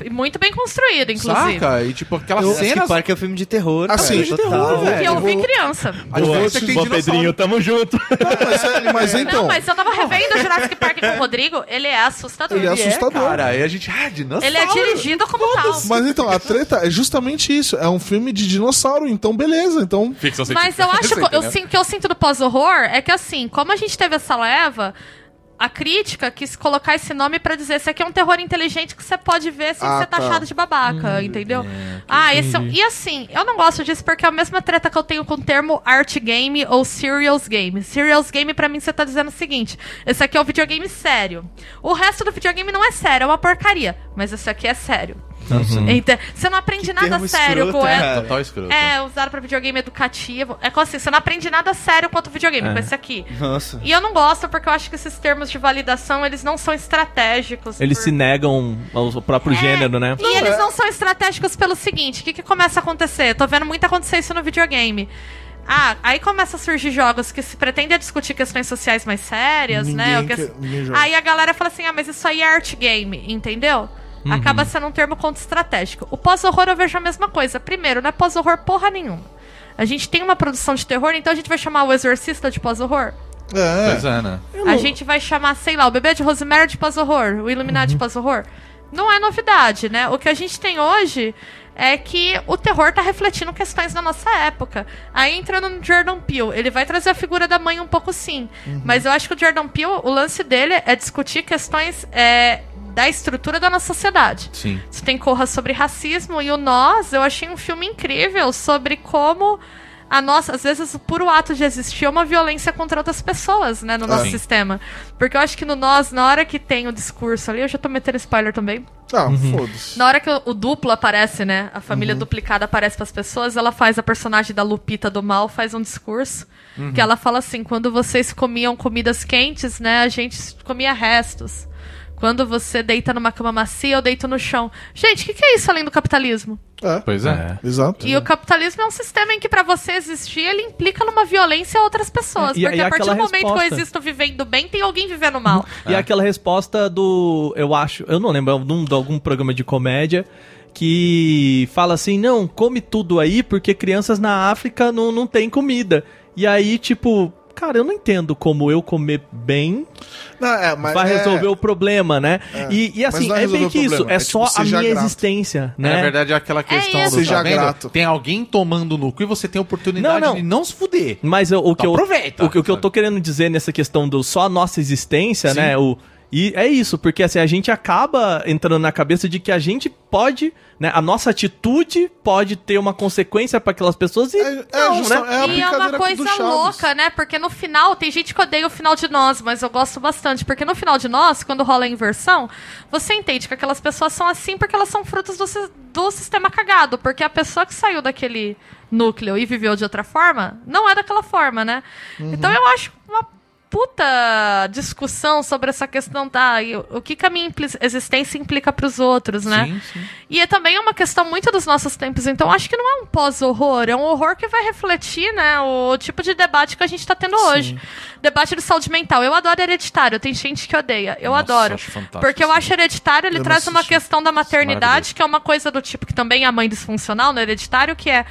é. e muito bem construído, inclusive. Saca? E tipo, aquelas Jurassic cenas. Park é um filme de terror. Assim, cara, de total. terror, velho. Que eu vi vou- criança. A diferença é que tem dinossauro. tamo junto. Mas, é- mas então, Não, mas eu tava revendo Jurassic Park com o Rodrigo, ele é assustador. Ele é assustador. Cara, aí a gente. Ah, dinossauro. Ele é dirigido como tal. mas então, a treta é justamente isso. É um filme de dinossauro, então beleza. Então, Ficção Mas eu acho que eu Entendeu? sinto, que eu sinto do pós-horror é que assim, como a gente teve essa leva, a crítica quis colocar esse nome pra dizer esse aqui é um terror inteligente que você pode ver sem Ah, ser tá. taxado de babaca, entendeu? ah, esse é um- e assim, eu não gosto disso porque é a mesma treta que eu tenho com o termo art game ou serials game. Serials game pra mim você tá dizendo o seguinte: esse aqui é um videogame sério. O resto do videogame não é sério, é uma porcaria, mas esse aqui é sério. Ente- Você não aprende Que nada sério escroto, com é, cara. Total escroto. É, usado pra videogame educativo. É como assim, você não aprende nada sério quanto videogame com esse aqui. Nossa. E eu não gosto porque eu acho que esses termos de validação, eles não são estratégicos. Eles por- se negam ao próprio É, gênero, né? E eles não são estratégicos pelo seguinte, o que, que começa a acontecer? Eu tô vendo muito acontecer isso no videogame. Ah, aí começa a surgir jogos que se pretendem discutir questões sociais mais sérias, né? Ninguém ou que-. Aí a galera fala assim, ah, mas isso aí é art game, entendeu? Acaba sendo um termo contra-estratégico. O pós-horror eu vejo a mesma coisa. Primeiro, não é pós-horror porra nenhuma. A gente tem uma produção de terror, então a gente vai chamar o Exorcista de pós-horror? é. Pois é, né? A gente vai chamar, sei lá, o Bebê de Rosemary de pós-horror, o Illuminati de pós-horror. Não é novidade, né? O que a gente tem hoje é que o terror tá refletindo questões da nossa época. Aí entrando no Jordan Peele, ele vai trazer a figura da mãe um pouco sim. Mas eu acho que o Jordan Peele, o lance dele é discutir questões é, da estrutura da nossa sociedade. Sim. Você tem Corra sobre racismo e o Nós, eu achei um filme incrível sobre como a nossa, às vezes o puro ato de existir é uma violência contra outras pessoas, né, no nosso Sim. sistema. Porque eu acho que no Nós, na hora que tem o discurso ali, eu já tô metendo spoiler também. Ah, foda-se. Na hora que o, o duplo aparece, né, a família duplicada aparece pras pessoas, ela faz a personagem da Lupita do mal, faz um discurso que ela fala assim: "Quando vocês comiam comidas quentes, né, a gente comia restos. Quando você deita numa cama macia, eu deito no chão. Gente, o que, que é isso além do capitalismo? É, Pois é. exato. E o capitalismo é um sistema em que, pra você existir, ele implica numa violência a outras pessoas. E- porque e a partir do momento que eu resposta? existo vivendo bem, tem alguém vivendo mal. E aquela resposta do. Eu acho. Eu não lembro, de, um- de algum programa de comédia que fala assim: não, come tudo aí porque crianças na África não, não têm comida. E aí, tipo. Cara, eu não entendo como eu comer bem Não, é, mas vai é- resolver o problema, né? E, e Mas assim, é resolver bem que isso, é, é só tipo, a seja minha grato. existência, né? Na verdade, é aquela questão do Seja tá grato. Tem alguém tomando no cu e você tem a oportunidade Não, não. de não se fuder. Mas eu- o que Então eu aproveita, o, que- o que eu tô querendo dizer nessa questão do só a nossa existência, Sim. né? O e é isso, porque assim, a gente acaba entrando na cabeça de que a gente pode, né? A nossa atitude pode ter uma consequência pra aquelas pessoas e É- é não, justa- né? é e é uma coisa louca, né? Porque no final, tem gente que odeia o final de nós, mas eu gosto bastante. Porque no final de nós, quando rola a inversão, você entende que aquelas pessoas são assim porque elas são frutos do, do sistema cagado. Porque a pessoa que saiu daquele núcleo e viveu de outra forma, não é daquela forma, né? Uhum. Então eu acho uma puta discussão sobre essa questão da e o o que, que a minha existência implica pros outros, né? Sim, sim. E é também uma questão muito dos nossos tempos. Então, acho que não é um pós-horror. É um horror que vai refletir, né, o tipo de debate que a gente tá tendo hoje. Debate de saúde mental. Eu adoro Hereditário. Tem gente que odeia. Eu Nossa, adoro. acho Porque eu acho Hereditário, ele Eu traz uma questão da maternidade, que é uma coisa do tipo que também é a mãe disfuncional no Hereditário, que é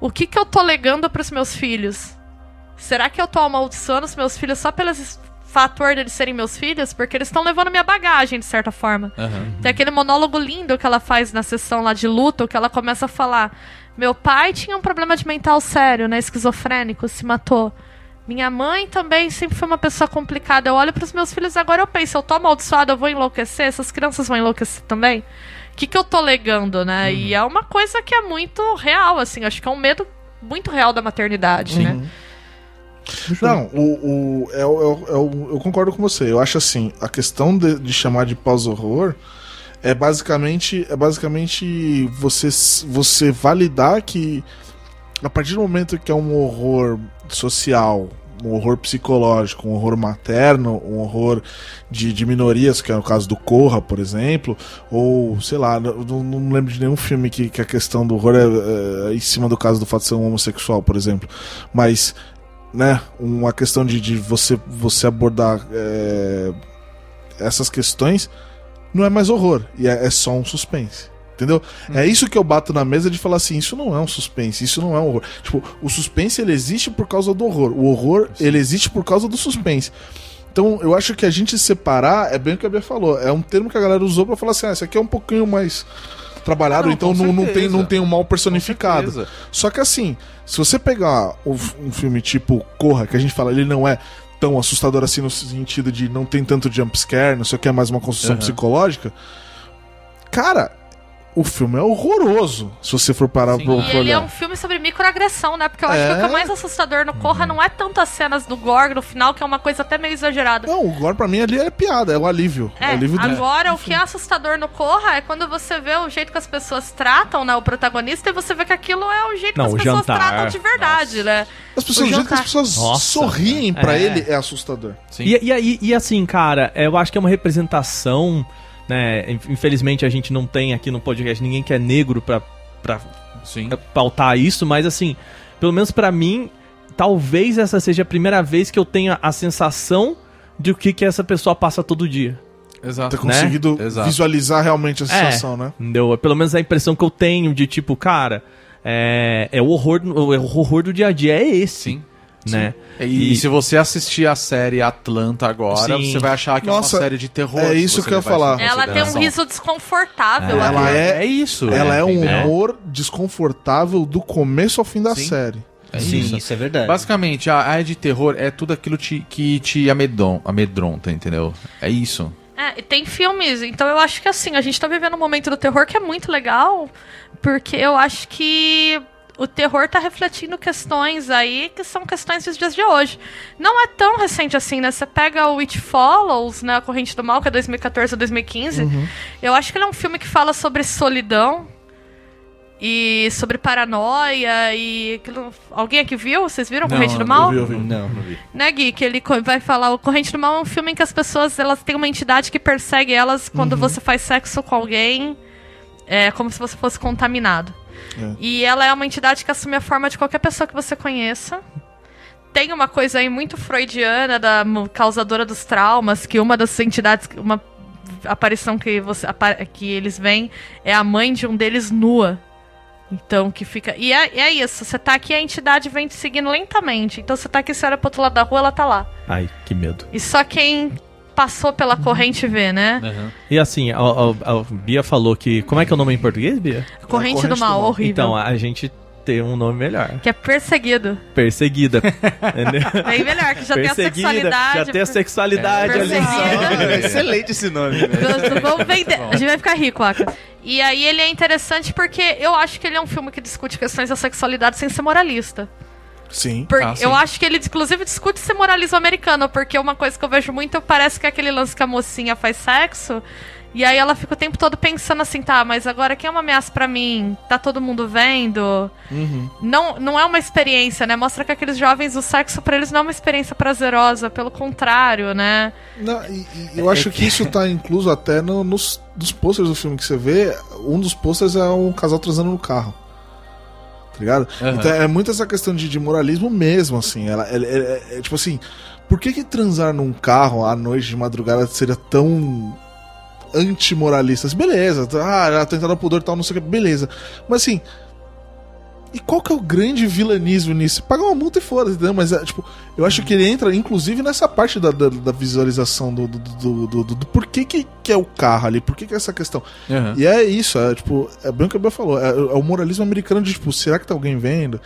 o que, que eu tô legando pros meus filhos? Será que eu tô amaldiçoando os meus filhos só pelo fator deles serem meus filhos? Porque eles estão levando minha bagagem, de certa forma. Aham. Tem aquele monólogo lindo que ela faz na sessão lá de luto, que ela começa a falar: Meu pai tinha um problema de mental sério, né? Esquizofrênico, se matou. Minha mãe também sempre foi uma pessoa complicada. Eu olho pros meus filhos agora eu penso, eu tô amaldiçoada, eu vou enlouquecer, essas crianças vão enlouquecer também. O que, que eu tô legando, né? E é uma coisa que é muito real, assim, acho que é um medo muito real da maternidade, né? Não, o, o, é, o- é, o- é eu concordo com você. Eu acho assim, a questão de, de chamar de pós-horror é basicamente, é basicamente você, você validar que a partir do momento que é um horror social, um horror psicológico, um horror materno, um horror de, de minorias, que é o caso do Corra, por exemplo, ou sei lá, não, não- não lembro de nenhum filme que, que a questão do horror é, é em cima do caso do fato de ser um homossexual, por exemplo. Mas né, uma questão de, de você, você abordar é, essas questões não é mais horror, e é, é só um suspense. Entendeu? É isso que eu bato na mesa de falar assim, isso não é um suspense, isso não é um horror. Tipo, o suspense ele existe por causa do horror. O horror, ele existe por causa do suspense. Então, eu acho que a gente separar é bem o que a Bia falou. É um termo que a galera usou pra falar assim, ah, esse aqui é um pouquinho mais trabalhado, Não, então não, não, tem, não tem um mal personificado. Só que assim, se você pegar um, filme tipo Corra, que a gente fala, ele não é tão assustador assim no sentido de não tem tanto jump scare, não sei o que, é mais uma construção Aham. psicológica. Cara, o filme é horroroso, se você for parar Sim. pra, E pra ele é um filme sobre microagressão, né? Porque eu acho que o que é É. mais assustador no Corra não é tanto as cenas do gore no final, que é uma coisa até meio exagerada. Não, agora pra mim ali é piada, é o alívio. É, É, o alívio do... agora o que é assustador no Corra é quando você vê o jeito que as pessoas tratam, né, o protagonista, e você vê que aquilo é o jeito Não, que as o pessoas jantar. tratam de verdade, né? As pessoas, o o jeito que as pessoas Nossa, sorriem cara. pra É. ele é assustador. Sim. E, e, aí- e assim, cara, eu acho que é uma representação, né? Infelizmente a gente não tem aqui no podcast ninguém que é negro pra, pra Sim. pautar isso, mas assim, pelo menos pra mim, talvez essa seja a primeira vez que eu tenha a sensação de o que, que essa pessoa passa todo dia. Exato. Ter conseguido Exato. visualizar realmente a É. situação, né? Entendeu? Pelo menos a impressão que eu tenho de tipo, cara, é, é o horror, o horror do dia a dia, é esse. Sim. Né? E, se você assistir a série Atlanta agora, Sim. você vai achar que Nossa, é uma série de terror. é isso que eu ia falar. Ela tem um riso desconfortável. Ela ali. é- É isso. Ela é um entendeu? humor desconfortável do começo ao fim da Sim. série. É Sim, isso. isso é verdade. Basicamente, a área de terror é tudo aquilo te- que te amedron, amedronta, entendeu? É isso. É, e tem filmes, então eu acho que assim, a gente tá vivendo um momento do terror que é muito legal, porque eu acho que o terror tá refletindo questões aí que são questões dos dias de hoje. Não é tão recente assim, né? Você pega o It Follows, né? A Corrente do Mal, que é 2014 ou 2015. Eu acho que ele é um filme que fala sobre solidão e sobre paranoia e aquilo... Alguém aqui viu? Vocês viram Não, Corrente do eu Mal? vi, eu vi. Não. né, Gui? Que ele vai falar, o Corrente do Mal é um filme em que as pessoas, elas têm uma entidade que persegue elas quando você faz sexo com alguém, é como se você fosse contaminado. É. E ela é uma entidade que assume a forma de qualquer pessoa que você conheça. Tem uma coisa aí muito freudiana da causadora dos traumas, que uma das entidades, uma aparição que, você, que eles veem é a mãe de um deles nua. Então, que fica. E é, é isso, você tá aqui, a entidade vem te seguindo lentamente. Então, você tá aqui, você olha pro outro lado da rua, ela tá lá. Ai, que medo. E só quem passou pela corrente vê, né? Uhum. E assim, a, a- a Bia falou que. Como é que é o nome em português, Bia? Corrente, corrente do do mal, mal. horrível. Então, a gente tem um nome melhor. Que é perseguido. Perseguida. entendeu? Bem melhor, que já tem a sexualidade. já tem a sexualidade ali. Perseguida. É excelente esse nome, né? Vamos vender. A gente vai ficar rico, Aka. E aí ele é interessante porque eu acho que ele é um filme que discute questões da sexualidade sem ser moralista. Sim. Por- Ah, sim. eu acho que ele, inclusive, discute ser moralismo americano, porque uma coisa que eu vejo muito parece que é aquele lance que a mocinha faz sexo. E aí ela fica o tempo todo pensando assim, tá, mas agora quem é uma ameaça pra mim? Tá todo mundo vendo? Não, não é uma experiência, né? Mostra que aqueles jovens, o sexo pra eles não é uma experiência prazerosa, pelo contrário, né? Não, e, e eu acho que isso tá incluso até no- nos dos posters do filme que você vê. Um dos posters é um casal transando no carro. Tá ligado? Aham. Então é muito essa questão de, de moralismo mesmo, assim. Ela, ela- é, é- é tipo assim, por que, que transar num carro à noite de madrugada seria tão antimoralista? Assim, Beleza, ah, ela tentada ao pudor e tal, não sei o que, beleza. Mas assim. E qual que é o grande vilanismo nisso? Paga uma multa e foda, entendeu? Mas, é, tipo, eu acho que ele entra, inclusive, nessa parte da, da, da visualização do, do, do, do, do- do porquê que, que é o carro ali, por que que é essa questão. Uhum. E é isso, é tipo, é bem o que a Bia falou, é, é o moralismo americano de, tipo, será que tá alguém vendo?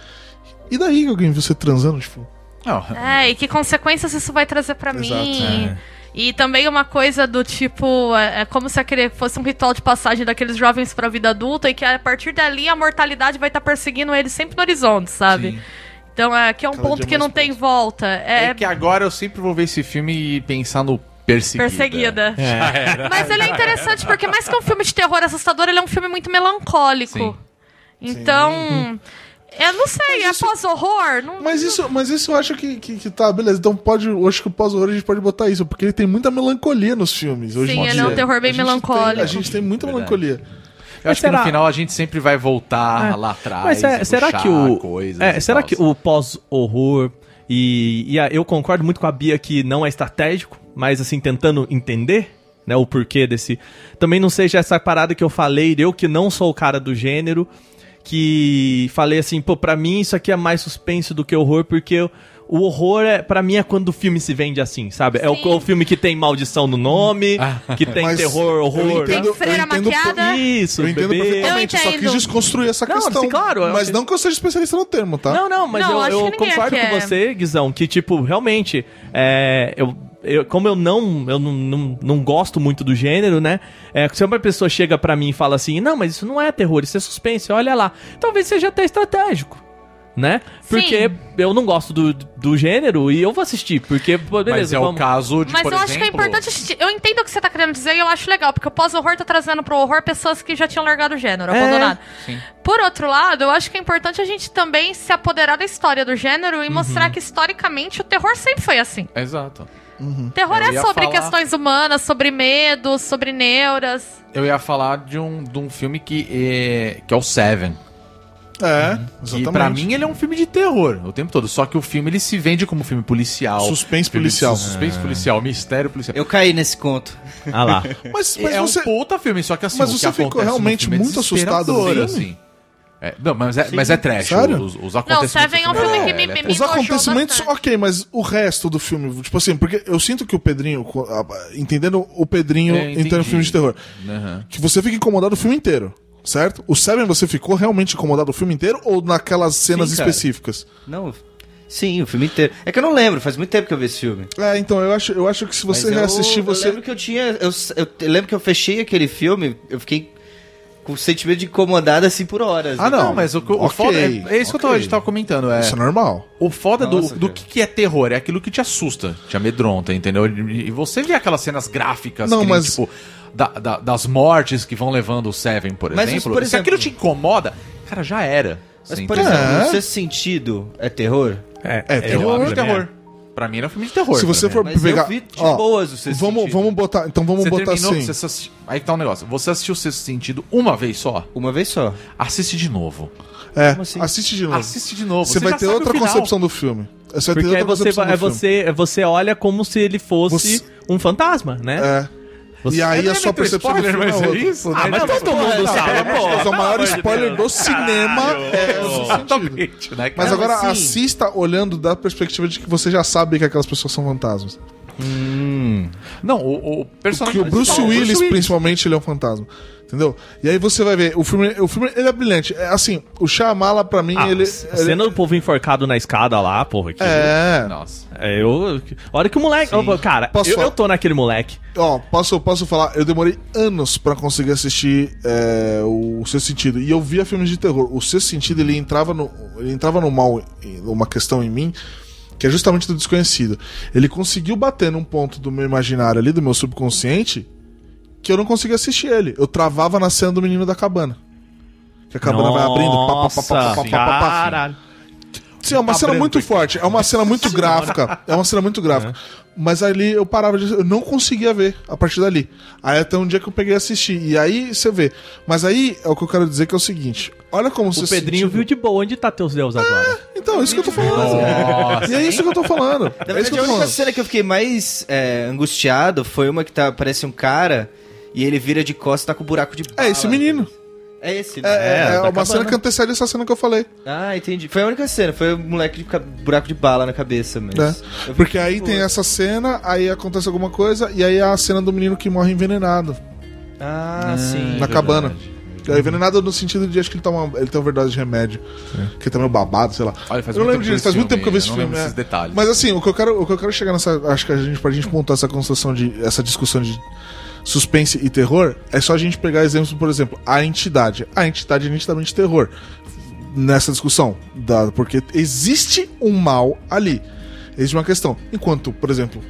E daí que alguém viu você transando, tipo... Não, É, e que consequências isso vai trazer pra Exato. mim? É. E também uma coisa do tipo, é, é como se aquele fosse um ritual de passagem daqueles jovens pra vida adulta e que a partir dali a mortalidade vai estar perseguindo eles sempre no horizonte, sabe? Sim. Então é que é um Cada ponto que não tem volta. É, É que agora eu sempre vou ver esse filme e pensar no Perseguida. perseguida. É. Mas ele é interessante porque mais que um filme de terror assustador, ele é um filme muito melancólico. Sim. Então, eu não sei, é isso- pós-horror? Não- Mas isso, mas isso eu acho que, que, que tá, beleza, então pode, eu acho que o pós-horror a gente pode botar isso, porque ele tem muita melancolia nos filmes hoje Sim, em ele dia. é um terror bem A melancólico. tem- a gente tem muita Verdade. melancolia. Eu acho será- que no final a gente sempre vai voltar É. lá atrás. Mas é, e será puxar que o. coisas é, será tal. que o pós-horror. E, e a- eu concordo muito com a Bia que não é estratégico, mas assim, tentando entender né, o porquê desse. Também não seja essa parada que eu falei, eu que não sou o cara do gênero, que falei assim, pô, pra mim isso aqui é mais suspense do que horror, porque eu- o horror, é, pra mim, é quando o filme se vende assim, sabe? É o, Sim. o filme que tem maldição no nome, que tem Mas terror, eu horror. entendo- Tem freira eu entendo maquiada. Isso, Eu entendo bebê. perfeitamente, eu só entendo. quis desconstruir essa Não, questão. sim, claro, eu- Mas não que eu seja especialista no termo, tá? Não, não, mas Não, eu, eu concordo com é. você, Guizão, que, tipo, realmente, é, eu, eu- como eu não, eu não, não, não gosto muito do gênero, né? É, se uma pessoa chega pra mim e fala assim, não, mas isso não é terror, isso é suspense, olha lá. Talvez seja até estratégico. Né? Porque Sim. eu não gosto do, do gênero e eu vou assistir. Porque, beleza, Mas é o vamos. caso de, Mas por eu acho que é exemplo, importante assistir. Eu entendo o que você tá querendo dizer e eu acho legal, porque o pós-horror tá trazendo pro horror pessoas que já tinham largado o gênero, É, abandonado. sim. Por outro lado, eu acho que é importante a gente também se apoderar da história do gênero e Uhum. mostrar que historicamente o terror sempre foi assim. Exato. Terror Eu é sobre falar- questões humanas, sobre medos, sobre neuras. Eu ia falar de um, de um filme que é, que é o Seven. É, Que exatamente. pra mim ele é um filme de terror o tempo todo. Só que o filme ele se vende como filme policial. Suspense filme policial. Suspense policial, mistério policial. Eu caí nesse conto. Ah lá. Mas, mas é você... um puta filme, só que assim, Mas o que você ficou realmente filme é muito assustado assim. É, não, mas é, mas é trash. Sério? Os, os Não, acontecimentos. Seven é um filme que é, me- ele é me- trash. Os acontecimentos, bastante. ok, mas o resto do filme, tipo assim, porque eu sinto que o Pedrinho, entendendo o Pedrinho É, entrando no filme de terror, Aham. que você fica incomodado o filme inteiro, certo? O Seven você ficou realmente incomodado o filme inteiro ou naquelas cenas Sim, específicas? Não, sim, o filme inteiro. É que eu não lembro, faz muito tempo que eu vi esse filme. É, então eu acho, eu acho que se você Mas eu- reassistir, Eu você. lembro que eu tinha. Eu, eu, eu lembro que eu fechei aquele filme, eu fiquei com o sentimento de incomodado assim por horas. Ah, não. Não, mas o, o Ok, foda é, é isso que eu tava, comentando. É, Isso é normal. O foda do, Nossa, do cara. que, que é terror é aquilo que te assusta, te amedronta, entendeu? E e você vê aquelas cenas gráficas, Não, que nem, mas- tipo, da- da- das mortes que vão levando o Seven, por Mas, exemplo. por Se exemplo- aquilo te incomoda, cara, já era. Mas, por exemplo, É. o sexto sentido é terror? É, É, É terror, pra mim é. terror. Pra mim era um filme de terror. Se você for. Mas pegar. eu vi de ó, boas o sexto vamos, sentido. vamos botar. Então vamos Você botar terminou, assim. você assisti- Aí que tá um negócio. Você assistiu o Sexto Sentido uma vez só? Uma vez só. Assiste de novo. É, assim? assiste de novo. Assiste de novo. Você, vai já ter outra concepção do filme. Você vai Porque ter outra você, concepção vai- é você, é você olha como se ele fosse Você- um fantasma, né? É. E aí a sua percepção spoiler, do filme mas é é outra. isso? Ah, mas todo mundo sabe, pô. Mas o maior spoiler do cinema é sentido. Exatamente, né? Mas agora mas assista olhando da perspectiva de que você já sabe que aquelas pessoas são fantasmas. Não, o, o personagem... Que o Bruce Willis, principalmente, ele é um fantasma. Entendeu? E aí você vai ver, o filme, o filme ele é brilhante. É, assim, o Shyamala, pra mim, Ah, ele... a cena do povo enforcado na escada lá, porra. Que, É... Nossa. é, eu. A hora que o moleque. Ô, cara, Posso eu, falar? eu tô naquele moleque. Ó, posso, posso falar, eu demorei anos pra conseguir assistir é, o Sexto Sentido. E eu via filmes de terror. O Sexto Sentido, ele entrava no, ele entrava no mal, uma questão em mim, que é justamente do desconhecido. Ele conseguiu bater num ponto do meu imaginário ali, do meu subconsciente, que eu não conseguia assistir ele. Eu travava na cena do menino da cabana. Que a cabana Nossa, vai abrindo. Pá, pá, pá, pá, pá, assim. caralho. Sim, é uma é cena muito forte. É uma cena muito gráfica. É uma cena muito gráfica. Mas ali eu parava de. Eu não conseguia ver a partir dali. Aí até um dia que eu peguei e assistir. E aí você vê. Mas aí é o que eu quero dizer que é o seguinte: olha como você. O Pedrinho viu de boa. Onde tá teus deus é, agora? então, é isso que eu tô falando. e é isso que eu tô falando. Na é verdade, a única cena que eu fiquei mais angustiado foi uma que tá, parece um cara e ele vira de costas e tá com um buraco de bala. É esse menino. É esse, né? É, é, tá uma acabando. cena que antecede essa cena que eu falei. Ah, entendi. Foi a única cena, foi o moleque de buraco de bala na cabeça, mas... eu Porque aí tipo, tem essa cena, aí acontece alguma coisa, e aí a cena do menino que morre envenenado Ah, sim. na cabana. É envenenado no sentido de acho que ele toma. Ele tem overdose de remédio. Que ele tá meio babado, sei lá. Olha, faz eu não lembro disso, faz muito tempo que eu vi esse filme, é. Mas assim, o que eu quero, o que eu quero chegar nessa. Acho que a gente, pra gente montar essa construção de. essa discussão de suspense e terror, é só a gente pegar exemplos, por exemplo, a entidade. A entidade é nitidamente terror. Nessa discussão. Da, porque existe um mal ali. Existe uma questão. Enquanto, por exemplo,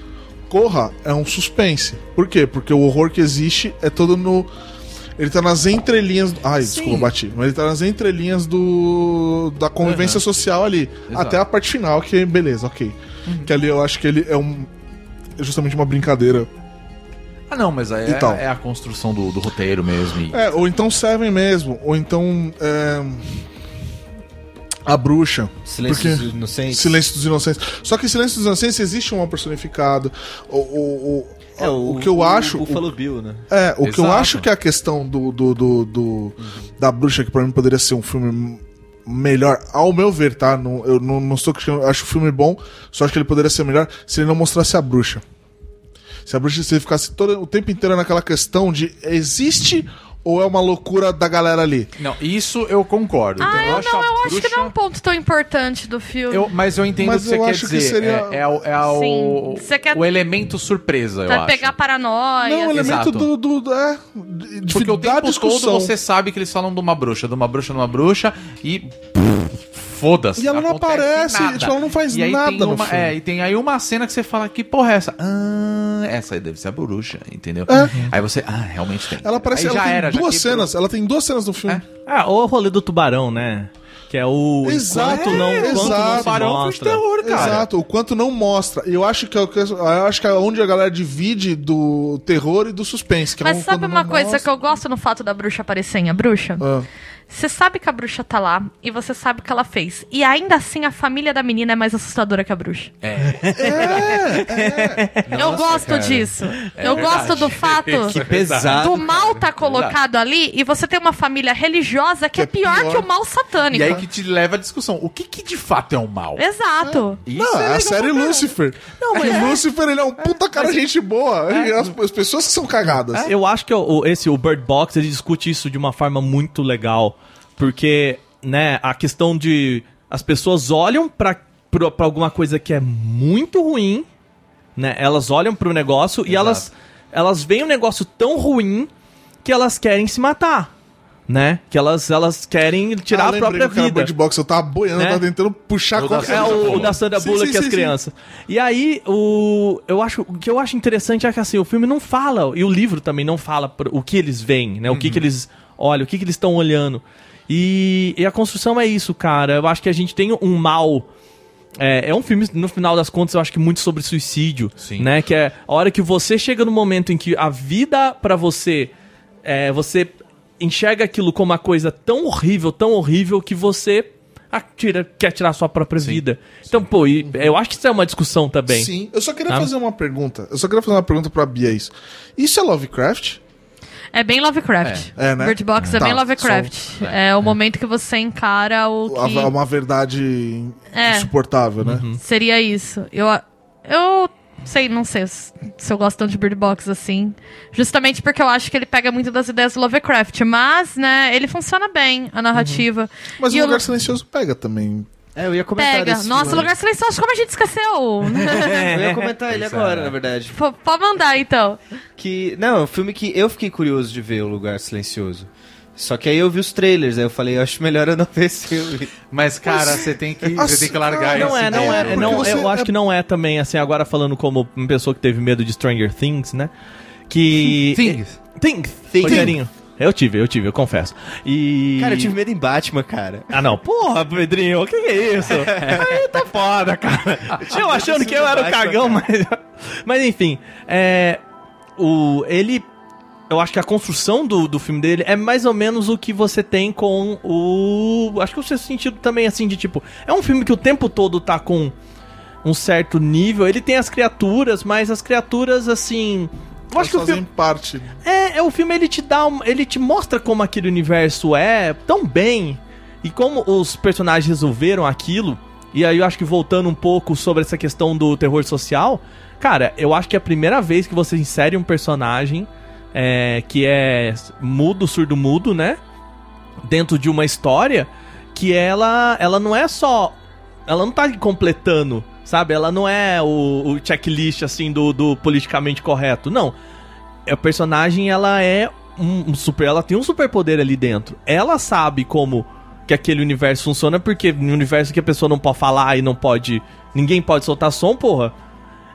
Corra é um suspense. Por quê? Porque o horror que existe é todo no. Ele tá nas entrelinhas. do- Ai, desculpa, bati. Mas ele tá nas entrelinhas do. da convivência social ali. Exato. Até a parte final, que beleza, ok. Que ali eu acho que ele é um. É justamente uma brincadeira. Ah, não, mas aí é, tal. é a construção do, do roteiro mesmo. e- É, ou então Seven mesmo. Ou então. é, A bruxa. Silêncio Porque- dos Inocentes. Silêncio dos Inocentes. Só que Silêncio dos Inocentes existe um mal personificado. O, o, o, É, o, que eu acho. O o- Buffalo Bill, né? É, o que eu Exato. acho que é a questão do, do, do, do- da bruxa, que pra mim poderia ser um filme melhor, ao meu ver, tá? Não, eu não, não estou criticando, eu acho o filme bom, só acho que ele poderia ser melhor se ele não mostrasse a bruxa. Se a bruxa se ficasse todo, o tempo inteiro naquela questão de existe ou é uma loucura da galera ali? Não, isso eu concordo. Ah, eu, acho não, eu acho que bruxa- não é um ponto tão importante do filme. Eu, mas eu entendo Mas o que você eu quer acho que dizer. seria- É, é, o- é o, Sim, você quer- o elemento surpresa, eu Pra acho. pegar paranoia. não, o elemento exato. do, do, do- é, de, Porque o tempo discussão. todo você sabe que eles falam de uma bruxa, de uma bruxa, de uma bruxa e. Foda-se. E ela não acontece aparece, nada. tipo, ela não faz E aí nada tem no uma, filme. É, e tem aí uma cena que você fala, que porra é essa? Ah, essa aí deve ser a bruxa, entendeu? É. Aí você, ah, realmente tem. Ela aparece, aí ela tem já duas quebrou. cenas, ela tem duas cenas no filme. Ah, o rolê do tubarão, né? Que é o. Exato, não, é, não exato. foi de mostra. terror, cara. Exato, o quanto não mostra. E eu acho que é, o que- eu acho que é onde a galera divide do terror e do suspense. Que é Mas um sabe uma não coisa mostra. que eu gosto no fato da bruxa aparecer em a bruxa? Ah. Você sabe que a bruxa tá lá e você sabe o que ela fez. E ainda assim a família da menina é mais assustadora que a bruxa. eu gosto disso. eu gosto do fato Que pesado. do mal tá colocado ali e você tem uma família religiosa que, é, é pior, pior. que o mal satânico. E aí que te leva à discussão. O que, que de fato é o mal? Exato. Isso Não, é, a série. Lucifer. Não, mas Lucifer, ele é um puta cara gente boa. E as, as pessoas que são cagadas. Eu acho que o, o- esse, o Bird Box, ele discute isso de uma forma muito legal. Porque, né, a questão de. As pessoas olham pra alguma coisa que é muito ruim, né? Elas olham pro negócio e elas, elas veem um negócio tão ruim que elas querem se matar. Né? Que elas, elas querem tirar Ah, a própria que vida. Bird Box, eu tava boiando, Né? eu tava tentando puxar O É o, o da Sandra Sim, Bullock sim, e as sim, crianças. E aí, o, eu acho, o que eu acho interessante é que assim, o filme não fala, e o livro também não fala pro- o que eles veem, né? O que, que eles olham, o que, que eles estão olhando. E, e a construção é isso, cara. Eu acho que a gente tem um mal. É, é um filme, no final das contas, eu acho que muito sobre suicídio. Sim. Né? Que é a hora que você chega no momento em que a vida pra você. É, você enxerga aquilo como uma coisa tão horrível, tão horrível, que você atira, quer tirar a sua própria Sim. vida. Então, pô, e eu acho que isso é uma discussão também. Sim, eu só queria Tá. fazer uma pergunta. Eu só queria fazer uma pergunta pra Bia isso. Isso é Lovecraft? É bem Lovecraft. É, é, né? Bird Box é, Tá, bem Lovecraft. só- É o momento que você encara o A- que Uma verdade É. insuportável, né? seria isso. Eu, eu sei, não sei se eu gosto tanto de Bird Box assim. Justamente porque eu acho que ele pega muito das ideias do Lovecraft. Mas, né, ele funciona bem, a narrativa. Mas E o Lugar Lu- Silencioso pega também. É, eu ia comentar Pega. desse Nossa, filme. Lugar Silencioso, como a gente esqueceu? Eu ia comentar ele Pois é. agora, na verdade. P- Pode mandar, então. Que, não, é um filme que eu fiquei curioso de ver, O Lugar Silencioso. Só que aí eu vi os trailers, aí eu falei, eu acho melhor eu não ver esse filme. Mas, cara, você tem que, você tem que largar não Não esse é, não É, é, não, você- eu acho é- que não é também, assim, agora falando como uma pessoa que teve medo de Stranger Things, né? Que... Things. Things. Things. Rogerinho. Eu tive, eu tive, eu confesso. E... Cara, eu tive medo em Batman, cara. Ah, não. Porra, Pedrinho, o que, que é isso? Aí tá foda, cara. Eu achando que eu era o cagão, mas... Mas, enfim, é... O... Ele... Eu acho que a construção do, do filme dele é mais ou menos o que você tem com o... Acho que o seu sentido também, assim, de tipo... É um filme que o tempo todo tá com um certo nível. Ele tem as criaturas, mas as criaturas, assim... Eu acho que o Elas filme... parte. É, é o filme ele te dá, um- ele te mostra como aquele universo é tão bem e como os personagens resolveram aquilo. E aí eu acho que voltando um pouco sobre essa questão do terror social, cara, eu acho que é a primeira vez que você insere um personagem é, que é mudo, surdo mudo, né? Dentro de uma história que ela, ela não é só, ela não tá completando, sabe? Ela não é o, o checklist assim do, do politicamente correto, não a personagem ela é um, um super, ela tem um superpoder ali dentro. Ela sabe como que aquele universo funciona porque no universo que a pessoa não pode falar e não pode, ninguém pode soltar som, porra.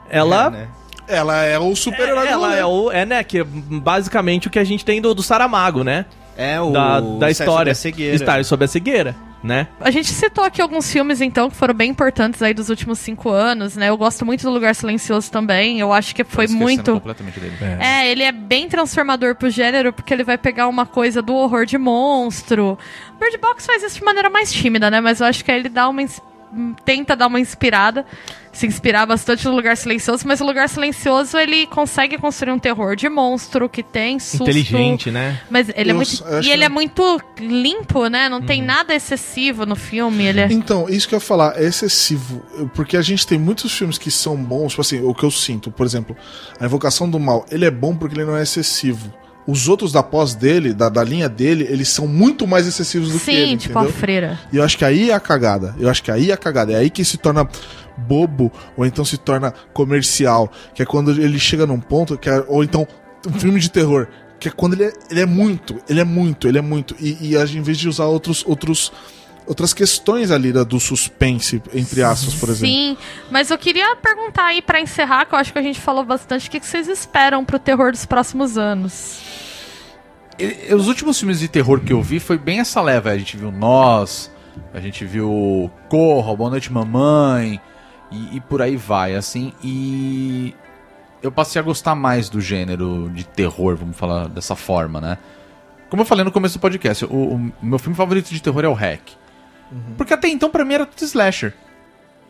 Ela É, né? Ela é o super-herói do ela é o é né, que é basicamente o que a gente tem do, do Saramago, né? É o da, da história da cegueira. História sobre a cegueira, né? A gente citou aqui alguns filmes, então, que foram bem importantes aí dos últimos cinco anos, né? Eu gosto muito do Lugar Silencioso também. Eu acho que foi muito. completamente dele. É, ele é bem transformador pro gênero, porque ele vai pegar uma coisa do horror de monstro. Bird Box faz isso de maneira mais tímida, né? Mas eu acho que aí ele dá uma. Tenta dar uma inspirada, se inspirar bastante no Lugar Silencioso, mas o Lugar Silencioso ele consegue construir um terror de monstro que tem susto. Inteligente, né? Mas ele é Eu muito. eu acho E ele que- é muito limpo, né? Não tem nada excessivo no filme. Ele é. Então, isso que eu ia falar, é excessivo. Porque a gente tem muitos filmes que são bons, tipo assim, o que eu sinto, por exemplo, a Invocação do Mal, ele é bom porque ele não é excessivo. Os outros da pós dele, da, da linha dele, eles são muito mais excessivos do que Sim, ele, tipo entendeu? a freira. E eu acho que aí é a cagada. Eu acho que aí é a cagada. É aí que se torna bobo, ou então se torna comercial. Que é quando ele chega num ponto, que é, ou então um filme de terror. Que é quando ele é, ele é muito, ele é muito, ele é muito. E, e em vez de usar outros, outros, outras questões ali da- do suspense, entre aspas, por exemplo. Sim, mas eu queria perguntar aí pra encerrar, que eu acho que a gente falou bastante, o que que vocês esperam pro terror dos próximos anos? E- Os últimos filmes de terror que eu vi foi bem essa leva. A gente viu Nós, a gente viu Corra, Boa Noite Mamãe, e, e por aí vai, assim. E eu passei a gostar mais do gênero de terror, vamos falar dessa forma, né? Como eu falei no começo do podcast, o, o meu filme favorito de terror é o Hack. Porque até então, pra mim, era tudo slasher.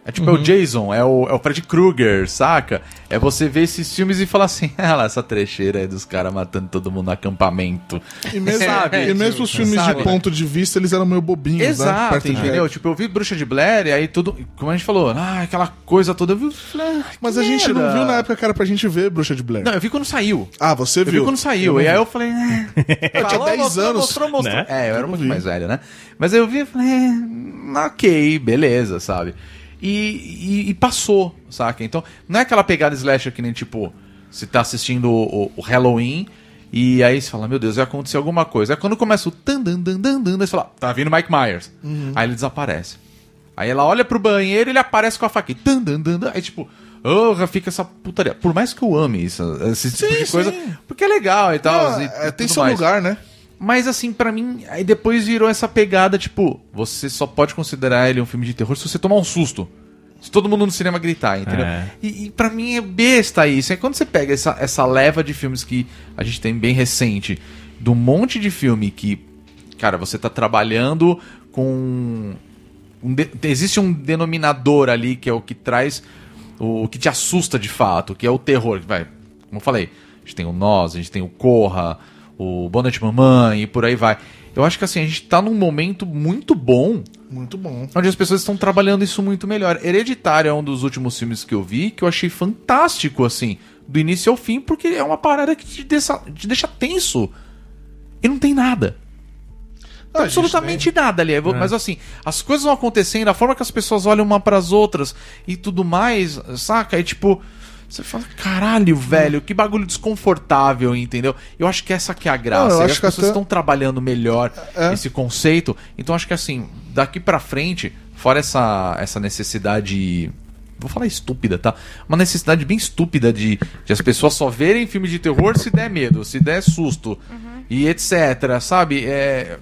É tipo, é o Jason, é o, é o Fred Krueger, saca? É você ver esses filmes e falar assim, ah lá, essa trecheira aí dos caras matando todo mundo no acampamento. E mesmo, Sabe? e mesmo os filmes Sabe? de ponto de vista, eles eram meio bobinhos, né? Exato, de- entendeu? Tipo, eu vi Bruxa de Blair e aí tudo, como a gente falou, ah, aquela coisa toda, eu vi, ah, Mas a gente não viu na época que era pra gente ver Bruxa de Blair. Não, eu vi quando saiu. Ah, você Eu vi viu? quando saiu. e aí eu falei, é. Eu tinha 10 mostrou, anos. Mostrou, mostrou. Né? É, eu era muito mais velho, né? Mas aí eu vi e falei, é, ok, beleza, sabe? E, e, e passou, saca? Então, não é aquela pegada slasher que nem, tipo, você tá assistindo o, o Halloween e aí você fala, meu Deus, vai acontecer alguma coisa. Aí quando começa o tan dan dan dan dan, você fala, tá vindo Mike Myers. Aí ele desaparece. Aí ela olha pro banheiro e ele aparece com a faca. Tan, dan, dan, dan. Aí tipo, oh, fica essa putaria. Por mais que eu ame isso, esse tipo Sim, de coisa, sim. porque é legal e tal. E é, tem seu mais. lugar, né? Mas assim, pra mim, aí depois virou essa pegada, tipo, você só pode considerar ele um filme de terror se você tomar um susto. Se todo mundo no cinema gritar, entendeu? É. E, e para mim é besta isso. É quando você pega essa, essa leva de filmes que a gente tem bem recente, do monte de filme que, cara, você tá trabalhando com um de- existe um denominador ali que é o que traz o, o que te assusta de fato, que é o terror. Vai, como eu falei, a gente tem o Nós, a gente tem o Corra, o Boa Noite Mamãe e por aí vai. Eu acho que assim, a gente tá num momento muito bom Muito bom. onde as pessoas estão trabalhando isso muito melhor. Hereditário é um dos últimos filmes que eu vi que eu achei fantástico, assim, do início ao fim, porque é uma parada que te deixa, te deixa tenso. E não tem nada. Ah, gente absolutamente nada ali. Mas assim, as coisas vão acontecendo, a forma que as pessoas olham uma pras outras e tudo mais, saca? É tipo. Você fala, caralho, velho, que bagulho desconfortável, entendeu? Eu acho que essa que é a graça. Não, eu e acho as que pessoas até- estão trabalhando melhor É. esse conceito. Então acho que assim, daqui pra frente, fora essa, essa necessidade. Vou falar estúpida, tá? Uma necessidade bem estúpida de, de as pessoas só verem filme de terror se der medo, se der susto e etc, sabe? É,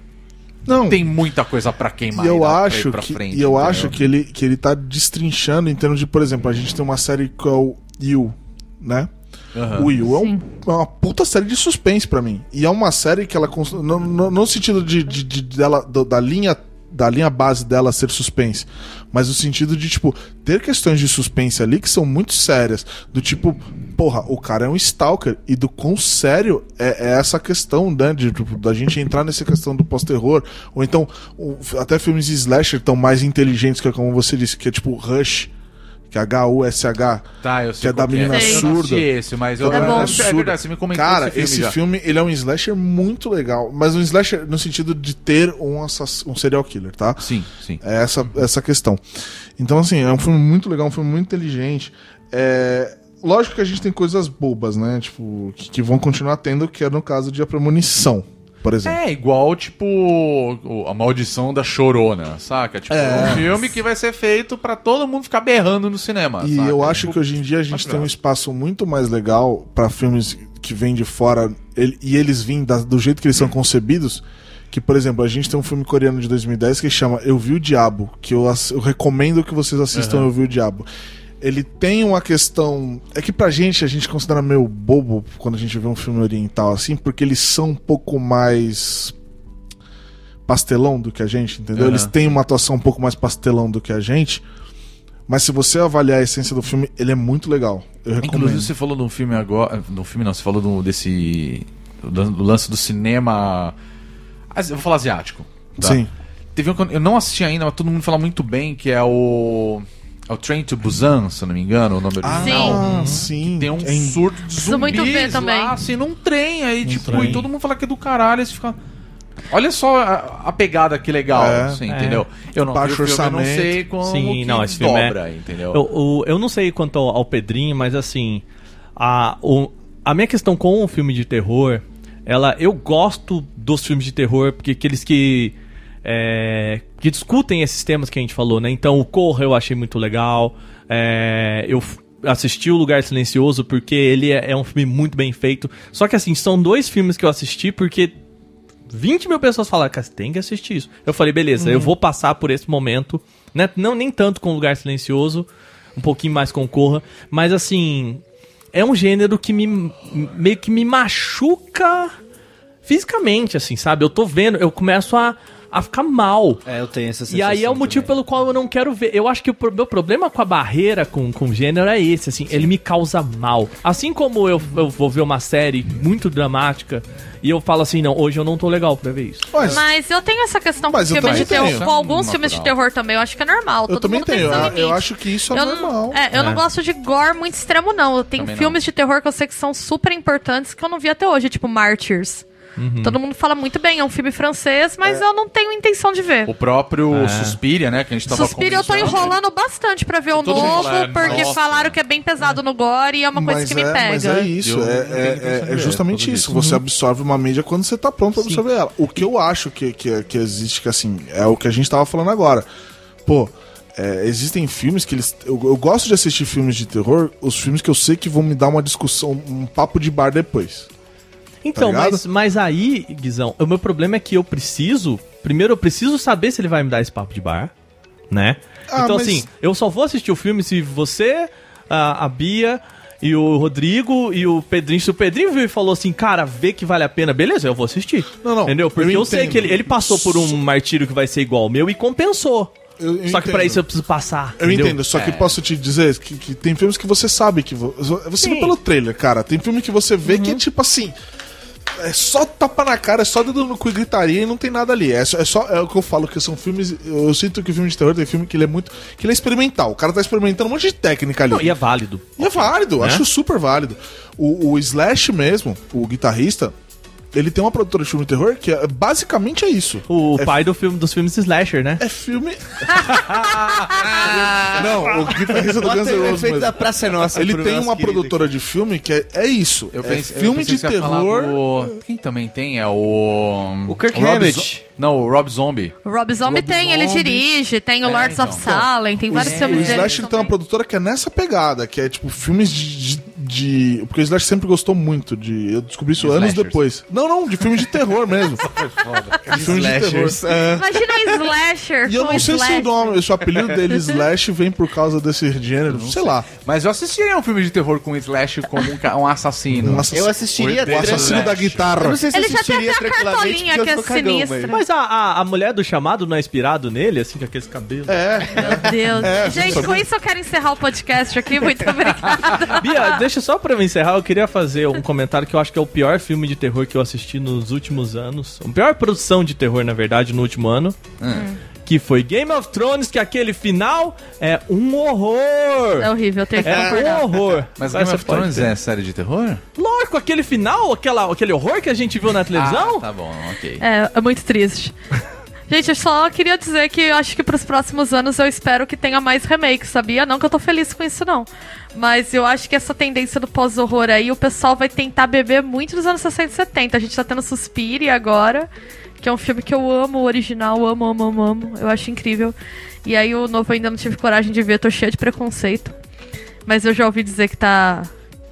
Não, tem muita coisa pra queimar. E eu ainda pra acho pra que, frente, e eu entendeu? acho que ele, que ele tá destrinchando em termos de, por exemplo, a gente tem uma série que é o You, né? Aham. O You é, um- é uma puta série de suspense pra mim. E é uma série que ela. No, no- no sentido de, de- de- dela, do- da linha. Da linha base dela ser suspense. Mas no sentido de, tipo, ter questões de suspense ali que são muito sérias. Do tipo, porra, o cara é um stalker. E do quão sério é, é essa questão, né? De, tipo, da gente entrar nessa questão do pós-terror. Ou então, o- até filmes de slasher tão mais inteligentes, que é como você disse, que é tipo Rush. Que é H-U-S-H. Tá, eu sei que é da menina Sei. Eu não assisti surda. esse, mas eu É bom. é verdade, você me comentou Cara, esse filme esse já. filme, ele é um slasher muito legal. Mas um slasher no sentido de ter um, assass- um serial killer, tá? Sim, sim. É essa, essa questão. Então, assim, é um filme muito legal, um filme muito inteligente. É... Lógico que a gente tem coisas bobas, né? Tipo, que, que vão continuar tendo, que é no caso de A Premonição, por exemplo. É igual, tipo, a maldição da chorona, saca? Tipo, É. um filme que vai ser feito pra todo mundo ficar berrando no cinema. E saca? eu acho Tipo, que hoje em dia a gente tem um espaço muito mais legal pra filmes que vêm de fora e eles vêm do jeito que eles são concebidos. Que, por exemplo, a gente tem um filme coreano de 2010 que chama Eu Vi o Diabo, que eu, eu recomendo que vocês assistam Eu Vi o Diabo. Ele tem uma questão. É que pra gente, a gente considera meio bobo quando a gente vê um filme oriental assim, porque eles são um pouco mais pastelão do que a gente, entendeu? Aham. Eles têm uma atuação um pouco mais pastelão do que a gente. Mas se você avaliar a essência do filme, ele é muito legal. Eu recomendo. Inclusive, você falou de um filme agora. No filme não, você falou do, desse. Do, do lance do cinema. Eu vou falar asiático. tá? Sim. Teve um eu não assisti ainda, mas todo mundo fala muito bem, que é o. É o Train to Busan, se eu não me engano, o nome original. Ah, sim. Tem um É surto de Preciso muito ver zumbis também. lá, assim, num trem aí, tipo, trem. e todo mundo fala que é do caralho, aí você fica... Olha só a, a pegada que legal, É. assim, entendeu? Eu não Baixo vi filme, eu não sei como Sim, que não, esse filme é- entendeu? Eu, o- eu não sei quanto ao, ao Pedrinho, mas assim, a, o- a minha questão com o filme de terror, ela, eu gosto dos filmes de terror, porque aqueles que é, que discutem esses temas que a gente falou, né? Então, o Corra eu achei muito legal. é, eu assisti o Lugar Silencioso porque ele é, é um filme muito bem feito. Só que assim, são dois filmes que eu assisti porque 20 mil pessoas falaram, cara, você tem que assistir isso. Eu falei, beleza, eu vou passar por esse momento, né? Não nem tanto com o Lugar Silencioso, um pouquinho mais com Corra, mas assim, é um gênero que me meio que me machuca fisicamente, assim, sabe? Eu tô vendo, eu começo a, a ficar mal. É, eu tenho essa sensação. E aí é o motivo também. pelo qual eu não quero ver. Eu acho que o meu problema com a barreira com, com o gênero é esse, assim, ele me causa mal. Assim como eu, eu vou ver uma série muito dramática e eu falo assim, não, hoje eu não tô legal pra ver isso. Mas, Mas eu tenho essa questão com filmes de terror, com alguns Natural. filmes de terror também, eu acho que é normal. eu todo também tenho. Eu, eu acho que isso é Eu normal. não, é, eu não É. gosto de gore muito extremo, não. Eu tenho Também filmes de terror que eu sei que são super importantes que eu não vi até hoje, tipo Martyrs. Uhum. Todo mundo fala muito bem, é um filme francês, É. mas eu não tenho intenção de ver. O próprio É. Suspiria, né, que a gente tava Suspiro eu tô enrolando bastante pra ver o novo, fala, é, porque nossa. falaram que é bem pesado no gore e é uma coisa mas que me é, pega. Mas é isso, Eu é, é- é- é justamente isso. causa Você absorve uma mídia quando você tá pronto pra absorver ela. O que eu acho que, que, que existe, que assim, é o que a gente tava falando agora. Pô, é, existem filmes que eles. Eu, eu gosto de assistir filmes de terror, os filmes que eu sei que vão me dar uma discussão, um papo de bar depois. Então, ligado? mas, mas aí, Guizão, o meu problema é que eu preciso. Primeiro, eu preciso saber se ele vai me dar esse papo de bar, né? Ah, então, mas- assim, eu só vou assistir o filme se você, a, a Bia e o Rodrigo e o Pedrinho. Se o Pedrinho viu e falou assim, cara, vê que vale a pena, beleza, eu vou assistir. Não, não, Entendeu? Porque eu eu, sei que ele, ele passou por um martírio que vai ser igual ao meu e compensou. Eu- eu Só que pra entendo. isso eu preciso passar. Eu entendeu? entendo, só que posso te dizer que, que tem filmes que você sabe que. vo- Você vê Sim. pelo trailer, cara. Tem filme que você vê Uhum. que é tipo assim. É só tapa na cara, é só dedo no cu e gritaria e não tem nada ali. É só, é só é o que eu falo, que são filmes. Eu sinto que o filme de terror tem filme que ele é muito. que ele é experimental. O cara tá experimentando um monte de técnica ali. Não, e é válido. E é válido, acho super válido. O, o Slash mesmo, o guitarrista, ele tem uma produtora de filme de terror que é, basicamente é isso. O é, pai do filme, dos filmes Slasher, né? É filme. Não, o guitarrista do Bota Guns o N' Roses. mesmo. da Praça é Nossa. Ele tem uma produtora de filme que é, é isso. Eu é pensei, eu filme pensei de terror. do- Quem também tem é o. O Kirk Rob Hammett. Não, o Rob Zombie. O Rob Zombie Rob tem, ele Zombie. dirige, tem o É, Lords of então. Salem, tem vários O filmes dele. Slash ele tem uma produtora que é nessa pegada, que é tipo filmes de. de- de- porque o Slash sempre gostou muito de. Eu descobri isso De anos slashers. depois. Não, não, de filme de terror mesmo. de filme de terror. É. Imagina um slasher E eu não sei se o nome, se o apelido dele Slash vem por causa desse gênero, sei, lá. Mas eu assistiria um filme de terror com o Slash como um, um assassino. Um assassino- Eu assistiria o assassino da Eu guitarra. não sei se Ele eu já tem até a cartolinha eu que é cagão, sinistra. Mas a, a, a mulher do chamado não é inspirado nele, assim, com aqueles cabelos? É, Meu Deus. É, Gente, com isso eu quero encerrar o podcast aqui. Muito obrigada. Bia, deixa só pra eu encerrar, eu queria fazer um comentário que eu acho que é o pior filme de terror que eu assisti nos últimos anos. A pior produção de terror, na verdade, no último ano. Que foi Game of Thrones, que aquele final é um horror. É horrível, eu tenho que É um concordar. horror. Mas Game of pode Thrones ter. é série de terror? Lógico, aquele final, aquela, aquele horror que a gente viu na televisão. Ah, tá bom, ok. É, é muito triste. Gente, eu só queria dizer que eu acho que pros próximos anos eu espero que tenha mais remakes, sabia? Não que eu tô feliz com isso, não. Mas eu acho que essa tendência do pós-horror aí, o pessoal vai tentar beber muito dos anos 60 e 70. A gente tá tendo Suspire agora, que é um filme que eu amo, o original, amo, amo, amo, amo. Eu acho incrível. E aí o novo eu ainda não tive coragem de ver, tô cheia de preconceito. Mas eu já ouvi dizer que tá.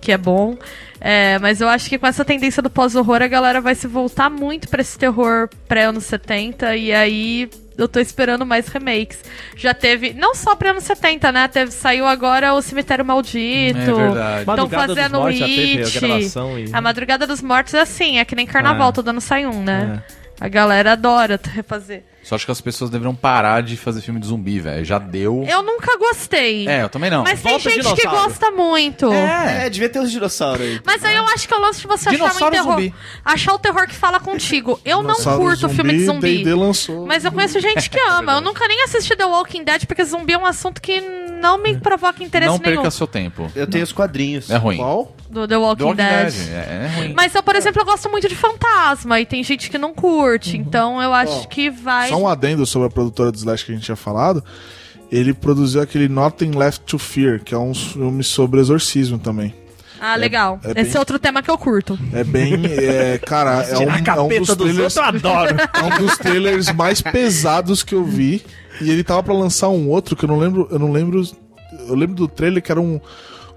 Que é bom. É, mas eu acho que com essa tendência do pós-horror, a galera vai se voltar muito pra esse terror pré-anos 70, e aí eu tô esperando mais remakes. Já teve, não só pré-anos 70, né? Teve, saiu agora o Cemitério Maldito. É verdade. Estão Madrugada dos fazendo a It. gravação e- A Madrugada dos Mortos é assim, é que nem carnaval, Ah. todo ano sai um, né? A galera adora refazer. Só acho que as pessoas deveriam parar de fazer filme de zumbi, velho. Já deu. Eu nunca gostei. É, eu também não. Mas tem Volta gente que dinossauro. gosta muito. É, devia ter uns dinossauros aí. Mas aí eu acho que é o lance de você achar um Dinossauro terror. zumbi. Achar o terror que fala contigo. Eu não Dinossauro curto filme de zumbi. D&D lançou. Mas eu conheço gente que ama. Eu nunca nem assisti The Walking Dead porque zumbi é um assunto que não me provoca interesse não nenhum. perca seu tempo. Eu tenho os quadrinhos. É ruim. Qual? Do The Walking, The Walking Dead. Dead. É, é ruim. Mas eu, por exemplo, eu gosto muito de fantasma e tem gente que não curte. Então eu acho Ó, que vai. Só um adendo sobre a produtora do Slash que a gente tinha falado. Ele produziu aquele Nothing Left to Fear, que é um filme sobre exorcismo também. Ah, legal. é Esse bem- é outro tema que eu curto. É bem. É, cara, é um, é um dos dos trailers. outros, eu adoro. É um dos trailers mais pesados que eu vi. E ele tava pra lançar um outro que eu não lembro. Eu não lembro. Eu lembro do trailer que era um.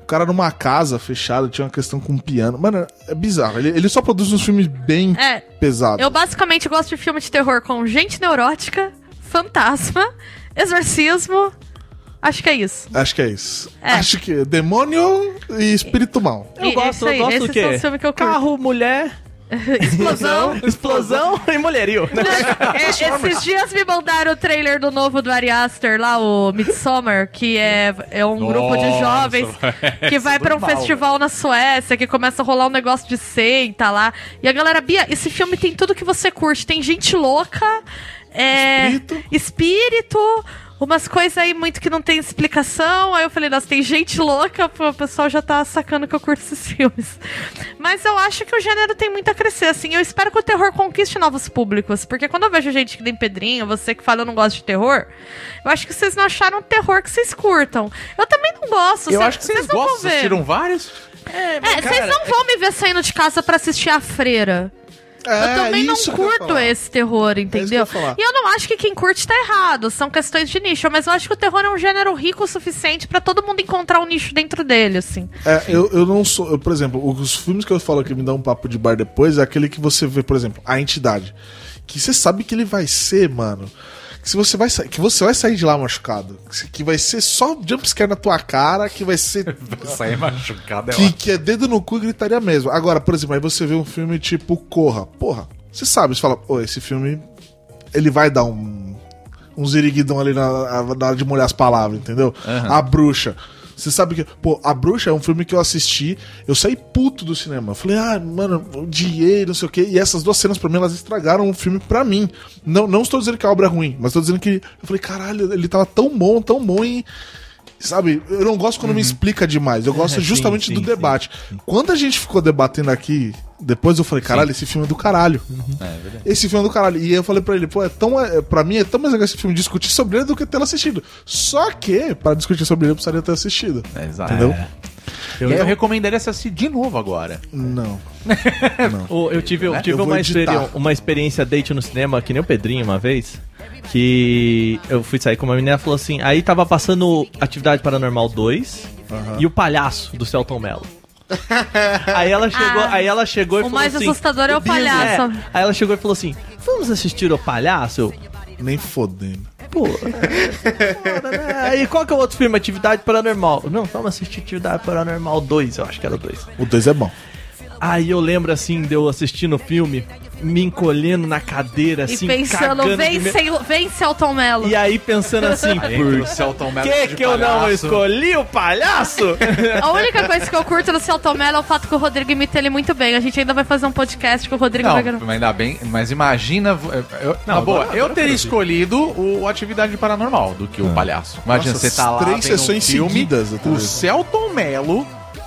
O cara numa casa fechada, tinha uma questão com um piano. Mano, é bizarro. Ele, ele só produz uns filmes bem É, pesados. eu basicamente gosto de filme de terror com gente neurótica, fantasma, exorcismo. Acho que é isso. Acho que é isso. É. Acho que é demônio e espírito mal. Eu E- gosto, eu gosto esses do quê? são os filmes que eu curto. Carro, mulher, Explosão. explosão e mulherio. É, esses dias me mandaram o trailer do novo do Ari Aster lá, o Midsommar, que é, é um grupo de Nossa, jovens que vai pra um mal, festival na Suécia, que começa a rolar um negócio de seita lá. E a galera, Bia, esse filme tem tudo que você curte. Tem gente louca, é, Espírito. espírito, umas coisas aí muito que não tem explicação. Aí eu falei, nossa, tem gente louca, o pessoal já tá sacando que eu curto esses filmes. Mas eu acho que o gênero tem muito a crescer, assim. Eu espero que o terror conquiste novos públicos. Porque quando eu vejo gente que nem Pedrinho, você que fala eu não gosto de terror, eu acho que vocês não acharam terror que vocês curtam. Eu também não gosto. Eu cê- acho que vocês não vão gostam, ver. assistiram vários? É, vocês não vão me ver saindo de casa pra assistir a freira. Eu também não É, eu ia curto esse terror, eu entendeu? ia falar. e eu não acho que quem curte tá errado, são questões de nicho, mas eu acho que o terror é um gênero rico o suficiente pra todo mundo encontrar um nicho dentro dele, assim. É, eu, eu não sou. eu, por exemplo, os filmes que eu falo que me dão um papo de bar depois é aquele que você vê, por exemplo, a entidade. Que você sabe que ele vai ser, mano. Que, se você vai sair, que você vai sair de lá machucado. Que, vai ser só jumpscare na tua cara, que vai ser. Sair machucado é que, que é dedo no cu e gritaria mesmo. Agora, por exemplo, aí você vê um filme tipo Corra. Porra, você sabe, você fala, pô, esse filme. Ele vai dar um. um ziriguidão ali na, na hora de molhar as palavras, entendeu? A Bruxa. Você sabe que, pô, A Bruxa é um filme que eu assisti, eu saí puto do cinema. Eu falei, ah, mano, odiei, não sei o quê. E essas duas cenas, pra mim, elas estragaram o filme pra mim. Não, não estou dizendo que a obra é ruim, mas estou dizendo que. Eu falei, caralho, ele tava tão bom, tão bom e. Sabe, eu não gosto quando me explica demais. Eu gosto É, sim, justamente sim, do sim, debate. Quando a gente ficou debatendo aqui, depois eu falei, caralho, esse filme é do caralho. É verdade. Esse filme é do caralho. E eu falei pra ele, pô, é tão. É, pra mim é tão mais legal esse filme discutir sobre ele do que tê-lo assistido. Só que, pra discutir sobre ele, eu precisaria ter assistido. É, exato. Entendeu? Eu, eu recomendaria assistir de novo agora. Não. O- Eu tive, eu tive Eu uma, editar. experi- uma experiência date no cinema, que nem o Pedrinho uma vez, que eu fui sair com uma menina e falou assim, aí tava passando Atividade Paranormal 2 e o palhaço do Celton Mello. aí ela chegou, Ah, aí ela chegou e O falou mais assim, assustador é o palhaço. é. Aí ela chegou e falou assim: Vamos assistir o palhaço? Nem fodendo. Pô, foda, né? E qual que é o outro filme? Atividade Paranormal. Não, vamos assistir Atividade Paranormal 2, eu acho que era o 2. O 2 é bom. Aí eu lembro assim de eu assistindo o filme, me encolhendo na cadeira, E assim, pensando, vem. Cel- vem Celton Mello. E aí pensando assim, por Celton Mello que de que eu não escolhi o palhaço? A única coisa que eu curto no Celton Mello é o fato que o Rodrigo imita ele muito bem. A gente ainda vai fazer um podcast que o Rodrigo Não, vai gravar. mas ainda bem, mas imagina. Eu, na boa, agora- eu teria escolhido o Atividade Paranormal do que o palhaço. Imagina, Nossa, você tá lá. três vendo um sessões filme, seguidas O Celton Mello,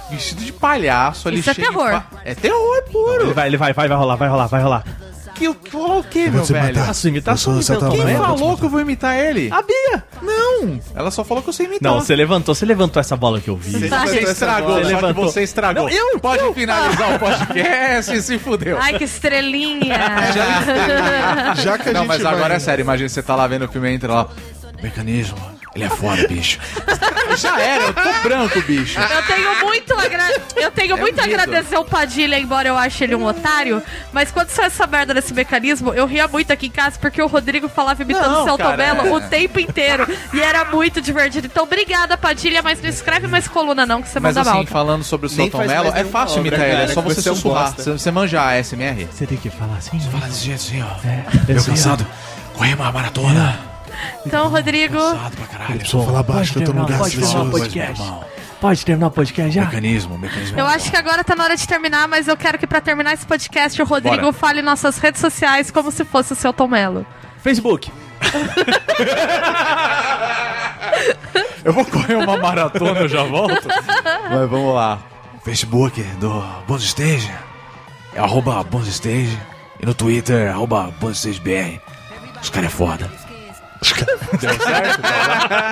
vestido de palhaço ali. Isso é cheio de terror. pa- É terror puro. Ele vai, ele vai, vai, vai rolar, vai rolar, vai rolar. Que, que falou o quê, meu velho? matar. A sua imitação então, Celton Quem falou que eu vou imitar ele? A Bia! Não! Ela só falou que eu sei imitar. Não, você levantou, você levantou essa bola que eu vi. Tá. Você estragou, Você só que levantou. você estragou. Não, eu- Pode eu- finalizar o podcast e se fudeu. Ai, que estrelinha. Já que a não, gente mas vai... agora é sério, imagina você tá lá vendo o filme e entra lá. Mecanismo, ele é foda, bicho. Já era, eu tô branco, bicho. Eu tenho muito, agra... eu tenho muito a agradecer o Padilha, embora eu ache ele um otário. Mas quando saiu essa merda desse mecanismo, eu ria muito aqui em casa porque o Rodrigo falava imitando Não, o Celton cara, Mello é. o tempo inteiro. E era muito divertido. Então, obrigada, Padilha, mas não escreve mais coluna, não, que você Mas manda assim, mal. falando sobre o faz Mello, é fácil imitar ele, é só você você é um sussurrar. Você, você manja a SMR? Você tem que falar assim. Fala desse jeito assim, ó. É, Eu ó. cansado. Correr uma maratona. Então, Rodrigo, Cansado pra caralho. Falar baixo, que eu tô num lugar pode terminar o silencioso. podcast. Pode terminar o podcast já? Mecanismo, mecanismo. eu acho que agora tá na hora de terminar, mas eu quero que pra terminar esse podcast, o Rodrigo Bora. fale nossas redes sociais como se fosse o Celton Mello. Facebook. Eu vou correr uma maratona, eu já volto. Mas vamos lá. Facebook do Bons Stage é arroba Bons Stage. E no Twitter, arroba Bons Stage BR. Os caras é foda. Deu certo?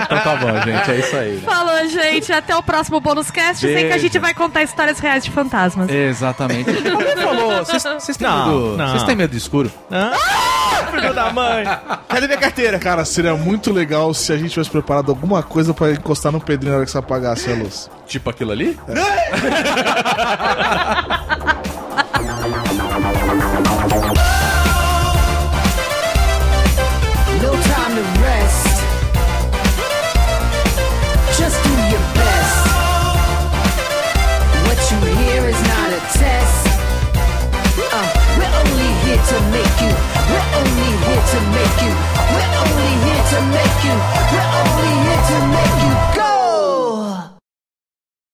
então tá bom, gente. É isso aí. Falou, gente. Até o próximo bônus cast. Sei que a Beijo. gente vai contar histórias reais de fantasmas. Exatamente. Alguém falou, vocês têm, Não, medo- não. vocês têm medo do escuro? Filho da mãe. Cadê minha carteira? Cara, seria muito legal se a gente tivesse preparado alguma coisa pra encostar no Pedrinho na hora que você apagasse a luz. Tipo aquilo ali? No to make you. We're only here to make you. We're only